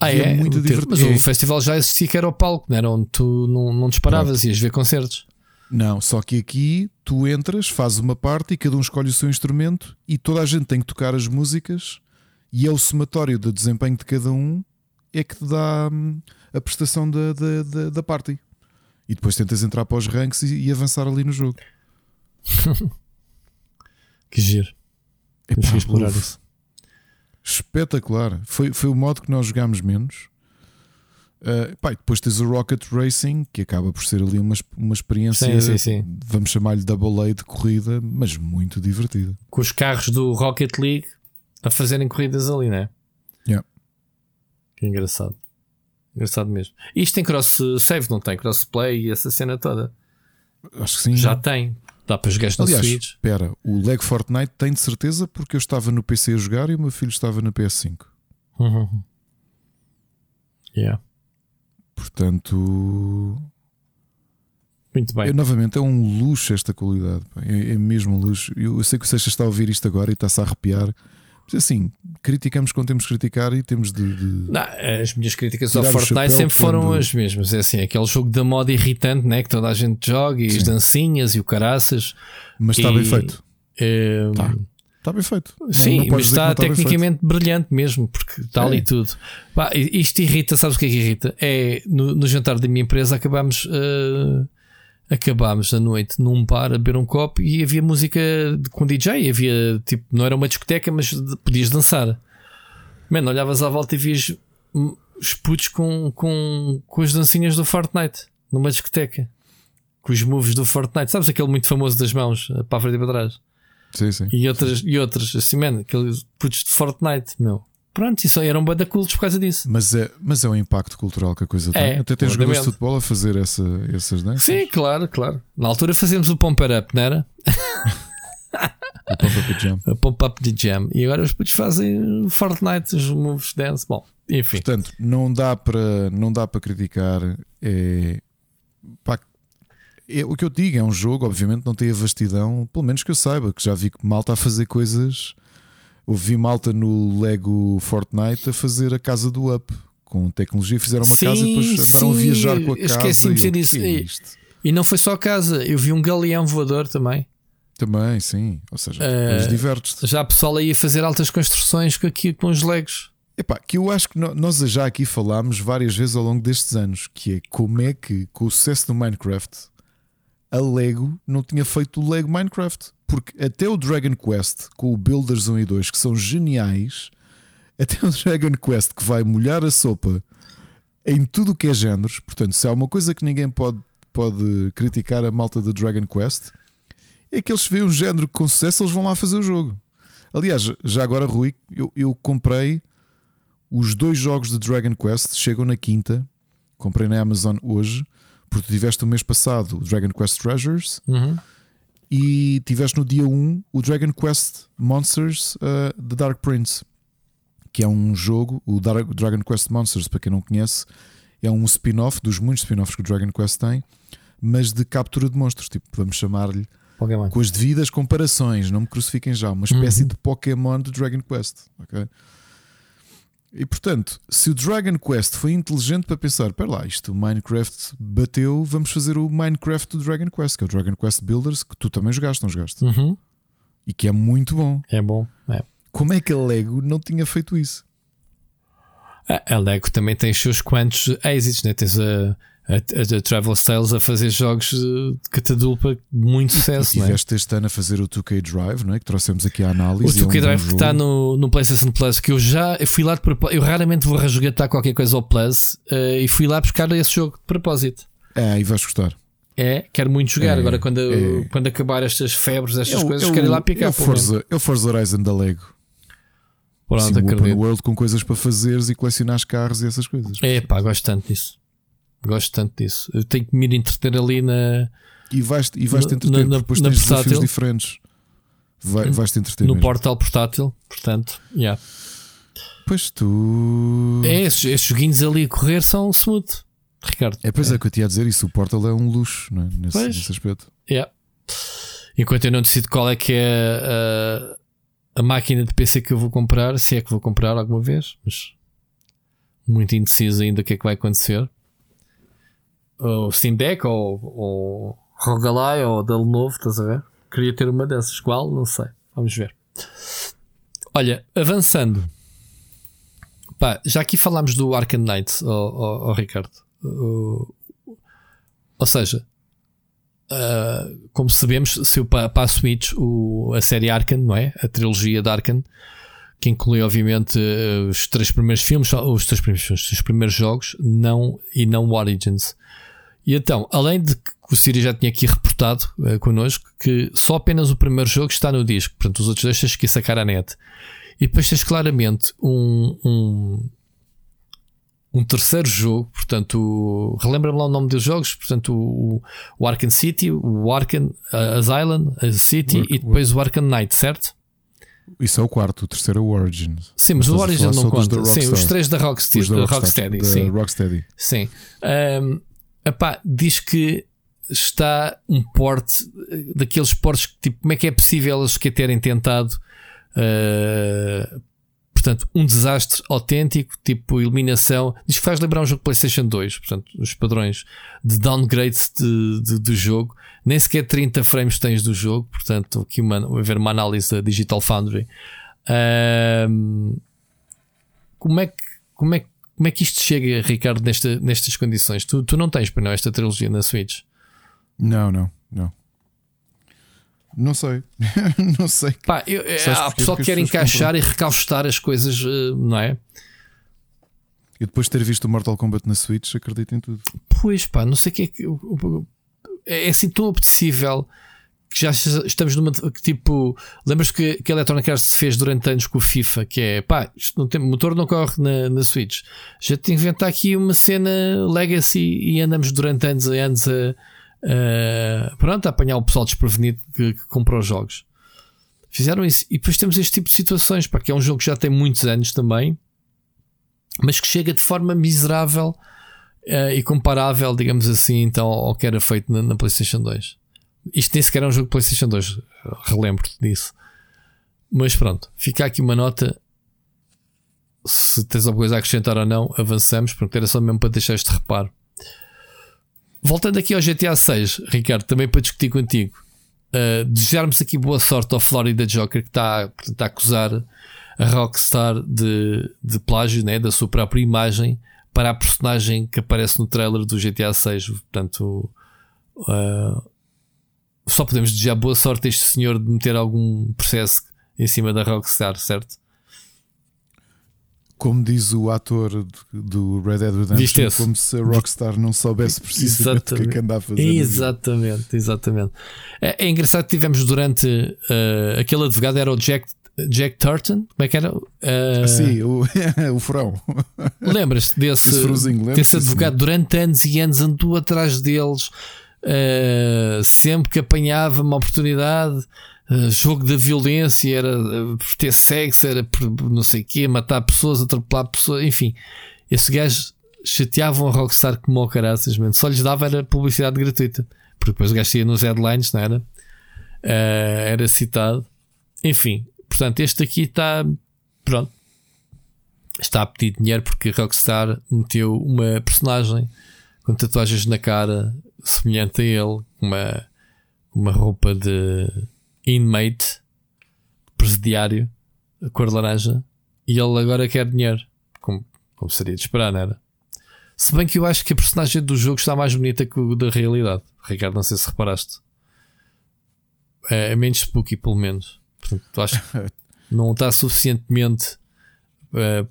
Ah, E é? muito divertido. Mas É. o festival já existia que era o palco, não era? Onde tu não, não disparavas, ias ver concertos. Não, só que aqui tu entras, fazes uma parte e cada um escolhe o seu instrumento e toda a gente tem que tocar as músicas e é o somatório do desempenho de cada um é que te dá hum, a prestação da, da, da, da party. E depois tentas entrar para os ranks e, e avançar ali no jogo. Que giro. Temos Epá, explorar isso. Espetacular. Foi, foi o modo que nós jogámos menos. Uh, pá, depois tens o Rocket Racing, que acaba por ser ali uma, uma experiência, Sim, sim, sim. vamos chamar-lhe Double A de corrida, mas muito divertida. Com os carros do Rocket League a fazerem corridas ali, né? Yeah. Que engraçado. Engraçado mesmo. Isto tem cross-save, não tem? Crossplay e essa cena toda. Acho que sim. Já tem. Dá para jogar no Aliás, Switch. espera, o Lego Fortnite tem de certeza porque eu estava no PC a jogar e o meu filho estava na PS5. Uhum. Yeah. Portanto, Muito bem. é, novamente é um luxo esta qualidade. É, é mesmo um luxo. Eu, eu sei que o Seixas está a ouvir isto agora e está-se a arrepiar. Assim, criticamos quando temos que criticar e temos de. de- Não, as minhas críticas ao Fortnite sempre foram quando- as mesmas. É assim, aquele jogo da moda irritante, né? Que toda a gente joga e as Sim. dancinhas e o caraças. Mas está E- bem feito. Eh, Tá. Está bem feito. Não- Sim, não mas está tecnicamente brilhante mesmo, porque está ali É. tudo. Pá, isto irrita, sabes o que é que irrita? É no, no jantar da minha empresa acabámos, eh, acabámos a noite num bar a beber um copo e havia música com DJ, havia tipo, não era uma discoteca, mas podias dançar. Mano, olhavas à volta e vias os putos com, com, com as dancinhas do Fortnite numa discoteca. Com os moves do Fortnite, sabes aquele muito famoso das mãos, para a frente e para trás? Sim, sim. E outras, e outras assim, mano, aqueles putos de Fortnite, meu. Pronto, isso eram banda cultos por causa disso. Mas é, mas é um impacto cultural que a coisa tem. É, Até tem jogadores de futebol a fazer essa, essas danças. Sim, claro, claro. Na altura fazíamos o Pump It Up, não era? O pop-up e jump. O Pump Up de Jam. E agora os putos fazem Fortnite, os moves dance. Bom, enfim. Portanto, não dá para não dá para criticar. É, pá, é- o que eu digo é um jogo, obviamente, não tem a vastidão, pelo menos que eu saiba, que já vi que malta a fazer coisas. Ouvi malta no Lego Fortnite a fazer a casa do Up com tecnologia, fizeram uma Sim, casa e depois andaram a viajar com a eu casa. esqueci-me de e eu, dizer isso. "Que é E- isto?" E não foi só casa, eu vi um galeão voador também. Também, sim. Ou seja, Eh, depois divertes-te. Já a pessoal aí a fazer altas construções com, aqui, com os legos. Epá, que eu acho que nós já aqui falámos várias vezes ao longo destes anos, que é como é que, com o sucesso do Minecraft, a Lego não tinha feito o Lego Minecraft. Porque até o Dragon Quest, com o Builders 1 e 2, que são geniais, até o Dragon Quest que vai molhar a sopa em tudo o que é géneros. Portanto, se há uma coisa que ninguém pode, pode criticar a malta do Dragon Quest, é que eles veem um género com sucesso, eles vão lá fazer o jogo. Aliás, já agora, Rui, eu, eu comprei os dois jogos de Dragon Quest, chegam na quinta, comprei na Amazon hoje, porque tu tiveste o mês passado o Dragon Quest Treasures Uhum. E tiveste no dia 1 o Dragon Quest Monsters uh, The Dark Prince, que é um jogo, o Dragon Quest Monsters, para quem não conhece, é um spin-off dos muitos spin-offs que o Dragon Quest tem, mas de captura de monstros, tipo, vamos chamar-lhe Pokémon. com as devidas comparações, não me crucifiquem já, uma espécie Uhum. de Pokémon do Dragon Quest. ok? E portanto, se o Dragon Quest foi inteligente para pensar, espera lá, isto o Minecraft bateu, vamos fazer o Minecraft do Dragon Quest, que é o Dragon Quest Builders, que tu também jogaste, não jogaste? Uhum. E que é muito bom. É bom. É. Como é que a Lego não tinha feito isso? A a Lego também tem os seus quantos êxitos, né? Tens a, a, a, a Travel Sales a fazer jogos de catadulpa de muito sucesso, E é? tiveste este ano a fazer o 2K Drive, não é? Que trouxemos aqui a análise. O é um 2K Drive que está no, no PlayStation Plus, que eu já eu fui lá de propósito. Eu raramente vou resgatar qualquer coisa ao Plus eh, e fui lá buscar esse jogo de propósito. É, e vais gostar. É, quero muito jogar. É, Agora, quando, é. quando acabar estas febres, estas É o- coisas, é quero ir lá picar. É o. Forza, é o Forza Horizon da Lego. Pronto, Sim, o open world com coisas para fazeres e colecionar carros e essas coisas. É pá, gosto tanto disso. Gosto tanto disso. Eu tenho que me ir entreter ali na, E vais-te e vais entreter, na- depois na tens portátil. desafios diferentes. Vai, vais-te entreter no mesmo. portal portátil. Portanto, yeah. Pois tu. é, esses, esses joguinhos ali a correr são smooth, Ricardo. É, pois é, que eu te ia dizer isso. O Portal é um luxo não é? nesse, nesse aspecto. Yeah. Enquanto eu não decido qual é que é a, a máquina de PC que eu vou comprar, se é que vou comprar alguma vez, mas muito indeciso ainda o que é que vai acontecer. O Steam Deck ou, ou Rogalai ou da Lenovo, estás a ver? Queria ter uma dessas. Qual? Não sei. Vamos ver. Olha, avançando. Pá, já aqui falámos do Arkham Knight, ó ó- ó Ricardo. Ou seja, Uh, como sabemos, saiu para, para a Switch o, a série Arkham, não é? A trilogia de Arkham, que inclui, obviamente, os três primeiros filmes, os três primeiros os primeiros jogos, não, e não Origins. E então, além de que o Siri já tinha aqui reportado uh, connosco que só apenas o primeiro jogo está no disco, portanto, os outros dois tens que sacar a net. E depois tens claramente um, um, um terceiro jogo, portanto, o- relembra-me lá o nome dos jogos, portanto, o, o Arkham City, o Arkham uh, Asylum, a City O- e depois o Arkham Knight, certo? Isso é o quarto, o terceiro é o Origins. Sim, mas o Estás a Origin falar não conta. Sim, os três da Rocksteady, Os da Rocksteady, sim. Rocksteady. Sim. Ahm, epá, diz que está um porte eh, daqueles portes que tipo, como é que é possível eles que terem tentado Uh, portanto, um desastre autêntico, tipo eliminação. Diz que faz lembrar um jogo PlayStation 2, portanto, os padrões de downgrade de, de, do jogo. Nem sequer 30 frames tens do jogo, portanto, aqui uma, vai uma análise da Digital Foundry. Uh, como é que. Como é que como é que isto chega, Ricardo, nesta, nestas condições? Tu, tu não tens, para não, esta trilogia na Switch? Não, não, não. Não sei. não sei. Pá, eu, há pessoal que quer encaixar compram. e recaustar as coisas, eh, não é? E depois de ter visto o Mortal Kombat na Switch, acredito em tudo. Pois pá, não sei o que é que. É assim tão apetecível que já estamos numa. Tipo, lembras que, que a Electronic Arts fez durante anos com o FIFA? Que é pá, isto não tem, motor não corre na, na Switch. Já te inventar aqui uma cena legacy e andamos durante anos e anos a, a, pronto, a apanhar o pessoal desprevenido que, que comprou os jogos. Fizeram isso. E depois temos este tipo de situações, pá, que é um jogo que já tem muitos anos também, mas que chega de forma miserável uh, e comparável, digamos assim, então, ao que era feito na, na PlayStation 2. Isto nem sequer é um jogo de PlayStation 2, relembro-te disso. Mas pronto, fica aqui uma nota. Se tens alguma coisa a acrescentar ou não, avançamos, porque era só mesmo para deixar este reparo. Voltando aqui ao GTA 6, Ricardo, também para discutir contigo. Uh, desejarmos aqui boa sorte ao Florida Joker que está, está a acusar a Rockstar de, de plágio né, da sua própria imagem para a personagem que aparece no trailer do GTA 6. Portanto, uh, só podemos desejar boa sorte a este senhor de meter algum processo em cima da Rockstar, certo? Como diz o ator do Red Dead Redemption, como se a Rockstar não soubesse precisamente o que é que andava a fazer. Exatamente, exatamente. É, é, engraçado que tivemos durante uh, aquele advogado era o Jack Jack Turton, como é que era? Uh, Sim, o, o Furão. Lembras-te desse, desse advogado? Durante anos e anos andou atrás deles, Uh, sempre que apanhava uma oportunidade, uh, jogo da violência, era uh, por ter sexo, era por não sei o quê, matar pessoas, atropelar pessoas, enfim. Esses gajos chateavam a Rockstar como ao caraças, só lhes dava era publicidade gratuita, porque depois o gajo ia nos headlines, não era? era citado, enfim. Portanto, este aqui está pronto, está a pedir dinheiro porque a Rockstar meteu uma personagem com tatuagens na cara semelhante a ele, uma, uma roupa de inmate, presidiário, a cor laranja, e ele agora quer dinheiro, como, como seria de esperar, não era? Se bem que eu acho que a personagem do jogo está mais bonita que o da realidade. Ricardo, não sei se reparaste. É, é menos spooky, pelo menos. Portanto, acho que não está suficientemente uh,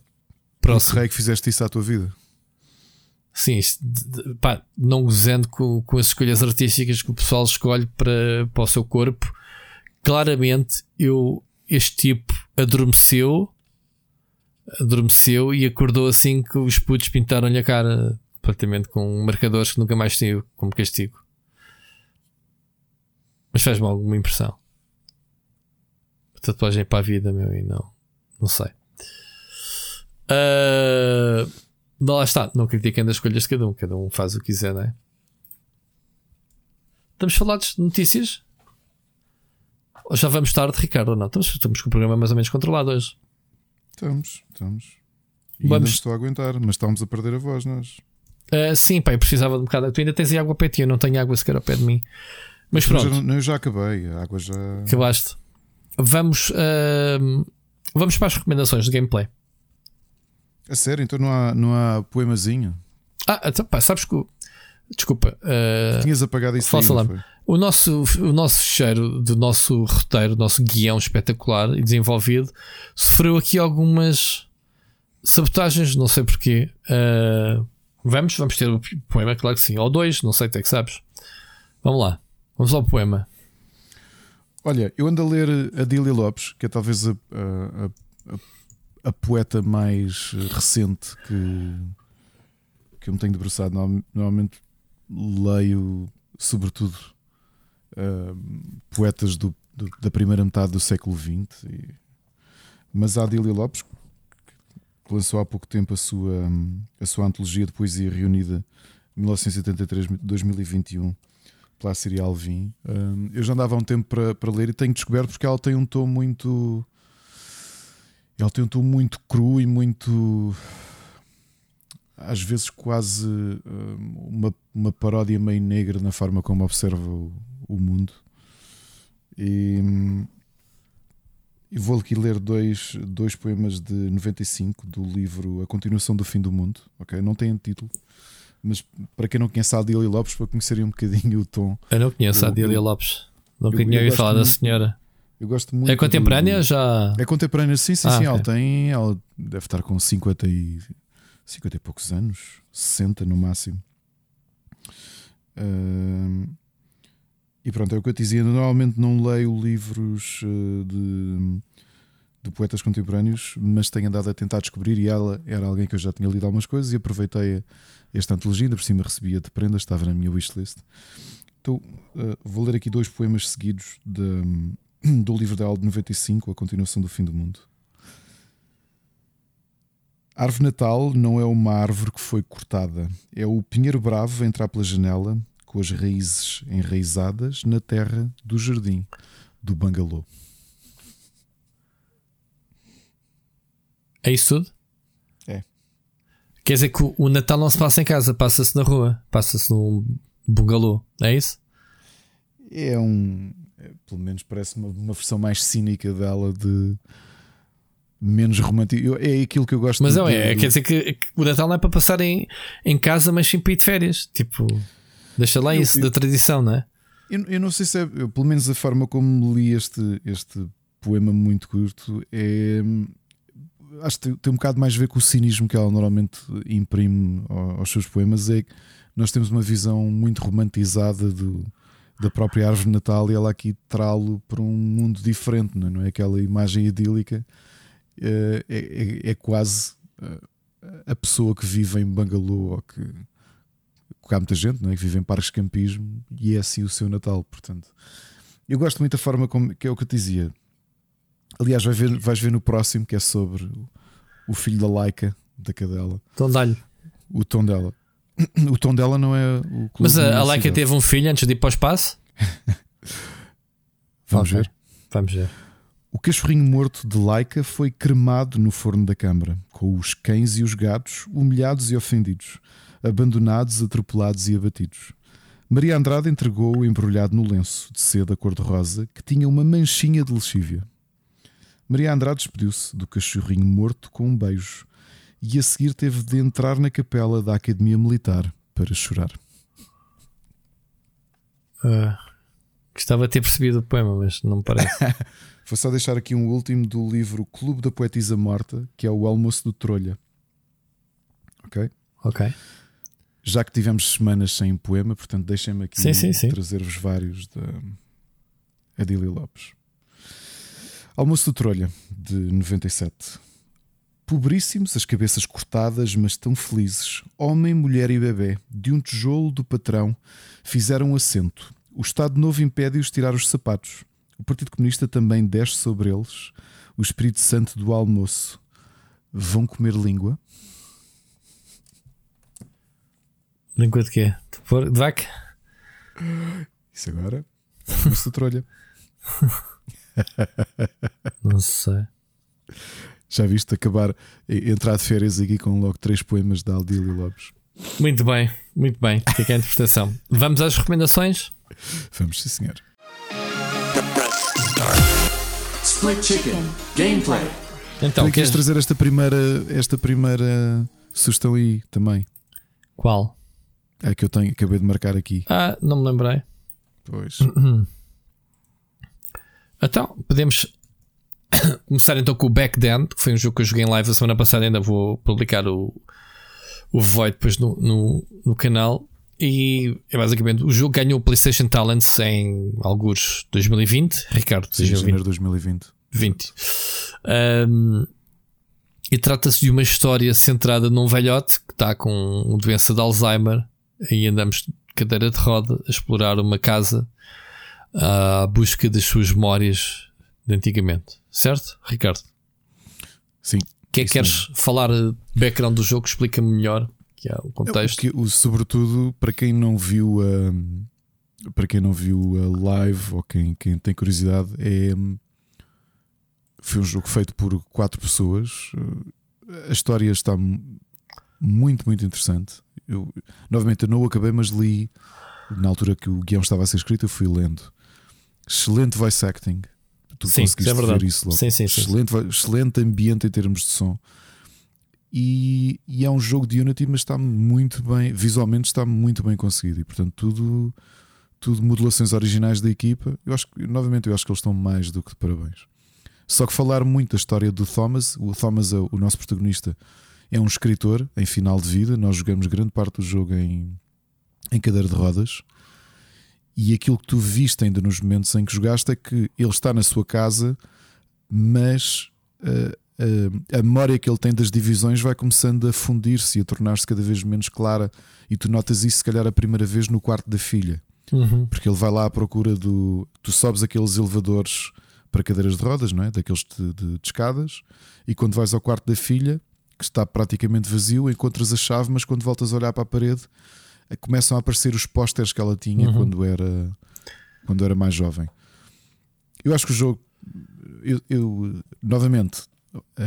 próximo. Não que fizeste isso à tua vida. Sim, pá, não gozando com, com as escolhas artísticas que o pessoal escolhe para, para o seu corpo. Claramente, eu, este tipo adormeceu, adormeceu e acordou assim que os putos pintaram-lhe a cara completamente com marcadores que nunca mais saiu como castigo. Mas faz-me alguma impressão. A tatuagem é para a vida, meu, e não, não sei. Uh, lá está, não critiquem das escolhas de cada um, cada um faz o que quiser, não é? Estamos falados de notícias? Ou já vamos tarde, Ricardo? Não, estamos, estamos com o programa mais ou menos controlado hoje. Estamos, estamos. E vamos. ainda estou a aguentar, mas estamos a perder a voz, nós. Uh, sim, pai, eu precisava de um bocado. Tu ainda tens água para ti, eu não tenho água sequer ao pé de mim. Mas, mas pronto. Já, eu já acabei, a água já. Acabaste. Vamos, uh, vamos para as recomendações de gameplay. A sério? Então não há, não há poemazinho? Ah, então, pá, sabes que. Desculpa. Uh, Tinhas apagado isso aí, o nosso, o nosso fecheiro do nosso roteiro, do nosso guião espetacular e desenvolvido, sofreu aqui algumas sabotagens, não sei porquê. Uh, vamos, vamos ter o poema, claro que sim. Ou dois, não sei até que sabes. Vamos lá, vamos ao poema. Olha, eu ando a ler a Dília Lopes, que é talvez a, a, a a poeta mais eh, recente que, que eu me tenho debruçado. Normalmente leio, sobretudo, uh, poetas do, do, da primeira metade do século XX. E, mas a Adília Lopes, que lançou há pouco tempo a sua, a sua antologia de poesia reunida 1973-2021 pela Síria Alvim. Uh, eu já andava há um tempo para, para ler e tenho descoberto porque ela tem um tom muito Ele tem um tom muito cru e muito. Às vezes, quase hum, uma, uma paródia meio negra na forma como observa o, o mundo. E, hum, e vou aqui ler dois, dois poemas de 95 do livro A Continuação do Fim do Mundo. ok Não tem título, mas para quem não conhece a Adília Lopes, para conhecerem um bocadinho o tom. Eu não conheço Eu- a Adília eu- Lopes. Nunca tinha ouvido falar da senhora. Eu gosto muito. É contemporânea? do- Já. É contemporânea, sim, sim, Ah, sim. ok. Ela tem. Ela deve estar com 50 e, 50 e poucos anos, 60 no máximo. Ahm, e pronto, é o que eu te dizia. Normalmente não leio livros eh, de, de poetas contemporâneos, mas tenho andado a tentar descobrir. E ela era alguém que eu já tinha lido algumas coisas e aproveitei esta antologia. Ainda por cima recebia de prenda, estava na minha wishlist. Então, eh, vou ler aqui dois poemas seguidos de, do livro dela de 95, A Continuação do Fim do Mundo. Árvore Natal não é uma árvore que foi cortada, é o pinheiro bravo a entrar pela janela, com as raízes enraizadas na terra do jardim do bangalô. É isso tudo? É. Quer dizer que o- o Natal não se passa em casa, passa-se na rua, passa-se num bungalô, é isso? É um. Pelo menos parece uma, uma versão mais cínica dela de. Menos romântico. É aquilo que eu gosto Mas não é, do- quer dizer que, que o Natal não é para passar em, em casa, mas sim para ir de férias. Tipo, deixa lá Eu- isso eu- da tradição, não é? Eu, eu não sei se é, eu, pelo menos a forma como li este, este poema muito curto é. Acho que tem, um bocado mais a ver com o cinismo que ela normalmente imprime ao- aos seus poemas. É que nós temos uma visão muito romantizada do, da própria árvore de Natal e ela aqui trá-lo para um mundo diferente, não é? É aquela imagem idílica, é, é- é quase eh, a pessoa que vive em Bangalô ou que porque há muita gente não é, que vive em parques de campismo e é assim o seu Natal. Portanto, eu gosto muito da forma como que é o que eu te dizia. Aliás, vais ver, vais ver no próximo que é sobre o, o filho da Laika, da cadela, dá-lhe. o tom dela. O tom dela não é o clube Mas a, a Laika universidade. teve um filho antes de ir para o espaço? Vamos ver. Vamos ver. O cachorrinho morto de Laika foi cremado no forno da Câmara, com os cães e os gatos humilhados e ofendidos, abandonados, atropelados e abatidos. Maria Andrade entregou-o embrulhado no lenço de seda cor-de-rosa que tinha uma manchinha de lexívia. Maria Andrade despediu-se do cachorrinho morto com um beijo e a seguir teve de entrar na capela da Academia Militar para chorar. Ah, gostava de ter percebido o poema, mas não me parece. Vou só deixar aqui um último do livro Clube da Poetisa Morta, que é o Almoço do Trolha. Ok? ok. Já que tivemos semanas sem poema, portanto, deixem-me aqui trazer-vos vários da Adília Lopes. Almoço do Trolha, de 97. Pobríssimos, as cabeças cortadas, mas tão felizes, homem, mulher e bebê, de um tijolo do patrão, fizeram um assento. O Estado Novo impede-os tirar os sapatos. O Partido Comunista também desce sobre eles. O Espírito Santo do almoço. Vão comer língua? Língua de quê? De, por... de vaca? Isso agora? Almoço Trolha. Não sei. Já viste acabar, entrar de férias aqui com logo três poemas da Aldília Lopes. Muito bem, muito bem. Fica a interpretação. Vamos às recomendações? Vamos, sim, senhor. Split Chicken. Gameplay. Então, Então, queres queres... trazer esta primeira, esta primeira sugestão aí também? qual? É que eu tenho, acabei de marcar aqui. Ah, não me lembrei. Pois. Então, podemos começar então com o Back Then, que foi um jogo que eu joguei em live a semana passada. Ainda vou publicar o, o Void depois no, no, no canal. E é basicamente o jogo ganhou o PlayStation Talents em alguns 2020. Ricardo, Sim, 2020. janeiro de 2020. 20. Um, e trata-se de uma história centrada num velhote que está com doença de Alzheimer e andamos de cadeira de roda a explorar uma casa à busca das suas memórias de antigamente. Certo, Ricardo? Sim. Que é que queres falar eh, background do jogo? Explica-me melhor que é o O contexto. o- sobretudo para quem não viu a para quem não viu a live ou quem, quem tem curiosidade é hum, foi um jogo feito por quatro pessoas. Uh, a história está mu- muito, muito interessante. Eu, novamente, eu não o acabei, mas li na altura que o guião estava a ser escrito. Eu fui lendo. Excelente voice acting. Tu Sim, conseguiste é ver isso logo. Sim, sim. Excelente, excelente ambiente em termos de som. E, e é um jogo de Unity, mas está muito bem, visualmente está muito bem conseguido. E portanto, tudo, tudo modulações originais da equipa. Eu acho que, novamente, eu acho que eles estão mais do que de parabéns. Só que falar muito da história do Thomas, o Thomas, é o nosso protagonista, é um escritor em final de vida. Nós jogamos grande parte do jogo em, em cadeira de rodas. E aquilo que tu viste ainda nos momentos em que jogaste é que ele está na sua casa, mas uh, uh, a memória que ele tem das divisões vai começando a fundir-se e a tornar-se cada vez menos clara. E tu notas isso, se calhar, a primeira vez no quarto da filha, Uhum. porque ele vai lá à procura do. Tu sobes aqueles elevadores para cadeiras de rodas, não é? Daqueles de, de- de escadas, e quando vais ao quarto da filha, que está praticamente vazio, encontras a chave, mas quando voltas a olhar para a parede, eh, começam a aparecer os pósteres que ela tinha Uhum. quando, era, quando era mais jovem. Eu acho que o jogo, eu, eu, novamente,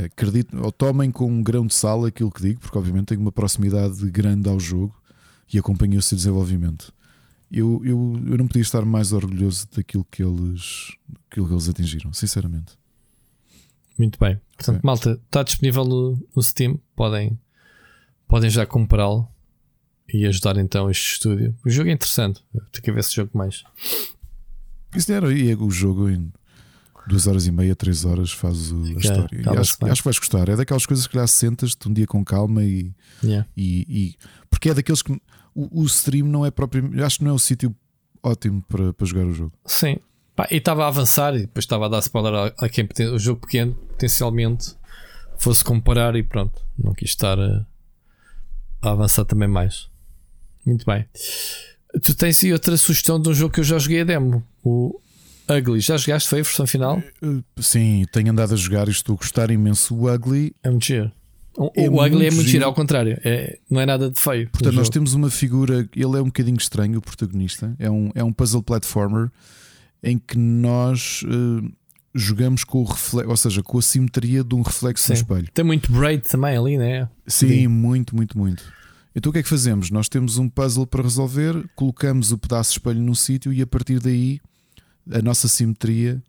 acredito, ou tomem com um grão de sal aquilo que digo, porque obviamente tenho uma proximidade grande ao jogo e acompanho o seu desenvolvimento. Eu, eu, eu não podia estar mais orgulhoso daquilo que eles, aquilo que eles atingiram, sinceramente. Muito bem. Portanto, Ok. malta, está disponível no, no Steam. Podem, podem já comprá-lo e ajudar então este estúdio. O jogo é interessante. Tenho que ver esse jogo mais. Isso era e é o jogo em duas horas e meia, três horas faz o, a Fica- história. Acho, acho que vais gostar. É daquelas coisas que lá sentas-te um dia com calma e, Yeah. e, e- porque é daqueles que o, o stream não é propriamente. Acho que não é o sítio ótimo para, para jogar o jogo. Sim. Pá, e estava a avançar e depois estava a dar spoiler a, a quem o jogo pequeno potencialmente fosse comparar e pronto. Não quis estar a, a avançar também mais. Muito bem. Tu tens aí outra sugestão de um jogo que eu já joguei a demo. O Ugly. Já jogaste? Foi a versão final? Uh, Sim, tenho andado a jogar e estou a gostar imenso. O Ugly. É muito giro. O, É o Ugly é muito muito giro, ao contrário. É, não é nada de feio. no Portanto, nós jogo. temos uma figura. Ele é um bocadinho estranho, o protagonista. É um, é um puzzle platformer em que nós uh, jogamos com o reflexo, ou seja, com a simetria de um reflexo no Sim. espelho. Tem muito braid também ali, né? Sim, Sim. muito, muito, muito. Então o que é que fazemos? Nós temos um puzzle para resolver, colocamos o pedaço de espelho num sítio e a partir daí a nossa simetria,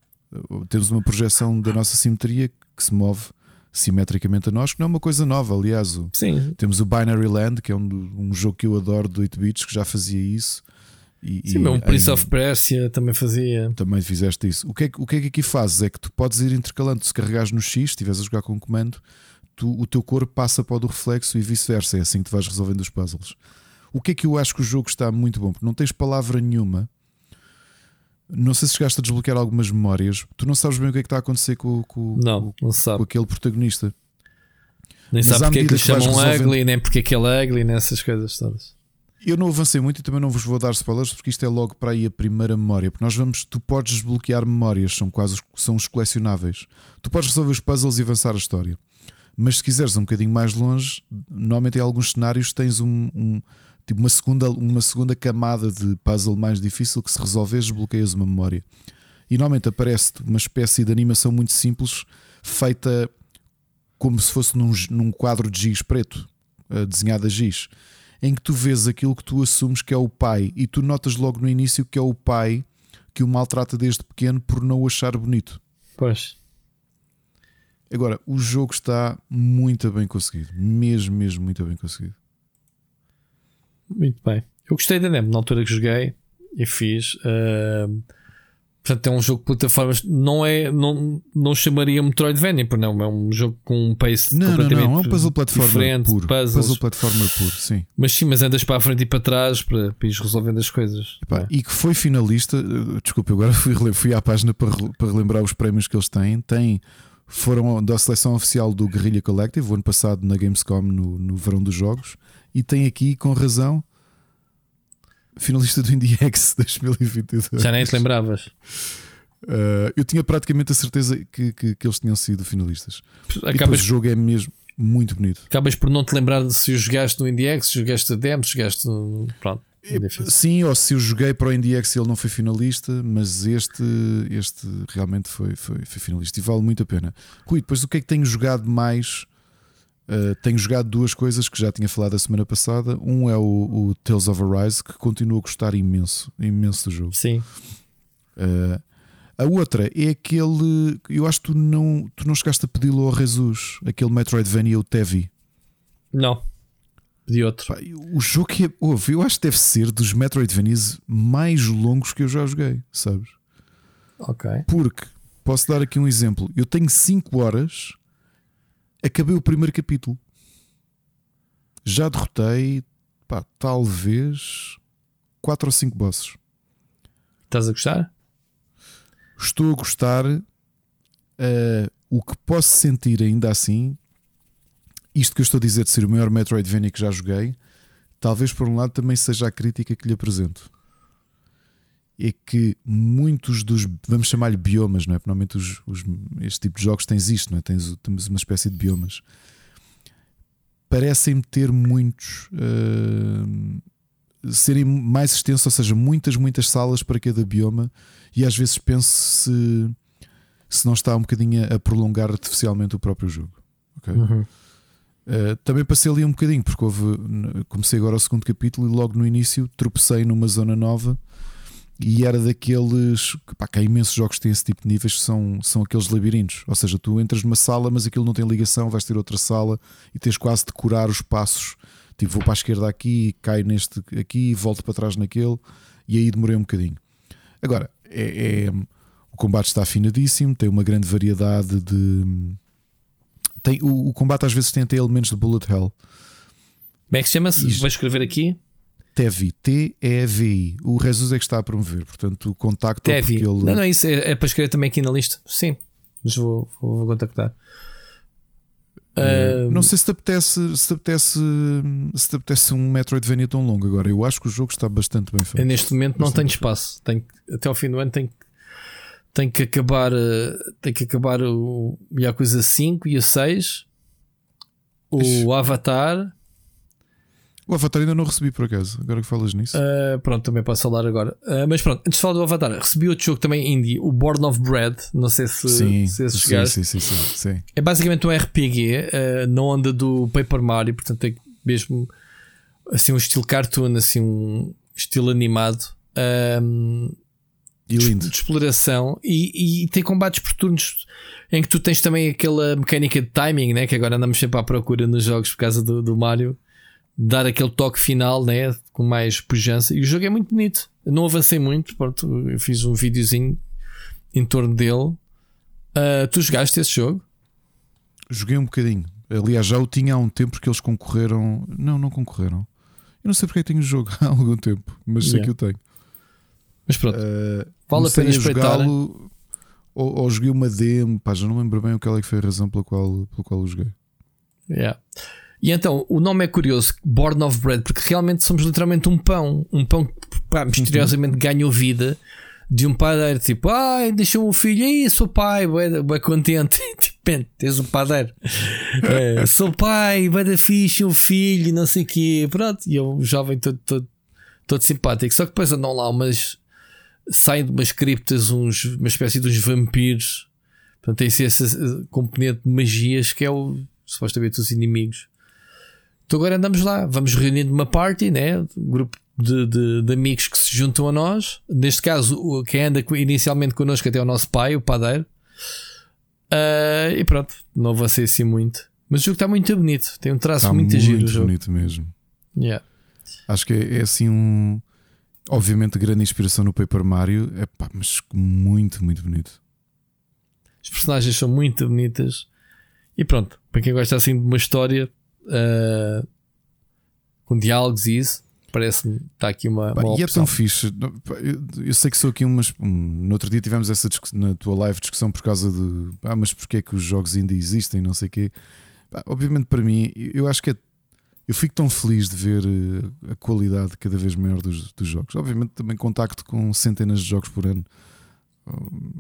temos uma projeção da nossa simetria que se move simetricamente a nós, que não é uma coisa nova, aliás. o- Sim. Temos o Binary Land, que é um, um jogo que eu adoro de 8 bits, que já fazia isso. E, Sim, e mas o Prince em- of Persia também fazia. também fizeste isso. O que, é, que- o que é que aqui fazes? É que tu podes ir intercalando. Se carregares no X, se estiveres a jogar com um comando, tu- o teu corpo passa para o do reflexo e vice-versa. É assim que tu vais resolvendo os puzzles. O que é que eu acho que o jogo está muito bom? Porque não tens palavra nenhuma. Não sei se chegaste a desbloquear algumas memórias. Tu não sabes bem o que é que está a acontecer com, com- Não, não com aquele protagonista. Nem sabe porque é que lhe chamam resolvendo- ugly, nem porque é que ele é ugly, nessas coisas todas. Eu não avancei muito e também não vos vou dar spoilers porque isto é logo para aí a primeira memória. Porque nós vamos, tu podes desbloquear memórias, são quase são os colecionáveis. Tu podes resolver os puzzles e avançar a história. Mas se quiseres um bocadinho mais longe, normalmente em alguns cenários tens um, um- tipo uma segunda, uma segunda camada de puzzle mais difícil que se resolveres desbloqueias uma memória. E normalmente aparece-te uma espécie de animação muito simples, feita como se fosse num, num quadro de giz preto, eh, desenhado a giz em que tu vês aquilo que tu assumes que é o pai e tu notas logo no início que é o pai que o maltrata desde pequeno por não o achar bonito. Pois. Agora, o jogo está muito bem conseguido, mesmo, mesmo muito bem conseguido. Muito bem. Eu gostei da demo na altura que joguei e fiz. ahm, portanto, é um jogo de plataformas. Não é. Não, não chamaria Metroidvania, por não. É um jogo com um pace Não, não, completamente não, é um puzzle platformer puro. Puzzles. Puzzle platformer puro, sim. Mas sim, mas andas para a frente e para trás para, para ires resolvendo as coisas. Epá, É. E que foi finalista, eh, desculpa, agora fui, fui à página para, para relembrar os prémios que eles têm. Tem, foram da seleção oficial do Guerrilla Collective, o ano passado na Gamescom, no, no verão dos jogos, e tem aqui, com razão, finalista do IndieX 2022. Já nem te lembravas. Uh, eu tinha praticamente a certeza que, que, que eles tinham sido finalistas. E depois Acabas, o jogo é mesmo muito bonito. acabas por não te lembrar de se o jogaste no IndieX, se jogaste a demo, se jogaste. no- Pronto. É. Sim, ou se eu joguei para o IndieX e ele não foi finalista, mas este, este realmente foi, foi, foi finalista e vale muito a pena. Rui, depois o que é que tenho jogado mais? Uh, tenho jogado duas coisas que já tinha falado a semana passada. Um é o, o Tales of Arise, que continuo a gostar imenso, imenso do jogo. Sim. Uh, a outra é aquele. Eu acho que tu não, tu não chegaste a pedi-lo ao Jesus, aquele Metroidvania, o Tevi. Não. Pedi outro. Pá, o jogo que é, ouve, eu acho que deve ser dos Metroidvanias mais longos que eu já joguei, sabes? Ok. Porque, posso dar aqui um exemplo, eu tenho 5 horas, acabei o primeiro capítulo, já derrotei, pá, talvez 4 ou 5 bosses. Estás a gostar? Estou a gostar. eh, o que posso sentir ainda assim, isto que eu estou a dizer de ser o maior Metroidvania que já joguei, talvez por um lado também seja a crítica que lhe apresento. É que muitos dos, vamos chamar-lhe biomas, não é? Porque Normalmente os, os- este tipo de jogos tens isto, não é? Tens, temos uma espécie de biomas. Parecem-me ter muitos. eh, serem mais extensos, ou seja, muitas, muitas salas para cada bioma, e às vezes penso se, se não está um bocadinho a prolongar artificialmente o próprio jogo. ok? Uhum. Uh, também passei ali um bocadinho, porque houve, comecei agora o segundo capítulo e logo no início tropecei numa zona nova e era daqueles que, pá, que há imensos jogos que têm esse tipo de níveis são, são aqueles labirintos. Ou seja, tu entras numa sala, mas aquilo não tem ligação, vais ter outra sala e tens quase de curar os passos. Tipo, vou para a esquerda aqui, caio neste aqui, volto para trás naquele, e aí demorei um bocadinho. Agora, é, é- o combate está afinadíssimo, tem uma grande variedade de. Tem, o, o combate às vezes tem até elementos de bullet hell. Como é que se chama-se? Isto. Vou escrever aqui. TEVI, T-E-V-I. O Jesus é que está a promover, portanto, o contacto Tevi. porque ele. Não, não, isso é, é para escrever também aqui na lista. Sim. Mas vou, vou, vou contactar. Ah, Não sei se te apetece, se te apetece, se te apetece um Metroidvania tão longo agora. Eu acho que o jogo está bastante bem Eu feito. neste momento não Bastante tenho bem. espaço. Tenho, até ao fim do ano tenho, tenho que acabar eh, tenho que acabar o Yakuza 5 e o 6. O Avatar. O Avatar ainda não recebi por acaso, agora que falas nisso. Uh, pronto, também posso falar agora. Uh, mas pronto, antes de falar do Avatar, recebi outro jogo também indie, o Born of Bread. Não sei se, sim, se esse sim, sim, sim, sim, sim. É basicamente um RPG uh, na onda do Paper Mario, portanto tem mesmo assim um estilo cartoon, assim um estilo animado. Um, E lindo. de exploração e, e tem combates por turnos em que tu tens também aquela mecânica de timing, né? que agora andamos sempre à procura nos jogos por causa do, do Mario, dar aquele toque final né? com mais pujança. E o jogo é muito bonito. Eu não avancei muito, pronto, eu fiz um videozinho em torno dele. Ah, tu jogaste esse jogo? Joguei um bocadinho. Aliás, já o tinha há um tempo porque eles concorreram. Não, não concorreram. Eu não sei porque é tenho o jogo há algum tempo, mas sei Yeah. que eu tenho. Mas pronto, Uh, Vale a pena espreitar. Ou, ou joguei uma demo, pá, já não lembro bem qual é que foi a razão pela qual, pela qual o joguei. Yeah. E então, o nome é curioso, Born of Bread, porque realmente somos literalmente um pão. Um pão que pá, misteriosamente ganhou vida de um padeiro. Tipo, ai, deixou um filho, aí sou pai, bué contente. Tipo, "Man, tens um padeiro. É, sou pai, da fixe, um filho, não sei o quê. Pronto, e eu, um jovem todo, todo, todo simpático. Só que depois andam lá umas. Saem de umas criptas, uns, uma espécie de uns vampiros. Portanto, tem esse, componente de magias que é o, supostamente os inimigos. Então agora andamos lá, vamos reunindo uma party, né? Um grupo de, de, de amigos que se juntam a nós. Neste caso, quem anda inicialmente connosco até é o nosso pai, o padeiro. Ah, e pronto, não avancei assim muito. Mas o jogo está muito bonito, tem um traço Está muito, muito giro. o jogo. bonito mesmo. Yeah. Acho que é, é assim um. Obviamente, grande inspiração no Paper Mario, é pá, mas muito, muito bonito. As personagens são muito bonitas. E pronto, para quem gosta assim de uma história ah, com diálogos e isso, parece-me que está aqui uma, Pá, uma e é tão fixe. Eu, eu sei que sou aqui umas. Um, no outro dia tivemos essa discussão na tua live discussão por causa de. Ah, mas porquê é que os jogos ainda existem? Não sei o quê. Pá, obviamente, para mim, eu eu acho que é. Eu fico tão feliz de ver eh, a qualidade cada vez maior dos, dos jogos. Obviamente, também contacto com centenas de jogos por ano.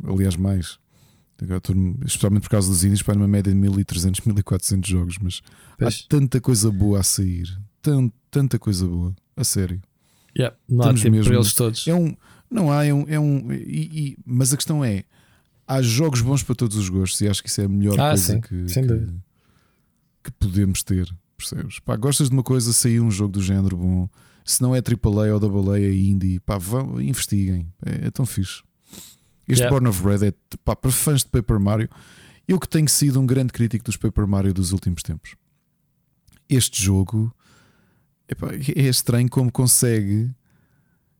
Aliás, mais. Estou, especialmente por causa dos índios, para uma média de 1300, 1400 jogos. Mas há tanta coisa boa a sair. Tan, tanta coisa boa. A sério. Yeah, não há Estamos tempo mesmo- para eles todos. É um, não há, é um. É um e- e- mas a questão é: há jogos bons para todos os gostos e acho que isso é a melhor Ah, coisa sim, que, que- que podemos ter. Percebes? Pá, gostas de uma coisa, saiu um jogo do género bom. Se não é AAA ou AA, é indie, pá, vão, investiguem. É, é tão fixe. Este Yeah. Born of Red é pá, para fãs de Paper Mario. Eu que tenho sido um grande crítico dos Paper Mario dos últimos tempos. Este jogo epá, é estranho como consegue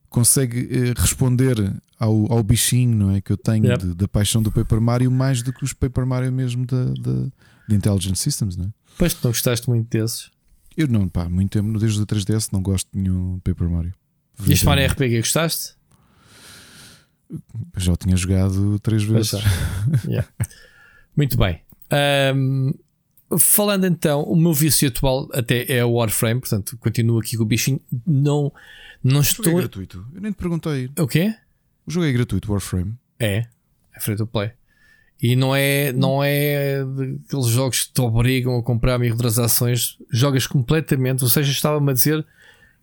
consegue eh, responder ao, ao bichinho não é, que eu tenho de- da paixão do Paper Mario mais do que os Paper Mario mesmo da, da, de Intelligent Systems, não é? Pois tu não gostaste muito desses. Eu não, pá, muito tempo, desde o 3DS não gosto de nenhum Paper Mario. E este Mario RPG gostaste? Já o tinha jogado três vezes. Yeah. Muito bem. Ahm, falando então, o meu vício atual até é o Warframe, portanto, continuo aqui com o bichinho. Não, não O jogo é estou. gratuito. Eu nem te perguntei. O quê? O jogo é gratuito, Warframe. É, é free to play. E não é, não é daqueles jogos que te obrigam a comprar microtransações. Jogas completamente. Ou seja, estava-me a dizer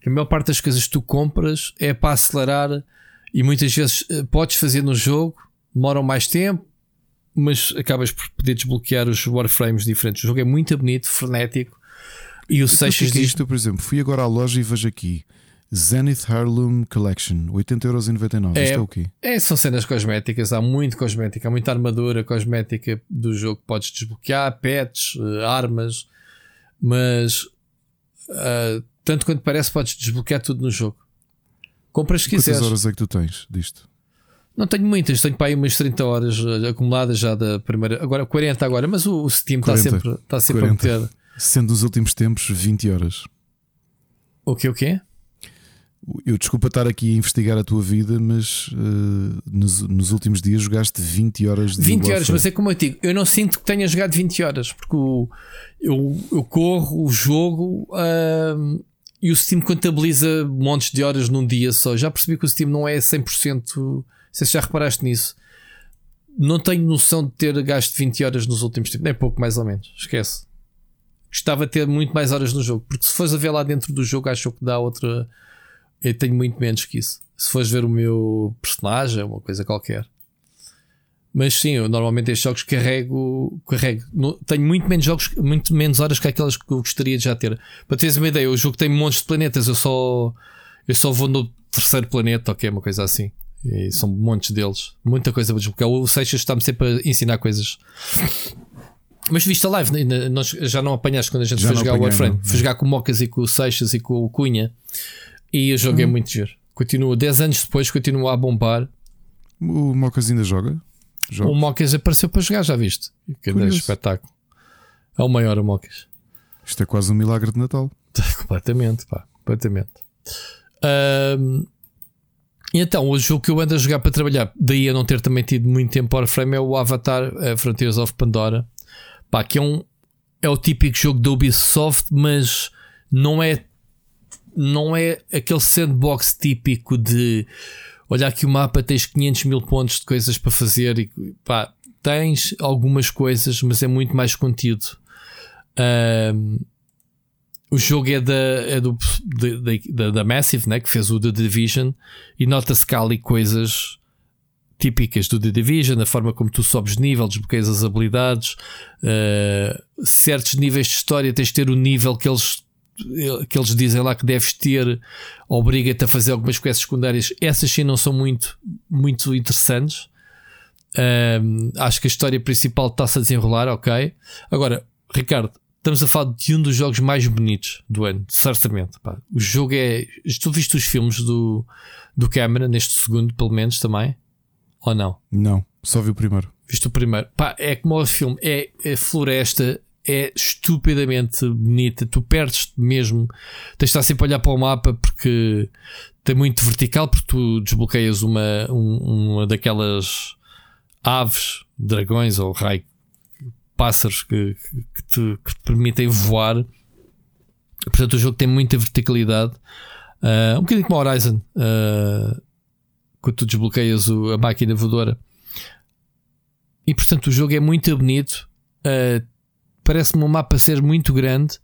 que a maior parte das coisas que tu compras é para acelerar e muitas vezes eh, podes fazer no jogo, demoram mais tempo, mas acabas por poder desbloquear os warframes diferentes. O jogo é muito bonito, frenético. E o Então, que é Seixas é diz: isto? Por exemplo, fui agora à loja e vejo aqui Zenith Heirloom Collection, 80,99€. É. Isto é o quê? É, são cenas cosméticas, há muito cosmética, há muita armadura cosmética do jogo que podes desbloquear, pets, eh, armas, mas ah, tanto quanto parece, podes desbloquear tudo no jogo. Compras Quantas quiseres. horas é que tu tens disto? Não tenho muitas, tenho para aí umas 30 horas eh, acumuladas já da primeira. Agora 40 agora, mas o, o Steam está 40. sempre, está sempre 40. a meter. Sendo nos últimos tempos 20 horas. O que o quê? Eu desculpa estar aqui a investigar a tua vida, mas eh, nos, nos últimos dias jogaste 20 horas de 20 horas, mas é como eu digo, eu não sinto que tenha jogado 20 horas, porque o- eu, eu corro o jogo ahm, e o Steam contabiliza montes de horas num dia só. Já percebi que o Steam não é 100%. Não sei se já reparaste nisso. Não tenho noção de ter gasto 20 horas nos últimos tempos, nem pouco mais ou menos. Esquece. Gostava de ter muito mais horas no jogo, porque se fores a ver lá dentro do jogo, acho que dá outra. Eu tenho muito menos que isso. Se fores ver o meu personagem, uma coisa qualquer. Mas sim, eu normalmente estes jogos carrego, carrego. No- tenho muito menos jogos, muito menos horas que aquelas que eu gostaria de já ter. Para teres uma ideia, o jogo tem montes de planetas, eu só eu só vou no terceiro planeta, ok, uma coisa assim. E são montes deles. Muita coisa para desbloquear. O Seixas está-me sempre a ensinar coisas. Mas viste a live, nós já não apanhaste quando a gente Já foi jogar o apanhei, Warframe. não. Foi jogar com o Mocas e com o Seixas e com o Cunha. E o jogo é Hum. muito giro. Continua, 10 anos depois, continua a bombar. O Mocas ainda joga? Joga. O Mocas apareceu para jogar, já viste? Que Curioso. espetáculo. É o maior, o Mocas. Isto é quase um milagre de Natal. completamente, pá, completamente. E então, o jogo que eu ando a jogar para trabalhar, daí a não ter também tido muito tempo para frame, é o Avatar eh, Frontiers of Pandora. Pá, que é um é o típico jogo da Ubisoft, mas não é não é aquele sandbox típico de olhar aqui o mapa, tens 500 mil pontos de coisas para fazer e pá, tens algumas coisas, mas é muito mais contido. Ahm, o jogo é da, é do, de- da, da Massive, né, que fez o The Division, e nota-se cá ali coisas típicas do The Division, a forma como tu sobes nível, desbloqueias as habilidades, eh, certos níveis de história, tens de ter o nível que eles, que eles dizem lá que deves ter, obriga-te a fazer algumas quests secundárias. Essas sim não são muito, muito interessantes. Um, acho que a história principal está-se a desenrolar, ok. Agora, Ricardo, estamos a falar de um dos jogos mais bonitos do ano, certamente. pá. O jogo é. Tu viste os filmes do, do Cameron, neste segundo, pelo menos também? Ou não? Não, só vi o primeiro. Viste o primeiro? Pá, é como o filme, é, é floresta, é estupidamente bonita. Tu perdes mesmo, tens de estar sempre a olhar para o mapa porque tem muito vertical, porque tu desbloqueias uma, um- uma daquelas aves, dragões ou raio, pássaros que, que, te, que te permitem voar. Portanto, o jogo tem muita verticalidade. Ah, um bocadinho como Horizon, ah, quando tu desbloqueias o- a máquina voadora. E portanto o jogo é muito bonito. Uh, Parece-me um mapa ser muito grande.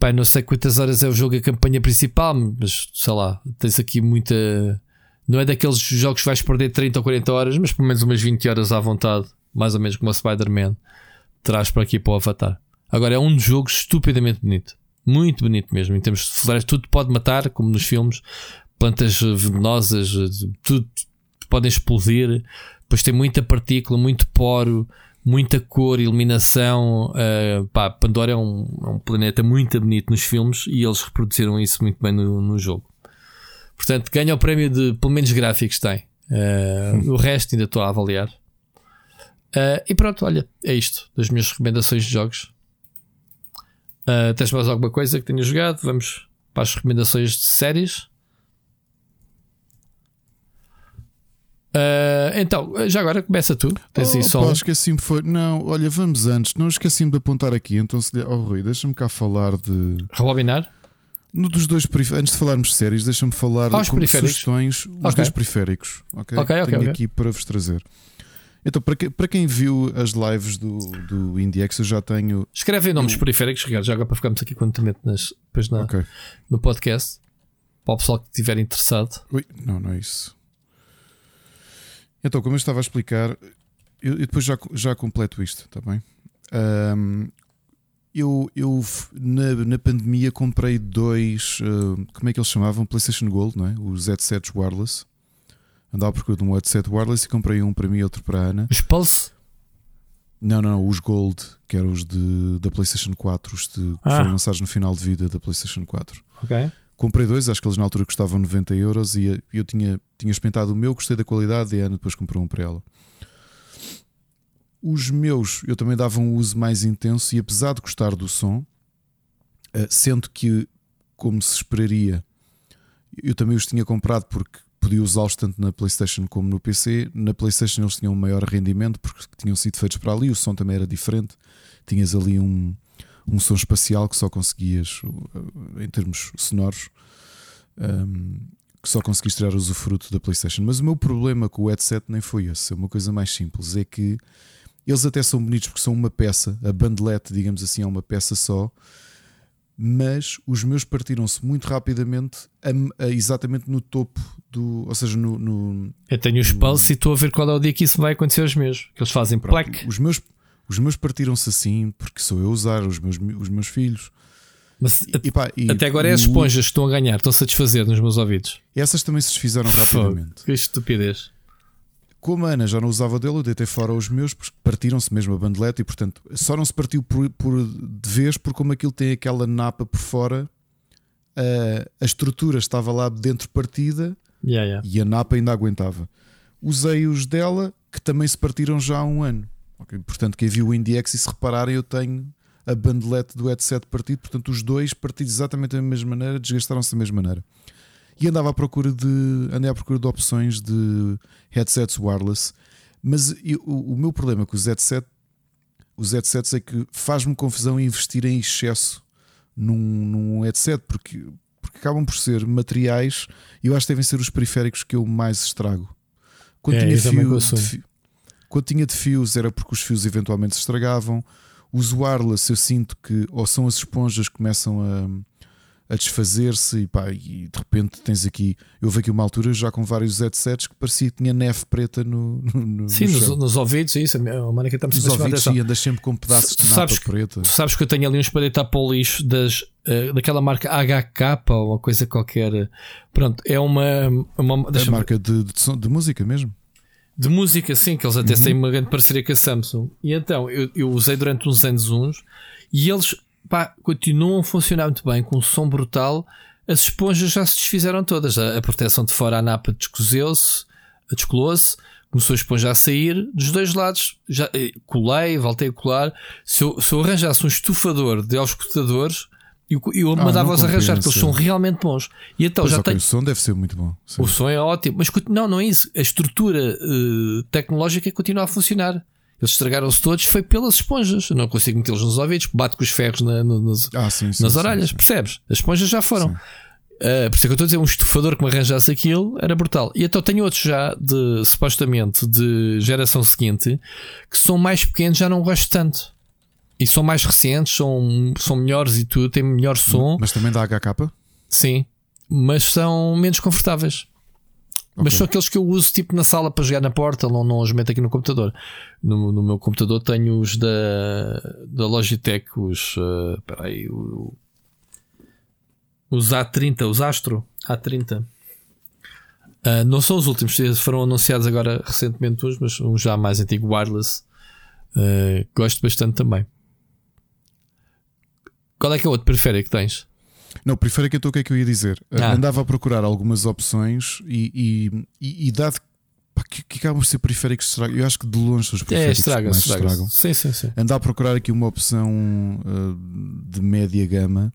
Pai, não sei quantas horas é o jogo, a campanha principal, mas sei lá, tens aqui muita. Não é daqueles jogos que vais perder 30 ou 40 horas, mas pelo menos umas 20 horas à vontade, mais ou menos como a Spider-Man, traz para aqui para o Avatar. Agora é um jogo estupidamente bonito, muito bonito mesmo. Em termos de floresta, tudo pode matar, como nos filmes, plantas venenosas, tudo podem explodir. Depois tem muita partícula, muito poro, muita cor, iluminação. Uh, pá, Pandora é um, é um, planeta muito bonito nos filmes e eles reproduziram isso muito bem no, no jogo. Portanto, ganha o prémio de pelo menos gráficos tem. Uh, o resto ainda estou a avaliar. Uh, e pronto, olha, é isto das minhas recomendações de jogos. Uh, tens mais alguma coisa que tenha jogado? Vamos para as recomendações de séries. Uh, então, já agora começa tu. Tens oh, só. esqueci-me foi. Não, olha, vamos antes. Não esqueci-me de apontar aqui. Então, se... oh, Rui, deixa-me cá falar de. Rebobinar? No dos dois Antes de falarmos de séries, deixa-me falar ah, de sugestões. Os okay. dois periféricos. Ok, okay, okay Tenho okay. aqui para vos trazer. Então, para, que, para quem viu as lives do, do IndieX, eu já tenho. Escreve em nomes eu... periféricos, Ricardo, já agora para ficarmos aqui quando te meto nas, depois na, no podcast. Para o pessoal que estiver interessado. Ui, não, não é isso. Então, como eu estava a explicar, eu, eu depois já, já completo isto, está bem? Um, eu, eu na, na pandemia comprei dois, uh, como é que eles chamavam? PlayStation Gold, não é? Os headsets wireless. Andava à procura de um headset wireless e comprei um para mim e outro para a Ana. Os Pulse? Não, não, os Gold, que eram os de, da PlayStation 4, os de, que ah. foram lançados no final de vida da PlayStation 4. Ok. Comprei dois, acho que eles na altura custavam 90 euros e eu tinha, tinha experimentado o meu, gostei da qualidade e a Ana depois comprou um para ela. Os meus eu também dava um uso mais intenso e apesar de gostar do som, eh, sendo que, como se esperaria, eu também os tinha comprado porque podia usá-los tanto na PlayStation como no PC. Na PlayStation eles tinham um maior rendimento porque tinham sido feitos para ali, o som também era diferente. Tinhas ali um, um som espacial que só conseguias, em termos sonoros, um, que só conseguiste tirar usufruto da PlayStation. Mas o meu problema com o headset nem foi esse, é uma coisa mais simples: é que eles até são bonitos porque são uma peça, a bandelete, digamos assim, é uma peça só. Mas os meus partiram-se muito rapidamente, a, a, exatamente no topo do. Ou seja, no. no Eu tenho os pulse e estou a ver qual é o dia que isso vai acontecer aos meus. Que eles fazem plaque. Os meus, os meus partiram-se assim, porque sou eu a usar, os meus, os meus filhos. Mas e, pá, e, até agora é as esponjas que estão a ganhar, estão a satisfazer nos meus ouvidos. Essas também se desfizeram rapidamente. Que estupidez. Como a Ana já não usava dele, eu deitei fora os meus, porque partiram-se mesmo a bandeleta e, portanto, só não se partiu por, por, de vez, porque como aquilo tem aquela napa por fora, a, a estrutura estava lá dentro partida yeah, yeah. e a napa ainda aguentava. Usei os dela, que também se partiram já há um ano. Okay? Portanto, quem viu o IndieX e se repararem, eu tenho a bandelete do headset partido, portanto, os dois partidos exatamente da mesma maneira, desgastaram-se da mesma maneira. E andava à procura de andei à procura de opções de headsets wireless, mas eu, o, meu problema com os headsets, os headsets é que faz-me confusão investir em excesso num, num headset, porque, porque acabam por ser materiais e eu acho que devem ser os periféricos que eu mais estrago. Quando, é, tinha, fio, de, quando tinha de fios era porque os fios eventualmente se estragavam os wireless eu sinto que ou são as esponjas que começam a, a desfazer-se e, pá, e de repente tens aqui. Eu vi aqui uma altura já com vários headsets que parecia que tinha neve preta no. no Sim, no nos, nos, ouvidos, isso. A Mónica está Nos ouvidos, sim, andas sempre com pedaços de napa preta. Tu sabes que eu tenho ali uns para deitar para o lixo das, uh, daquela marca HK ou uma coisa qualquer. Pronto, é uma. uma é marca de, de, de música mesmo de música, sim, que eles até uhum. têm uma grande parceria com a Samsung. E então eu, eu usei durante uns anos uns e eles pá, continuam a funcionar muito bem, com um som brutal. As esponjas já se desfizeram todas. A, a proteção de fora, a napa descoseu-se, descolou-se, começou a esponja a sair. Dos dois lados, já eh, colei, voltei a colar. Se eu, se eu arranjasse um estufador de auscultadores, e eu ah, mandava-os arranjar, porque eles são realmente bons. E então pois já okay, tenho... O som deve ser muito bom. Sim. O som é ótimo, mas não, não é isso. A estrutura uh, tecnológica continua a funcionar. Eles estragaram-se todos, foi pelas esponjas. Eu não consigo metê-los nos ouvidos, bate com os ferros na, no, nos, ah, sim, sim, nas orelhas, percebes? As esponjas já foram. Uh, por isso é que eu estou a dizer, um estufador que me arranjasse aquilo era brutal. E então tenho outros já, de supostamente de geração seguinte, que são mais pequenos, já não gosto tanto. E são mais recentes, são, são melhores e tudo, têm melhor som. Mas também dá HK? Sim, mas são menos confortáveis. Mas Ok. são aqueles que eu uso tipo na sala para jogar na porta, não, não os meto aqui no computador. No, no meu computador tenho os da, da Logitech, os. Uh, peraí, o- os A30, os Astro A30. Ah, não são os últimos, foram anunciados agora recentemente uns, mas um já mais antigo, wireless. Ah, gosto bastante também. Qual é que é o outro periférico que tens? Não, periférico então o que é que eu ia dizer? Ah. Andava a procurar algumas opções e, e, e, e dado pá, que, que acabam por ser periféricos, estragam. eu acho que de longe são os É, periféricos que mais estraga estragam. Sim, sim, sim. Andar a procurar aqui uma opção uh, de média gama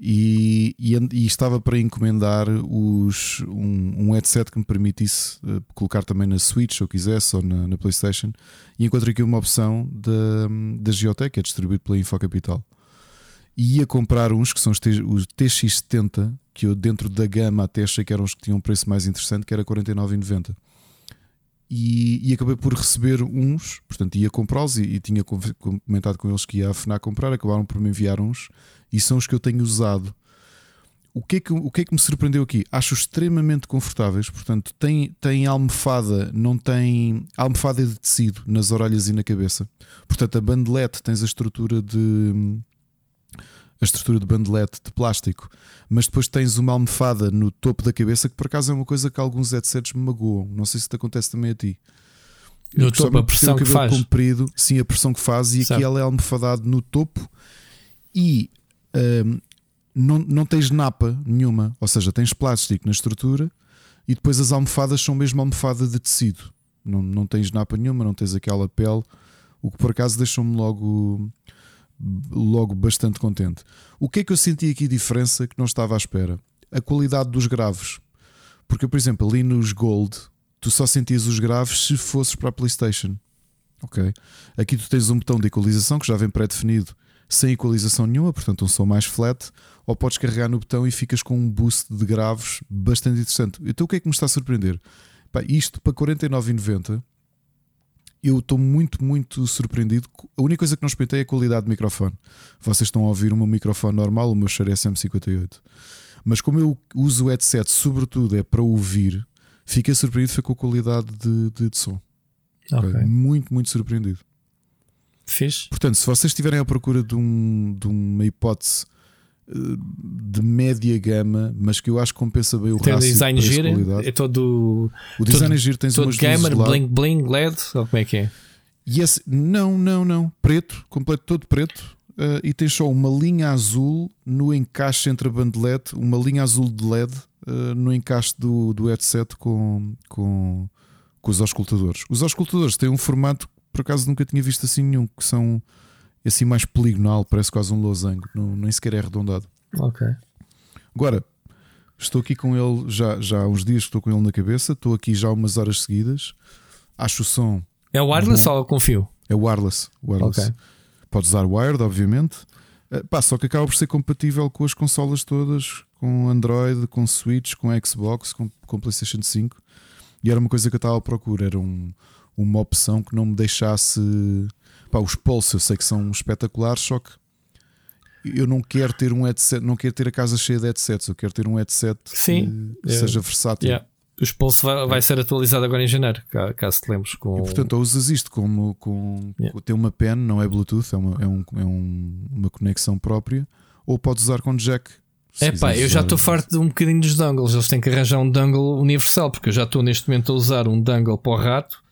e, e, e estava para encomendar os, um, um headset que me permitisse uh, colocar também na Switch, se eu quisesse, ou na, na PlayStation. E encontrei aqui uma opção da, da Geotech, que é distribuído pela Infocapital. E ia comprar uns que são os, T, os TX70, que eu dentro da gama até achei que eram os que tinham um preço mais interessante, que era 49,90 e, e acabei por receber uns, portanto ia comprá-los e, e tinha comentado com eles que ia à FNAC comprar, acabaram por me enviar uns e são os que eu tenho usado. O que, é que, o que é que me surpreendeu aqui? Acho extremamente confortáveis, portanto, tem, tem almofada, não tem almofada de tecido nas orelhas e na cabeça. Portanto, a bandelete tens a estrutura de a estrutura de bandelete de plástico, mas depois tens uma almofada no topo da cabeça que por acaso é uma coisa que alguns headsets me magoam. Não sei se te acontece também a ti. No Eu topo, a pressão que faz. comprido, sim, a pressão que faz, e Certo. aqui ela é almofadado no topo e hum, não, não tens napa nenhuma, ou seja, tens plástico na estrutura e depois as almofadas são mesmo almofada de tecido. Não, não tens napa nenhuma, não tens aquela pele, o que por acaso deixou-me logo, logo bastante contente. O que é que eu senti aqui diferença que não estava à espera? A qualidade dos graves. Porque, por exemplo, ali nos Gold, tu só sentias os graves se fosses para a PlayStation. Ok? Aqui tu tens um botão de equalização que já vem pré-definido sem equalização nenhuma, portanto um som mais flat, ou podes carregar no botão e ficas com um boost de graves bastante interessante. Então o que é que me está a surpreender? Pá, isto para 49,90 eu estou muito, muito surpreendido. A única coisa que não experimentei é a qualidade do microfone. Vocês estão a ouvir o meu microfone normal, o meu Shure SM58. Mas como eu uso o headset, sobretudo é para ouvir, fiquei surpreendido foi com a qualidade de, de, de som. Ok. Ok? Muito, muito surpreendido. Fixe. Portanto, se vocês estiverem à procura de, um, de uma hipótese de média gama, mas que eu acho que compensa bem o Tem rácio design giro, é todo, O design todo- é giro, tens todo umas gamer, bling bling, LED, ou como é que é? Esse, não, não, não. Preto, completo, todo preto. eh, e tens só uma linha azul no encaixe entre a bandelete, uma linha azul de LED eh, no encaixe do, do headset com, com, com os auscultadores. Os auscultadores têm um formato que por acaso nunca tinha visto assim nenhum, que são assim mais poligonal, parece quase um losango, não, nem sequer é arredondado. Ok. Agora, estou aqui com ele já, já há uns dias que estou com ele na cabeça, estou aqui já umas horas seguidas. Acho o som É o wireless ou com fio? é wireless. wireless. Ok. Podes usar wired, obviamente. Eh, pá, só que acaba por ser compatível com as consolas todas, com Android, com Switch, com Xbox, com, com PlayStation 5. E era uma coisa que eu estava à procura, era um- uma opção que não me deixasse. Pá, os Pulse eu sei que são espetaculares, só que eu não quero ter um headset, não quero ter a casa cheia de headsets, eu quero ter um headset Sim, que é. seja versátil. Yeah. Os Pulse vai, vai ser atualizado agora em janeiro, ca- caso te lembres. Com... E portanto, ou usas isto como com, Yeah. tem uma pen, não é Bluetooth, é uma, é um- é um- uma conexão própria, ou podes usar com jack. É pá, eu já estou farto de um bocadinho dos dongles. Eles têm que arranjar um dangle universal, porque eu já estou neste momento a usar um dangle para o rato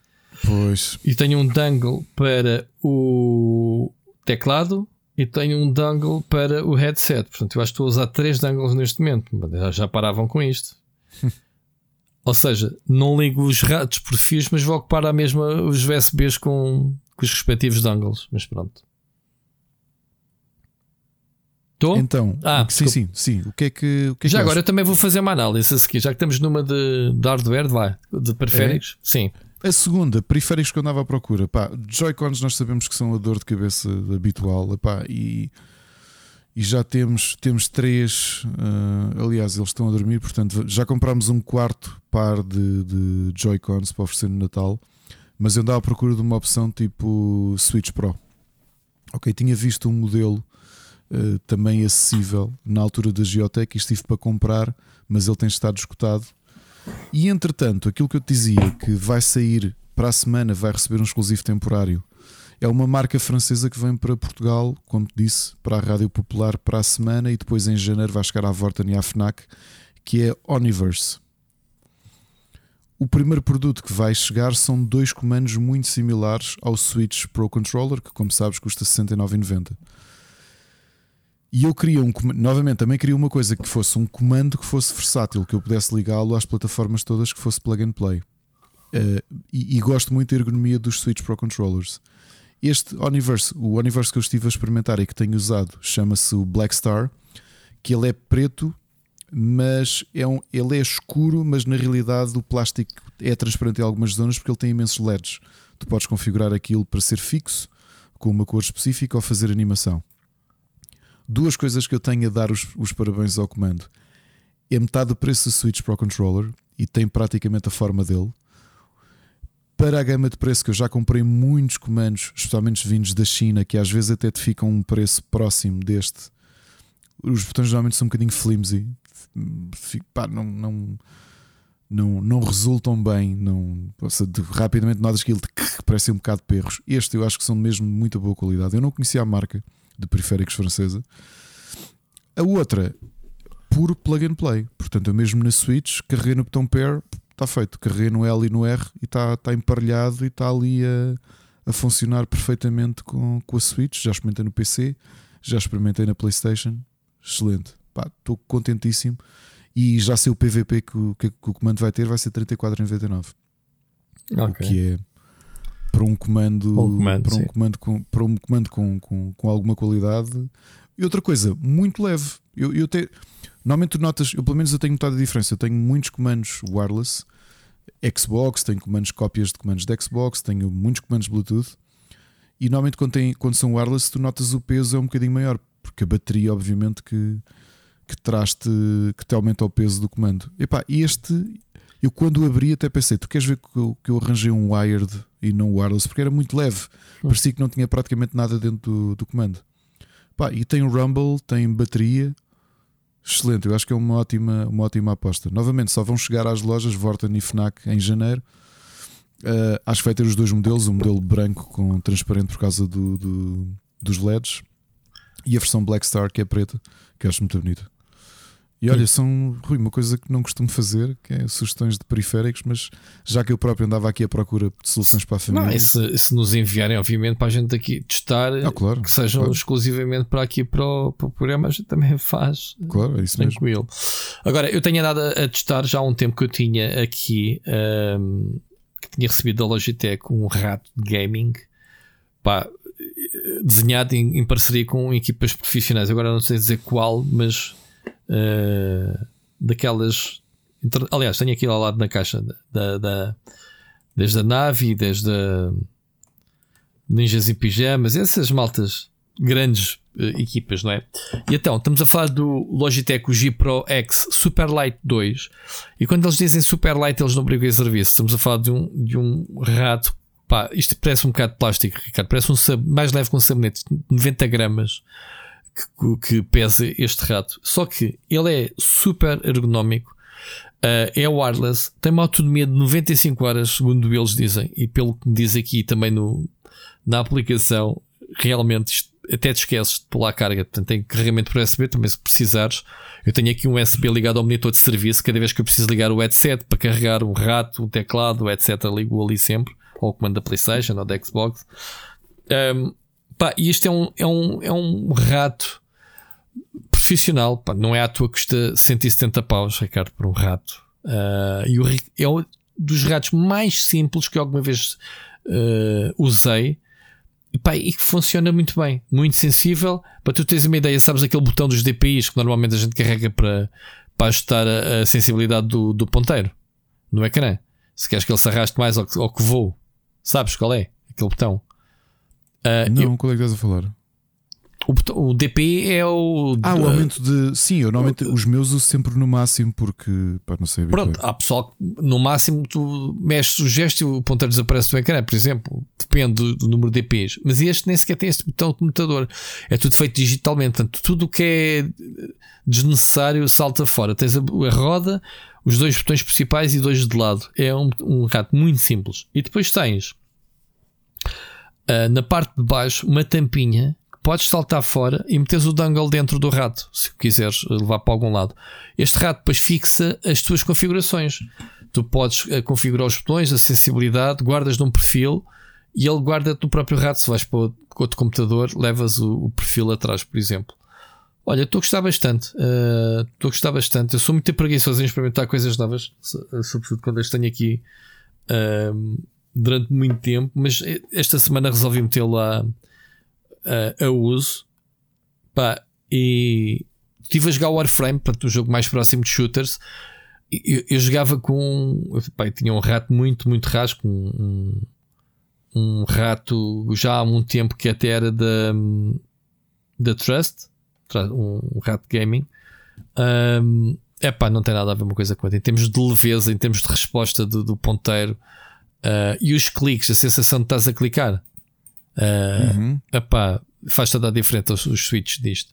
Pois, e tenho um dangle para o teclado e tenho um dangle para o headset. Portanto, eu acho que estou a usar três dangles neste momento. Mas Já, paravam com isto. Ou seja, não ligo os ratos por fios, mas vou ocupar a mesma os USBs com, com os respectivos dongles. Mas pronto. Estou? então, Ah, sim, sim, sim. O que é que, o que, é Já que agora eu também vou fazer uma análise a seguir, já que estamos numa de, de hardware, vai, de periféricos. Sim. A segunda, periféricos que eu andava à procura, pá, Joy-Cons nós sabemos que são a dor de cabeça habitual, pá, e, e já temos, temos três, ah, aliás, eles estão a dormir, portanto já comprámos um quarto par de, de Joy-Cons para oferecer no Natal, mas eu andava à procura de uma opção tipo Switch Pro. Ok, tinha visto um modelo uh, também acessível na altura da Geotech e estive para comprar, mas ele tem estado escutado. E entretanto, aquilo que eu te dizia que vai sair para a semana, vai receber um exclusivo temporário. É uma marca francesa que vem para Portugal, como te disse, para a Rádio Popular para a semana e depois em janeiro vai chegar à Vorten e à Fnac, que é Oniverse. O primeiro produto que vai chegar são dois comandos muito similares ao Switch Pro Controller, que, como sabes, custa 69,90. E eu queria um novamente também queria uma coisa que fosse um comando que fosse versátil, que eu pudesse ligá-lo às plataformas todas, que fosse plug and play. Uh, e, e, gosto muito da ergonomia dos Switch Pro Controllers. Este Universe, o Universe que eu estive a experimentar e que tenho usado, chama-se o Black Star, que ele é preto mas é um, ele é escuro, mas na realidade o plástico é transparente em algumas zonas porque ele tem imensos LEDs. Tu podes configurar aquilo para ser fixo, com uma cor específica ou fazer animação. Duas coisas que eu tenho a dar os, os parabéns ao comando. É metade do preço do Switch Pro Controller e tem praticamente a forma dele. Para a gama de preço que eu já comprei muitos comandos, especialmente vindos da China, que às vezes até te ficam um preço próximo deste. Os botões geralmente são um bocadinho flimsy, pá, não, não, não, não resultam bem. Não, seja, de, rapidamente notas que ele parece um bocado perros. Este eu acho que são mesmo de muita boa qualidade. Eu não conhecia a marca de periféricos francesa. A outra, puro plug and play. Portanto, eu mesmo na Switch carreguei no botão pair, está feito. Carreguei no L e no R e está, está emparelhado e está ali a, a funcionar perfeitamente com, com a Switch. Já experimentei no PC, já experimentei na PlayStation. Excelente estou contentíssimo. E já sei o PVP que o, que, que o comando vai ter, vai ser 34,99. Okay. O que é para um comando, comando para, um comando com, para um comando com, com, com alguma qualidade. E outra coisa, muito leve. Eu, eu te, normalmente tu notas, eu pelo menos eu tenho notado a diferença. Eu tenho muitos comandos wireless, Xbox, tenho comandos cópias de comandos de Xbox, tenho muitos comandos Bluetooth. E normalmente quando, tem, quando são wireless, tu notas o peso é um bocadinho maior, porque a bateria, obviamente, que que traz-te, que te aumenta o peso do comando. Epá, este, eu quando abri até pensei, tu queres ver que eu, que eu arranjei um wired e não wireless, porque era muito leve, hum. parecia que não tinha praticamente nada dentro do, do comando. Epá, e tem rumble, tem bateria, excelente, eu acho que é uma ótima, uma ótima aposta. Novamente, só vão chegar às lojas Vorten e Fnac em janeiro. Uh, acho que vai ter os dois modelos, o modelo branco com transparente por causa do, do, dos LEDs e a versão Black Star que é preta, que acho muito bonita. E olha, são Rui, uma coisa que não costumo fazer, que é sugestões de periféricos, mas já que eu próprio andava aqui à procura de soluções para a família. Não, se, se nos enviarem, obviamente, para a gente aqui testar, ah, claro, que sejam claro. exclusivamente para aqui para o, para o, programa, a gente também faz. Claro, é isso tranquilo. Mesmo. Agora, eu tenho andado a testar já há um tempo que eu tinha aqui, um, que tinha recebido da Logitech um rato de gaming, pá, desenhado em, em parceria com equipas profissionais. Agora não sei dizer qual, mas uh, daquelas. Aliás, tenho aqui ao lado na caixa da, da desde a Navi, desde a Ninjas e Pijamas, essas maltas grandes uh, equipas, não é? E então, estamos a falar do Logitech G Pro X Superlight 2. E quando eles dizem Superlight, eles não brigam em serviço. Estamos a falar de um, de um rato. Pá, isto parece um bocado de plástico, Ricardo. Parece um mais leve que um sabonete, 90 gramas que, que pesa este rato. Só que ele é super ergonómico, uh, é wireless, tem uma autonomia de 95 horas, segundo eles dizem, e pelo que me diz aqui também no, na aplicação, realmente isto, até te esqueces de pular a carga. Portanto, tem carregamento por USB também se precisares. Eu tenho aqui um USB ligado ao monitor de serviço. Cada vez que eu preciso ligar o headset para carregar um rato, um teclado, etc., ligo ali sempre. Ou o comando da PlayStation ou da Xbox. Um, Pá, e isto é um, é um, é um rato profissional. Pá, não é à tua custa 170 paus, Ricardo, por um rato. Uh, e o, é um dos ratos mais simples que alguma vez uh, usei. E, pá, e que funciona muito bem, muito sensível. Para tu teres uma ideia, sabes aquele botão dos DPIs que normalmente a gente carrega para, para ajustar a, a sensibilidade do, do ponteiro no ecrã. Se queres que ele se arraste mais ou que, ou que voe, sabes qual é? Aquele botão. Uh, não, eu, qual é que estás a falar? O, o DPI é o. Ah, o aumento de. Sim, eu normalmente os meus uso sempre no máximo porque. Pá, não sei. Pronto, há pessoal que no máximo tu mexes o gesto e o ponteiro desaparece do ecrã, por exemplo. Depende do, do número de EPs. Mas este nem sequer tem este botão de computador. É tudo feito digitalmente. Portanto, tudo o que é desnecessário salta fora. Tens a, a roda, os dois botões principais e dois de lado. É um, um rato muito simples. E depois tens ah, na parte de baixo uma tampinha que podes saltar fora e meteres o dangle dentro do rato, se quiseres levar para algum lado. Este rato depois fixa as tuas configurações. Tu podes ah, configurar os botões, a sensibilidade, guardas num perfil e ele guarda-te no próprio rato. Se vais para outro computador, levas o, o perfil atrás, por exemplo. Olha, estou a gostar bastante. ah, Estou a gostar bastante. Eu sou muito preguiçoso em experimentar coisas novas, so- sobretudo quando as tenho aqui ah, durante muito tempo. Mas esta semana resolvi metê-lo a, a, a uso. Pá, e estive a jogar Warframe, portanto, um jogo mais próximo de shooters. Eu, eu jogava com. Pá, tinha um rato muito, muito rasco. Um, um, rato já há muito tempo que até era da, da Trust, um, um rato gaming. Um, epá, não tem nada a ver uma coisa com outra. Em termos de leveza, em termos de resposta do, do ponteiro uh, e os cliques, a sensação de estás a clicar, uh, Uhum. epá, faz toda a diferença os, os switches disto.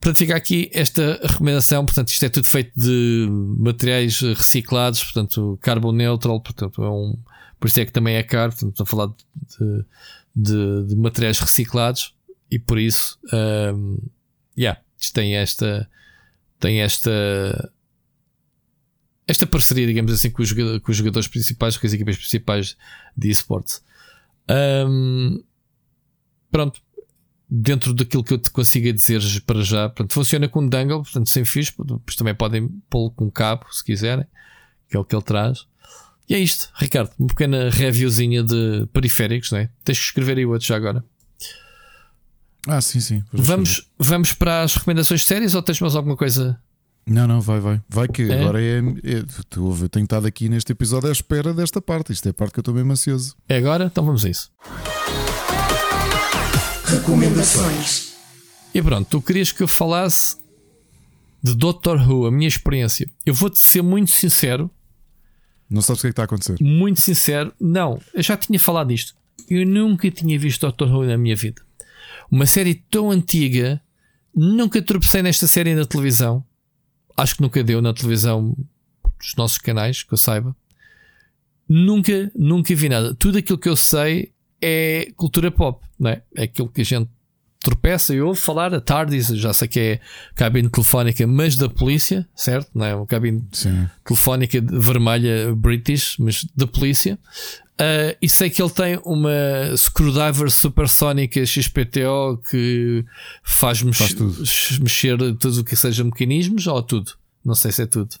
Portanto, fica aqui esta recomendação. Portanto, isto é tudo feito de materiais reciclados, portanto, carbon neutral. Portanto, é um, por isso é que também é caro. Portanto, estou a falar de, de, de materiais reciclados e por isso, um, yeah, isto tem esta, tem esta, esta parceria, digamos assim, com os, joga- com os jogadores principais, com as equipas principais de esportes. Um, pronto, dentro daquilo que eu te consigo dizer para já, portanto, funciona com dangle, portanto, sem fios, depois também podem pô-lo com cabo, se quiserem, que é o que ele traz. E é isto, Ricardo, uma pequena reviewzinha de periféricos, não é? Tens que escrever aí outro já agora. Ah, sim, sim. Vamos Vamos, vamos para as recomendações de séries ou tens mais alguma coisa? Não, não, vai, vai. Vai que É? agora é. é tu, eu tenho estado aqui neste episódio à espera desta parte. Isto é a parte que eu estou mesmo ansioso. É agora? Então vamos a isso. Recomendações. E pronto, tu querias que eu falasse de Doctor Who, a minha experiência. Eu vou-te ser muito sincero, Não sabes o que é que está a acontecer. muito sincero. Não, eu já tinha falado disto. Eu nunca tinha visto Doctor Who na minha vida. Uma série tão antiga, nunca tropecei nesta série na televisão. Acho que nunca deu na televisão dos nossos canais, que eu saiba. Nunca, nunca vi nada. Tudo aquilo que eu sei é cultura pop, não é? É aquilo que a gente tropeça e ouve falar. A TARDIS, já sei que é cabine telefónica, mas da polícia, certo? Não é? Uma cabine Sim. telefónica vermelha British, mas da polícia. Ah, e sei que ele tem uma screwdriver supersónica XPTO que faz, mex Faz tudo. mexer tudo o que seja mecanismos ou tudo. Não sei se é tudo.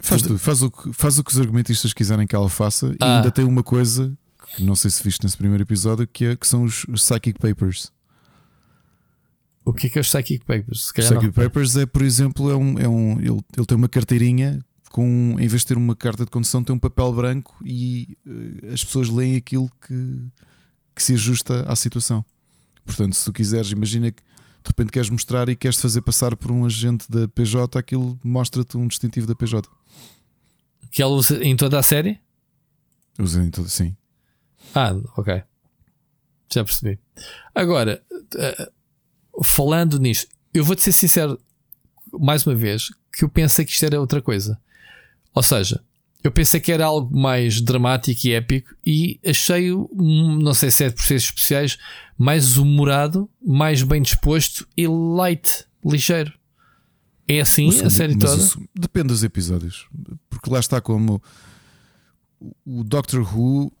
Faz tudo. Faz o, que, faz o que os argumentistas quiserem que ela faça. E Ah. ainda tem uma coisa que não sei se viste nesse primeiro episódio, que, é, que são os, os Psychic Papers. O que é que é os Psychic Papers? Se Os Psychic não. Papers é, por exemplo, é um, é um, ele, ele tem uma carteirinha com, em vez de ter uma carta de condução, tem um papel branco e eh, as pessoas leem aquilo que, que se ajusta à situação. Portanto, se tu quiseres, imagina que de repente queres mostrar e queres fazer passar por um agente da PJ, aquilo mostra-te um distintivo da PJ. Que ela usa em toda a série? Usem tudo assim. Ah, ok. Já percebi. Agora, eh, falando nisto, eu vou-te ser sincero, mais uma vez, que eu pensei que isto era outra coisa. Ou seja, eu pensei que era algo mais dramático e épico e achei-o, hum, não sei se é por especiais, mais humorado, mais bem disposto e light, ligeiro. É assim segundo- a série mas toda? o seg- depende dos episódios. Porque lá está como o Doctor Who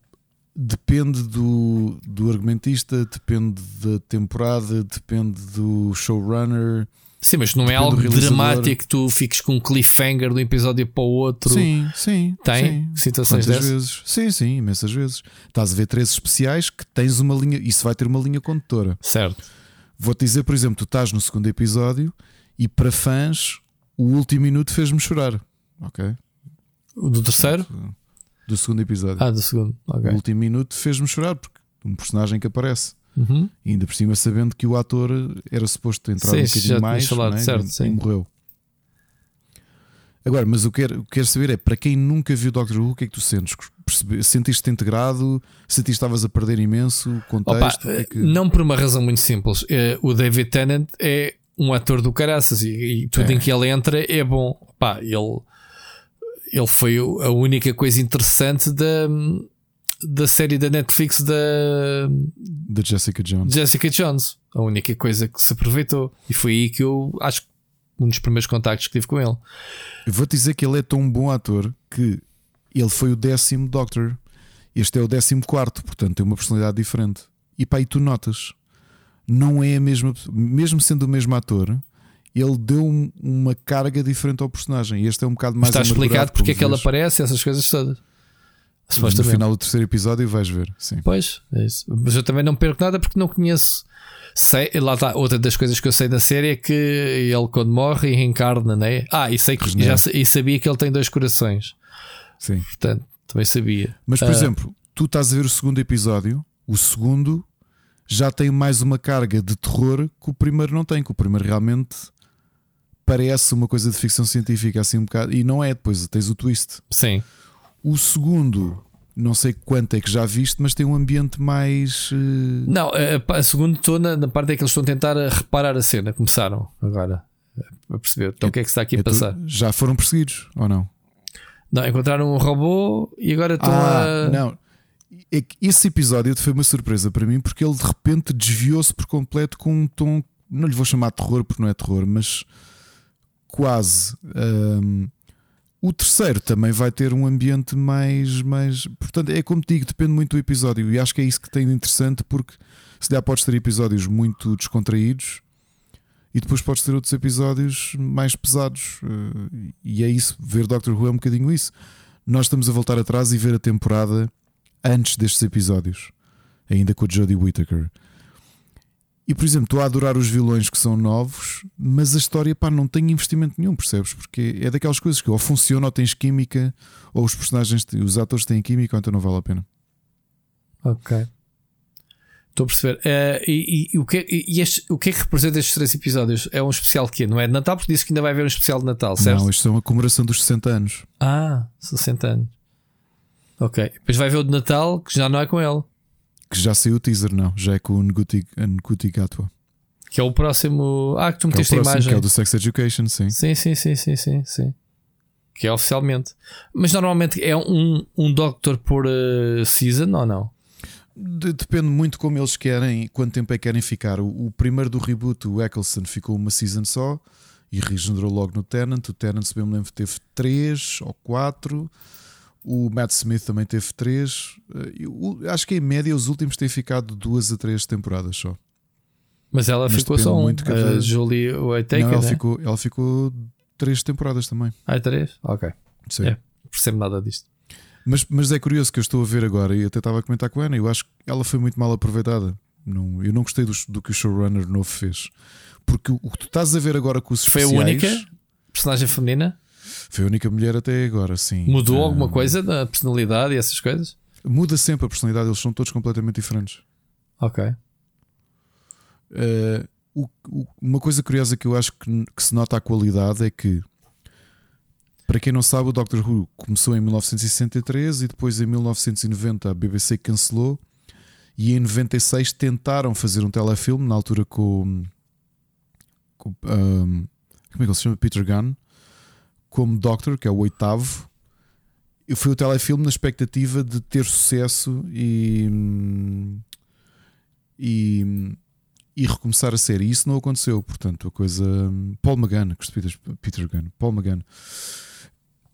depende do, do argumentista, depende da temporada, depende do showrunner. Sim, mas não é Depende algo dramático que tu fiques com um cliffhanger de um episódio para o outro. Sim, sim. Tem sim. situações Quantas dessas? vezes? Sim, sim, imensas vezes. Estás a ver três especiais que tens uma linha. Isso vai ter uma linha condutora. Certo. Vou-te dizer, por exemplo, tu estás no segundo episódio e para fãs o último minuto fez-me chorar. Ok? Do terceiro? Do segundo episódio. Ah, do segundo. Ok. O último minuto fez-me chorar porque um personagem que aparece. Uhum. Ainda por cima sabendo que o ator era suposto entrar Sim, um bocadinho mais falado, é? certo, e, sim. morreu. Agora, mas o que quero, o que quero saber é para quem nunca viu Doctor Who, o que é que tu sentes? Sentiste-te integrado? Sentiste que estavas a perder imenso Opa, contexto? O que é que- Não por uma razão muito simples. Eh, O David Tennant é um ator do caraças e, e tudo É. em que ele entra é bom. Pá, ele, ele foi a única coisa interessante da, da série da Netflix da Da Jessica Jones. Jessica Jones. A única coisa que se aproveitou. E foi aí que eu acho que um dos primeiros contactos que tive com ele. Eu vou-te dizer que ele é tão bom ator que ele foi o décimo Doctor. Este é o décimo quarto, portanto tem uma personalidade diferente. E pá, e tu notas, não é a mesma, mesmo sendo o mesmo ator, ele deu um- uma carga diferente ao personagem. E este é um bocado mais Está explicado porque é que ele aparece, essas coisas todas. No final do terceiro episódio vais ver. Sim. Pois, é isso. Mas eu também não perco nada porque não conheço. Sei, lá está, outra das coisas que eu sei da série é que ele, quando morre, reencarna, né? Ah, e sei que já e sabia que ele tem dois corações. Sim. Portanto, também sabia. Mas, por Ah, exemplo, tu estás a ver o segundo episódio, o segundo já tem mais uma carga de terror que o primeiro não tem, que o primeiro realmente parece uma coisa de ficção científica assim um bocado, e não é, depois tens o twist. Sim. O segundo, não sei quanto é que já viste, mas tem um ambiente mais. eh, Não, a, a segunda estou na, na parte em que eles estão a tentar a reparar a cena. Começaram agora a perceber. Então, o que é que está aqui a é tu- passar? já foram perseguidos ou não? Não, encontraram um robô e agora estão Ah, a. não. É esse episódio foi uma surpresa para mim porque ele de repente desviou-se por completo com um tom, não lhe vou chamar de terror porque não é terror, mas quase. Ahm, o terceiro também vai ter um ambiente mais, mais. Portanto, é como te digo, depende muito do episódio. E acho que é isso que tem de interessante porque se der podes ter episódios muito descontraídos e depois podes ter outros episódios mais pesados. eh, E é isso, ver Doctor Who é um bocadinho isso. Nós estamos a voltar atrás e ver a temporada antes destes episódios, ainda com o Jodie Whittaker. E por exemplo, estou a adorar os vilões que são novos, mas a história pá, não tem investimento nenhum, percebes? Porque é daquelas coisas que ou funciona ou tens química, ou os personagens, os atores têm química, ou então não vale a pena. Ok. Estou a perceber. Eh, e e- e o, que, é- e este- o que é que representa estes três episódios? É um especial que Não é de Natal, porque disse que ainda vai haver um especial de Natal, certo? Não, isto é uma comemoração dos 60 anos. Ah, 60 anos. Ok. Depois vai ver o de Natal, que já não é com ele. Que já saiu o teaser, não, já é com o Nguti Nguti Gatwa. Que é o próximo. Ah, que tu é meteste a próximo, imagem. que é o do Sex Education, sim. Sim, sim, sim, sim, sim, sim. Que é oficialmente. Mas normalmente é um, um Doctor por eh, season ou não? De- depende muito como eles querem, quanto tempo é que querem ficar. O, o primeiro do reboot, o Eccleston, ficou uma season só e regenerou logo no Tenant. O Tenant, se bem me lembro, teve três ou quatro. O Matt Smith também teve três. Eh, e o- acho que em média os últimos têm ficado duas a três temporadas só. Mas ela Mas ficou só um. muito cada- A Julie Whittaker, não, ela, né? ficou, ela ficou três temporadas também. Ah, três? Ok. Sim. É. Percebo nada disto. Mas, mas é curioso que eu estou a ver agora e até estava a comentar com a Ana. Eu acho que ela foi muito mal aproveitada. Não, eu não gostei do, do que o showrunner novo fez. Porque o, o que tu estás a ver agora com os Foi a especiais- única personagem feminina? Foi a única mulher até agora, sim. Mudou Ah, alguma coisa na personalidade e essas coisas? Muda sempre a personalidade, eles são todos completamente diferentes. Ok. Uh, o- o- uma coisa curiosa que eu acho que, que se nota a qualidade é que, para quem não sabe, o Doctor Who começou em 1963 e depois em 1990 a BBC cancelou. E em 96 tentaram fazer um telefilme, na altura com, com um, como é que ele se chama? Peter Gunn, como Doctor, que é o oitavo. E foi o telefilme na expectativa de ter sucesso e, e, e recomeçar a série. E isso não aconteceu, portanto, a coisa. Paul McGann, Peter, Peter Gunn, Paul McGann.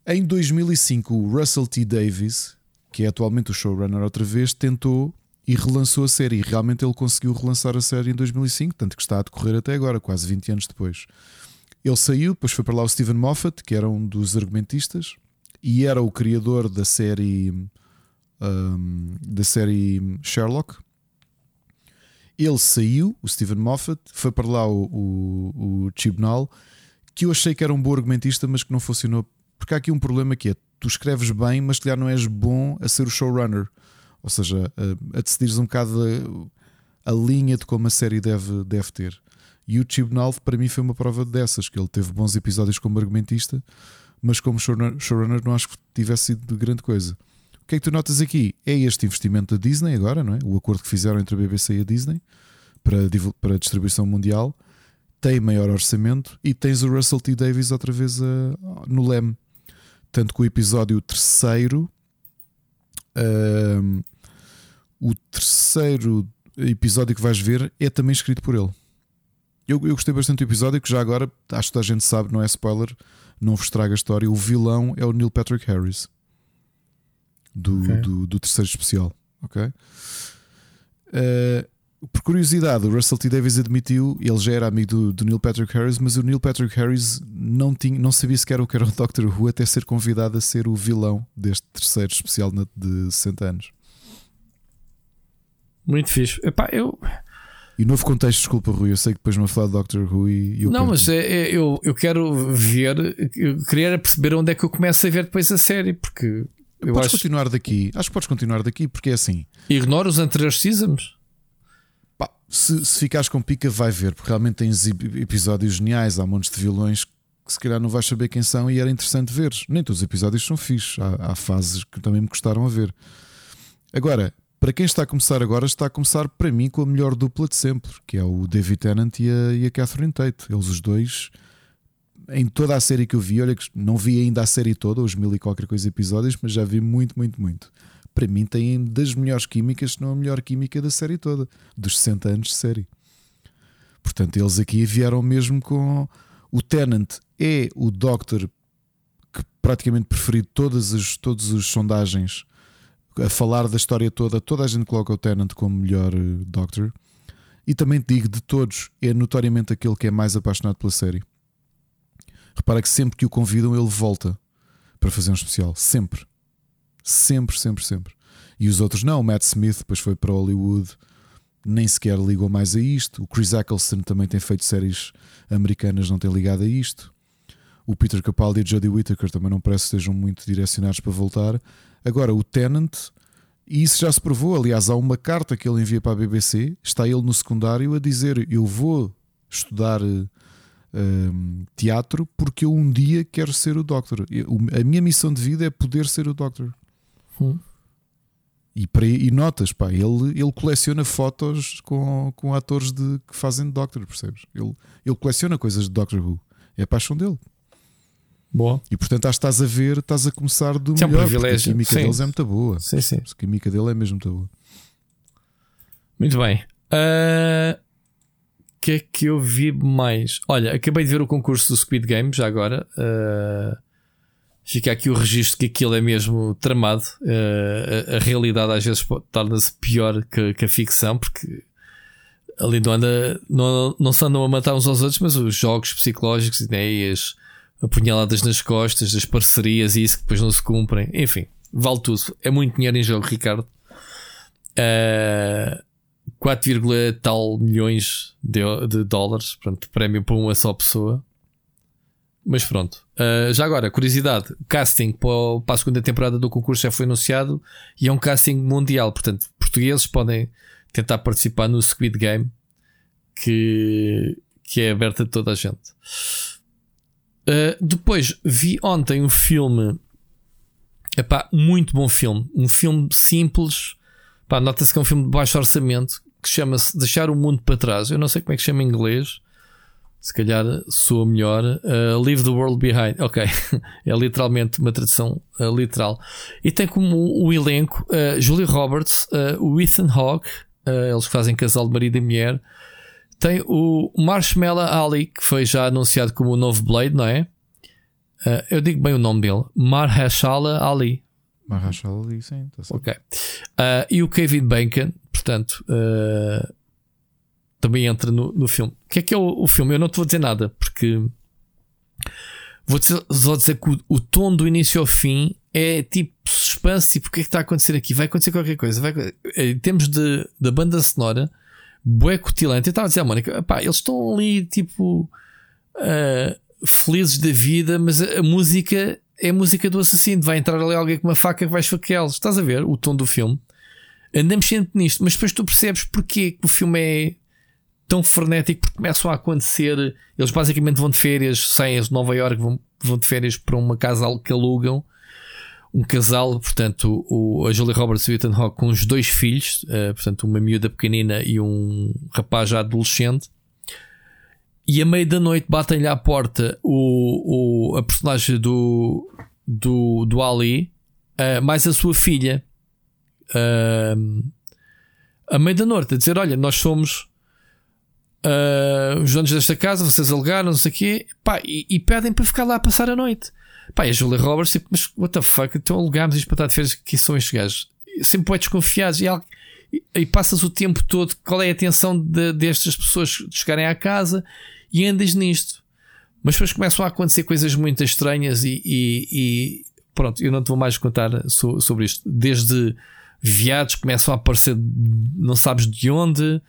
Em 2005, o Russell T. Davies, que é atualmente o showrunner outra vez, tentou e relançou a série. E realmente ele conseguiu relançar a série em 2005, tanto que está a decorrer até agora, quase 20 anos depois. Ele saiu, depois foi para lá o Stephen Moffat, que era um dos argumentistas e era o criador da série um, da série Sherlock. Ele saiu, o Stephen Moffat, foi para lá o, o, o Chibnall, que eu achei que era um bom argumentista, mas que não funcionou. Porque há aqui um problema que é: tu escreves bem, mas calhar não és bom a ser o showrunner. Ou seja, a, a decidires um bocado a linha de como a série deve, deve ter. E o Chibnall, para mim, foi uma prova dessas, que ele teve bons episódios como argumentista, mas como showrunner, não acho que tivesse sido de grande coisa. O que é que tu notas aqui? É este investimento da Disney agora, não é? O acordo que fizeram entre a BBC e a Disney para, para a distribuição mundial tem maior orçamento e tens o Russell T Davies outra vez a- no leme. Tanto que o episódio terceiro, ahm, o terceiro episódio que vais ver é também escrito por ele. Eu, eu gostei bastante do episódio, que já agora, acho que toda a gente sabe, não é spoiler, não vos estraga a história. O vilão é o Neil Patrick Harris do, Ok. do, do terceiro especial. Ok? Eh, por curiosidade, o Russell T Davies admitiu, ele já era amigo do, do Neil Patrick Harris, mas o Neil Patrick Harris não, tinha, não sabia sequer o que era o Doctor Who até ser convidado a ser o vilão deste terceiro especial de 60 anos. Muito fixe. Epá, eu. E novo contexto, desculpa, Rui, eu sei que depois me falar de Doctor Who e, eu não, mas é, é- eu, eu quero ver. Eu queria perceber onde é que eu começo a ver depois a série, porque eu podes acho. continuar daqui. Acho que podes continuar daqui, porque é assim. Ignoro os anteriores seasons. pá, se, se ficares com pica, vai ver, porque realmente tens ep- episódios geniais. Há montes de vilões que se calhar não vais saber quem são e era interessante veres. Nem todos os episódios são fixos. Há, há fases que também me custaram a ver. Agora, para quem está a começar agora, está a começar para mim com a melhor dupla de sempre, que é o David Tennant e a, e a Catherine Tate. Eles os dois. Em toda a série que eu vi, olha que não vi ainda a série toda, os mil e qualquer coisa episódios, mas já vi muito, muito, muito. Para mim, têm das melhores químicas, se não a melhor química da série toda, dos 60 anos de série. Portanto, eles aqui vieram mesmo com. O Tennant é o Doctor que praticamente preferido todas as, todas as sondagens a falar da história toda. Toda a gente coloca o Tennant como melhor eh, Doctor. E também te digo, de todos, é notoriamente aquele que é mais apaixonado pela série. Repara que sempre que o convidam, ele volta para fazer um especial. Sempre. Sempre, sempre, sempre. E os outros não. O Matt Smith depois foi para Hollywood, nem sequer ligou mais a isto. O Chris Eccleston também tem feito séries americanas, não tem ligado a isto. O Peter Capaldi e a Jodie Whittaker também não parece que estejam muito direcionados para voltar. Agora, o Tennant, e isso já se provou. Aliás, há uma carta que ele envia para a BBC. Está ele no secundário a dizer: Eu vou estudar eh, hum, teatro porque eu um dia quero ser o Doctor. Eu- A minha missão de vida é poder ser o Doctor. Hum. E, para, e notas, pá, ele, ele coleciona fotos com, com atores de, que fazem Doctor, percebes? Ele, ele coleciona coisas de Doctor Who. É a paixão dele. Boa. E portanto, acho que estás a ver, estás a começar do Isso é um melhor. privilégio. A química Sim. deles é muito boa. Sim, sim. A química dele é mesmo muito boa. Muito bem. O que é que eu vi mais? Olha, acabei de ver o concurso do Squid Game já agora. Ah, fica aqui o registro que aquilo é mesmo tramado. Ah, a, a realidade às vezes torna-se pior que, que a ficção, porque ali não, anda, não, não se andam a matar uns aos outros, mas os jogos psicológicos né, e as apunhaladas nas costas, as parcerias e isso que depois não se cumprem. Enfim, vale tudo. É muito dinheiro em jogo, Ricardo. Ah, 4, tal milhões de, de dólares, portanto, prémio para uma só pessoa. Mas pronto. Ah, já agora, curiosidade: o casting para a segunda temporada do concurso já foi anunciado e é um casting mundial. Portanto, portugueses podem tentar participar no Squid Game que, que é aberto a toda a gente. Ah, depois vi ontem um filme, epá, muito bom filme, um filme simples. Nota-se que é um filme de baixo orçamento que chama-se Deixar o Mundo para Trás. Eu não sei como é que chama em inglês, se calhar soa melhor. Uh, Leave the World Behind. Ok, é literalmente uma tradução uh, literal. E tem como o elenco uh, Julie Roberts, uh, o Ethan Hawke, uh, eles fazem casal de marido e mulher. Tem o Marshmallow Ali, que foi já anunciado como o novo Blade, não é? Uh, eu digo bem o nome dele: Mahershala Ali. Marrachal ali, sim. Tá. Ok. Ah, e o Kevin Bacon, portanto, ah, também entra no, no filme. O que é que é o, o filme? Eu não te vou dizer nada, porque vou dizer, só dizer que o, o tom do início ao fim é tipo suspense, tipo, o que é que está a acontecer aqui? Vai acontecer qualquer coisa. Vai, em termos de, da banda sonora, bué cutilante. Eu estava a dizer à Mónica, pá, eles estão ali tipo ah, felizes da vida, mas a, a música é a música do assassino. Vai entrar ali alguém com uma faca que vai esfaqueá-los. Estás a ver o tom do filme? andamos sempre nisto, mas depois tu percebes porque que o filme é tão frenético, porque começam a acontecer. Eles basicamente vão de férias, saem de Nova York, vão, vão de férias para uma casa que alugam. Um casal, portanto, o, a Julie Roberts e o Ethan Hawke com os dois filhos, uh, portanto, uma miúda pequenina e um rapaz já adolescente. E a meio da noite batem-lhe à porta o, o, a personagem do, do, do Ali, uh, mais a sua filha, uh, a meio da noite, a dizer: Olha, nós somos uh, os donos desta casa, vocês alegaram, não sei o quê, pá, e, e, pedem para ficar lá a passar a noite. Pá, e a Julia Roberts, tipo, mas what the fuck, então alugámos isto para estar de férias, que são estes gajos? Sempre é desconfiados e, e, e, passas o tempo todo, qual é a atenção de, destas pessoas de chegarem à casa e andas nisto. Mas depois começam a acontecer coisas muito estranhas e, e pronto, eu não te vou mais contar so, sobre isto. Desde viados começam a aparecer, não sabes de onde,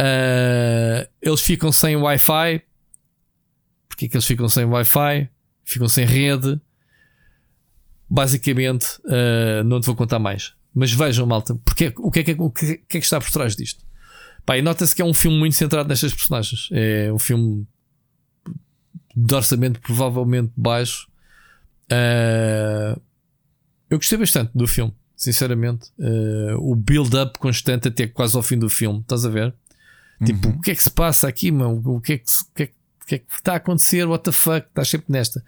Uh, eles ficam sem Wi-Fi. Porquê que eles ficam sem Wi-Fi? Ficam sem rede. Basicamente, uh, não te vou contar mais. Mas vejam, malta, porque, o, que é que, o que é que está por trás disto? Pá, e nota-se que é um filme muito centrado nestas personagens. É um filme de orçamento provavelmente baixo. Uh, eu gostei bastante do filme, sinceramente. Uh, o build-up constante até quase ao fim do filme. Estás a ver? Tipo, uhum. o que é que se passa aqui, mano? O que é que, o que, é, o que é que está a acontecer? What the fuck? Estás sempre nesta.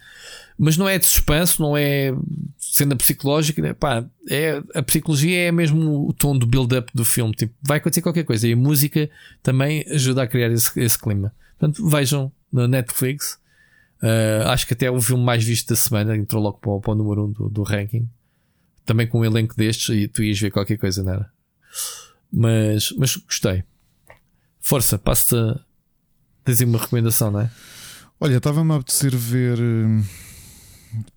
Mas não é de suspense, não é cena psicológica. Né? Pá, é, a psicologia é mesmo o tom do build-up do filme. Tipo, vai acontecer qualquer coisa. E a música também ajuda a criar esse, esse clima. Portanto, vejam na Netflix. Uh, acho que até é o filme mais visto da semana. Entrou logo para, o, para o número 1 um do, do ranking. Também com um elenco destes. E tu ias ver qualquer coisa, não era? Mas, mas gostei. Força, passa-te. Tens uma recomendação, não é? Olha, estava-me a apetecer ver.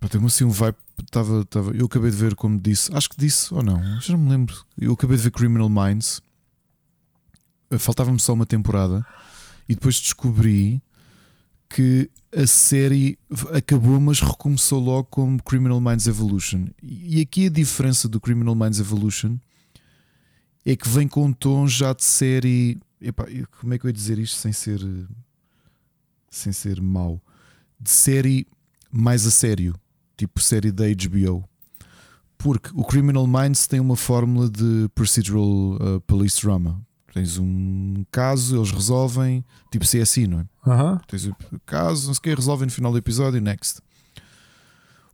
Para ter assim um vibe. Tava, tava, eu acabei de ver, como disse, acho que disse ou não, já não me lembro. Eu acabei de ver Criminal Minds. Faltava-me só uma temporada. E depois descobri que a série acabou, mas recomeçou logo como Criminal Minds Evolution. E aqui a diferença do Criminal Minds Evolution é que vem com um tom já de série Epá, como é que eu ia dizer isto sem ser sem ser mau? De série mais a sério, tipo série da HBO. Porque o Criminal Minds tem uma fórmula de procedural uh, police drama. Tens um caso, eles resolvem, tipo CSI, não é? Uhum. Tens o um caso, não sei o que, resolvem no final do episódio, next.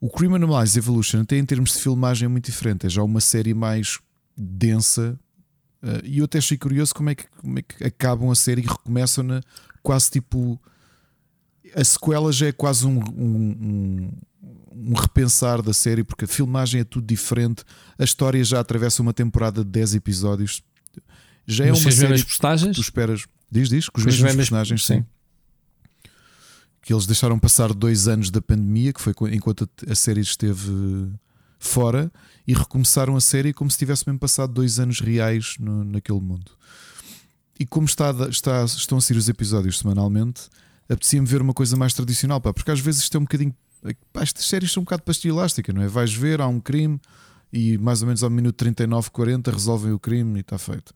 O Criminal Minds Evolution, até em termos de filmagem, é muito diferente. É já uma série mais densa, Uh, e eu até achei curioso como é, que, como é que acabam a série e recomeçam na quase tipo. A sequela já é quase um, um, um, um, repensar da série, porque a filmagem é tudo diferente, a história já atravessa uma temporada de 10 episódios. Já é Mas uma série que personagens? tu esperas. Diz, diz, com os mesmos, mesmos personagens, sim. sim. Que eles deixaram passar dois anos da pandemia, que foi enquanto a série esteve fora e recomeçaram a série como se tivesse mesmo passado dois anos reais no, naquele mundo. E como está, está, estão a sair os episódios semanalmente, apetecia-me ver uma coisa mais tradicional, pá, porque às vezes isto é um bocadinho. Pá, estas séries são um bocado pastilha elástica, não é? Vais ver, há um crime e mais ou menos ao minuto 39, 40 resolvem o crime e está feito.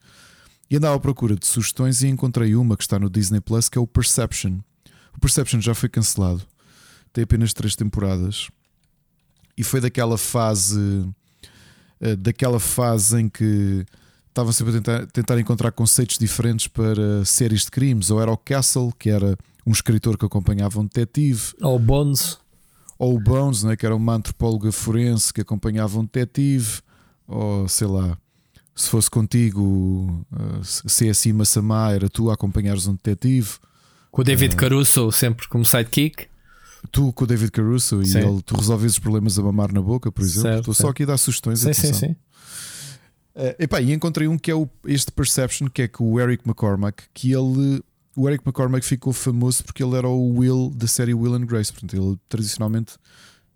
E andava à procura de sugestões e encontrei uma que está no Disney Plus que é o Perception. O Perception já foi cancelado, tem apenas três temporadas e foi daquela fase eh, daquela fase em que estavam sempre a tentar, tentar, encontrar conceitos diferentes para séries de crimes, ou era o Castle, que era um escritor que acompanhava um detetive, ou Bones, ou o Bones, né, que era uma antropóloga forense que acompanhava um detetive, ou sei lá, se fosse contigo, uh, se é assim Massamá, era tu a acompanhares um detetive. Com o David uh, Caruso sempre como sidekick tu com o David Caruso sim. e ele, tu resolves os problemas a mamar na boca, por exemplo. Certo, Estou só aqui a dar sugestões. Sim, sim, sim. Uh, epá, e encontrei um que é o, este Perception, que é com o Eric McCormack, que ele. O Eric McCormack ficou famoso porque ele era o Will da série Will and Grace. Portanto, ele tradicionalmente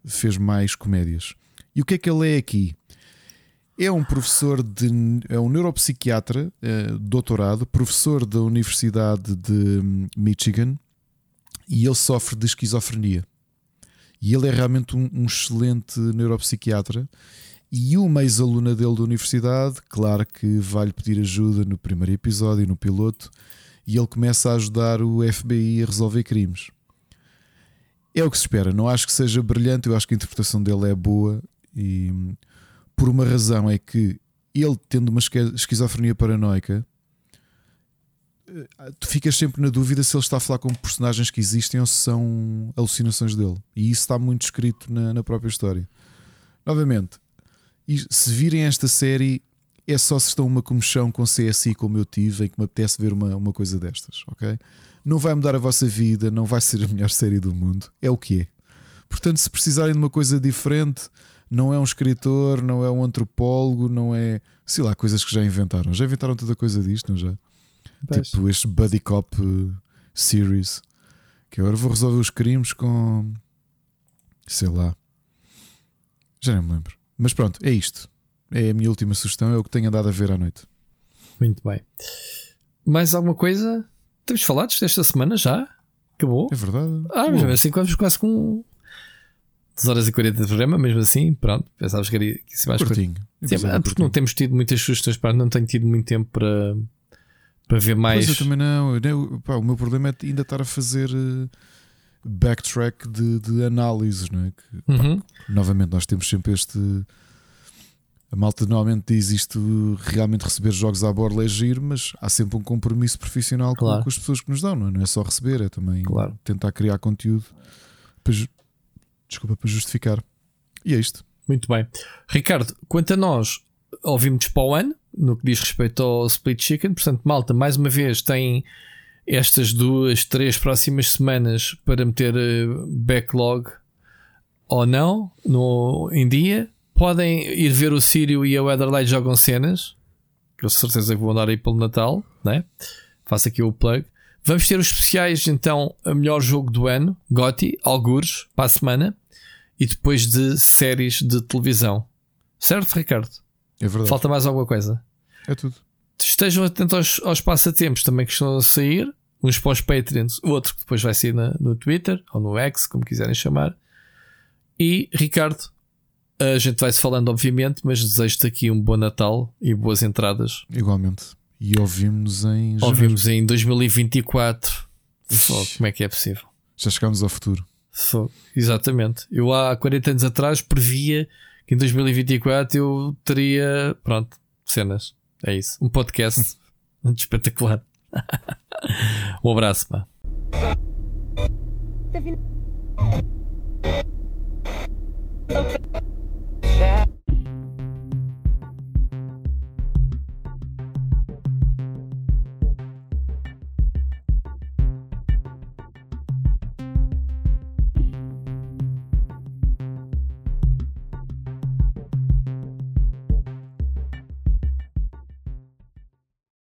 fez mais comédias. E o que é que ele é aqui? É um professor de. É um neuropsiquiatra, é, doutorado, professor da Universidade de Michigan e ele sofre de esquizofrenia. E ele é realmente um, um excelente neuropsiquiatra E uma ex-aluna dele da universidade, claro que vai-lhe pedir ajuda no primeiro episódio, no piloto, e ele começa a ajudar o FBI a resolver crimes. É o que se espera. Não acho que seja brilhante, eu acho que a interpretação dele é boa e por uma razão é que ele tendo uma esqui- esquizofrenia paranoica, tu ficas sempre na dúvida se ele está a falar com personagens que existem ou se são alucinações dele. E isso está muito escrito na, na própria história. Novamente, se virem esta série, é só se estão uma comichão com CSI como eu tive, em que me apetece ver uma, uma coisa destas, ok? Não vai mudar a vossa vida, não vai ser a melhor série do mundo, é o que é. Portanto, se precisarem de uma coisa diferente, não é um escritor, não é um antropólogo, não é, sei lá, coisas que já inventaram. Já inventaram toda coisa disto, não já? Pois. Tipo este Buddy Cop eh, series, que agora vou resolver os crimes com, sei lá, já nem me lembro. Mas pronto, é isto. É a minha última sugestão, é o que tenho andado a ver à noite. Muito bem. Mais alguma coisa? Temos falado desta semana já? Acabou? É verdade. Ah, mas assim vamos quase com 2 horas e 40 de programa, mesmo assim, pronto. Pensavas que era que isso mais curtinho. Sim, porque não temos tido muitas sugestões para não tenho tido muito tempo para, para ver mais. Pois eu também não. Eu pá, o meu problema é ainda estar a fazer eh, backtrack de, de análises, não é? Que, pá, Uhum. novamente, nós temos sempre este. A malta normalmente diz isto realmente receber jogos à borla é giro, mas há sempre um compromisso profissional com- Claro. com, as pessoas que nos dão, não é? Não é só receber, é também Claro. tentar criar conteúdo para, desculpa, para justificar. E é isto. Muito bem. Ricardo, quanto a nós, ouvimos para o ano, no que diz respeito ao Split Chicken. Portanto, malta, mais uma vez, tem estas duas, três próximas semanas para meter eh, backlog ou não no, em dia. Podem ir ver o Sírio e a Weatherlight jogam cenas, que eu certeza que vou andar aí pelo Natal, né? Faço aqui o plug. Vamos ter os especiais, então, a melhor jogo do ano, Gotti, algures, para a semana, e depois de séries de televisão. Certo, Ricardo? É verdade. Falta mais alguma coisa? É tudo. Estejam atentos aos, aos passatempos também que estão a sair. Uns para os Patreons, o outro que depois vai sair na- no Twitter ou no X, como quiserem chamar. E Ricardo, a gente vai se falando, obviamente, mas desejo-te aqui um bom Natal e boas entradas. Igualmente. E ouvimos em. janeiro. Ouvimos em 2024. Fogo, como é que é possível? Já chegámos ao futuro. Fogo, Exatamente. Eu há 40 anos atrás previa que em 2024 eu teria, pronto, cenas. É isso. Um podcast espetacular. um abraço, pá. Tá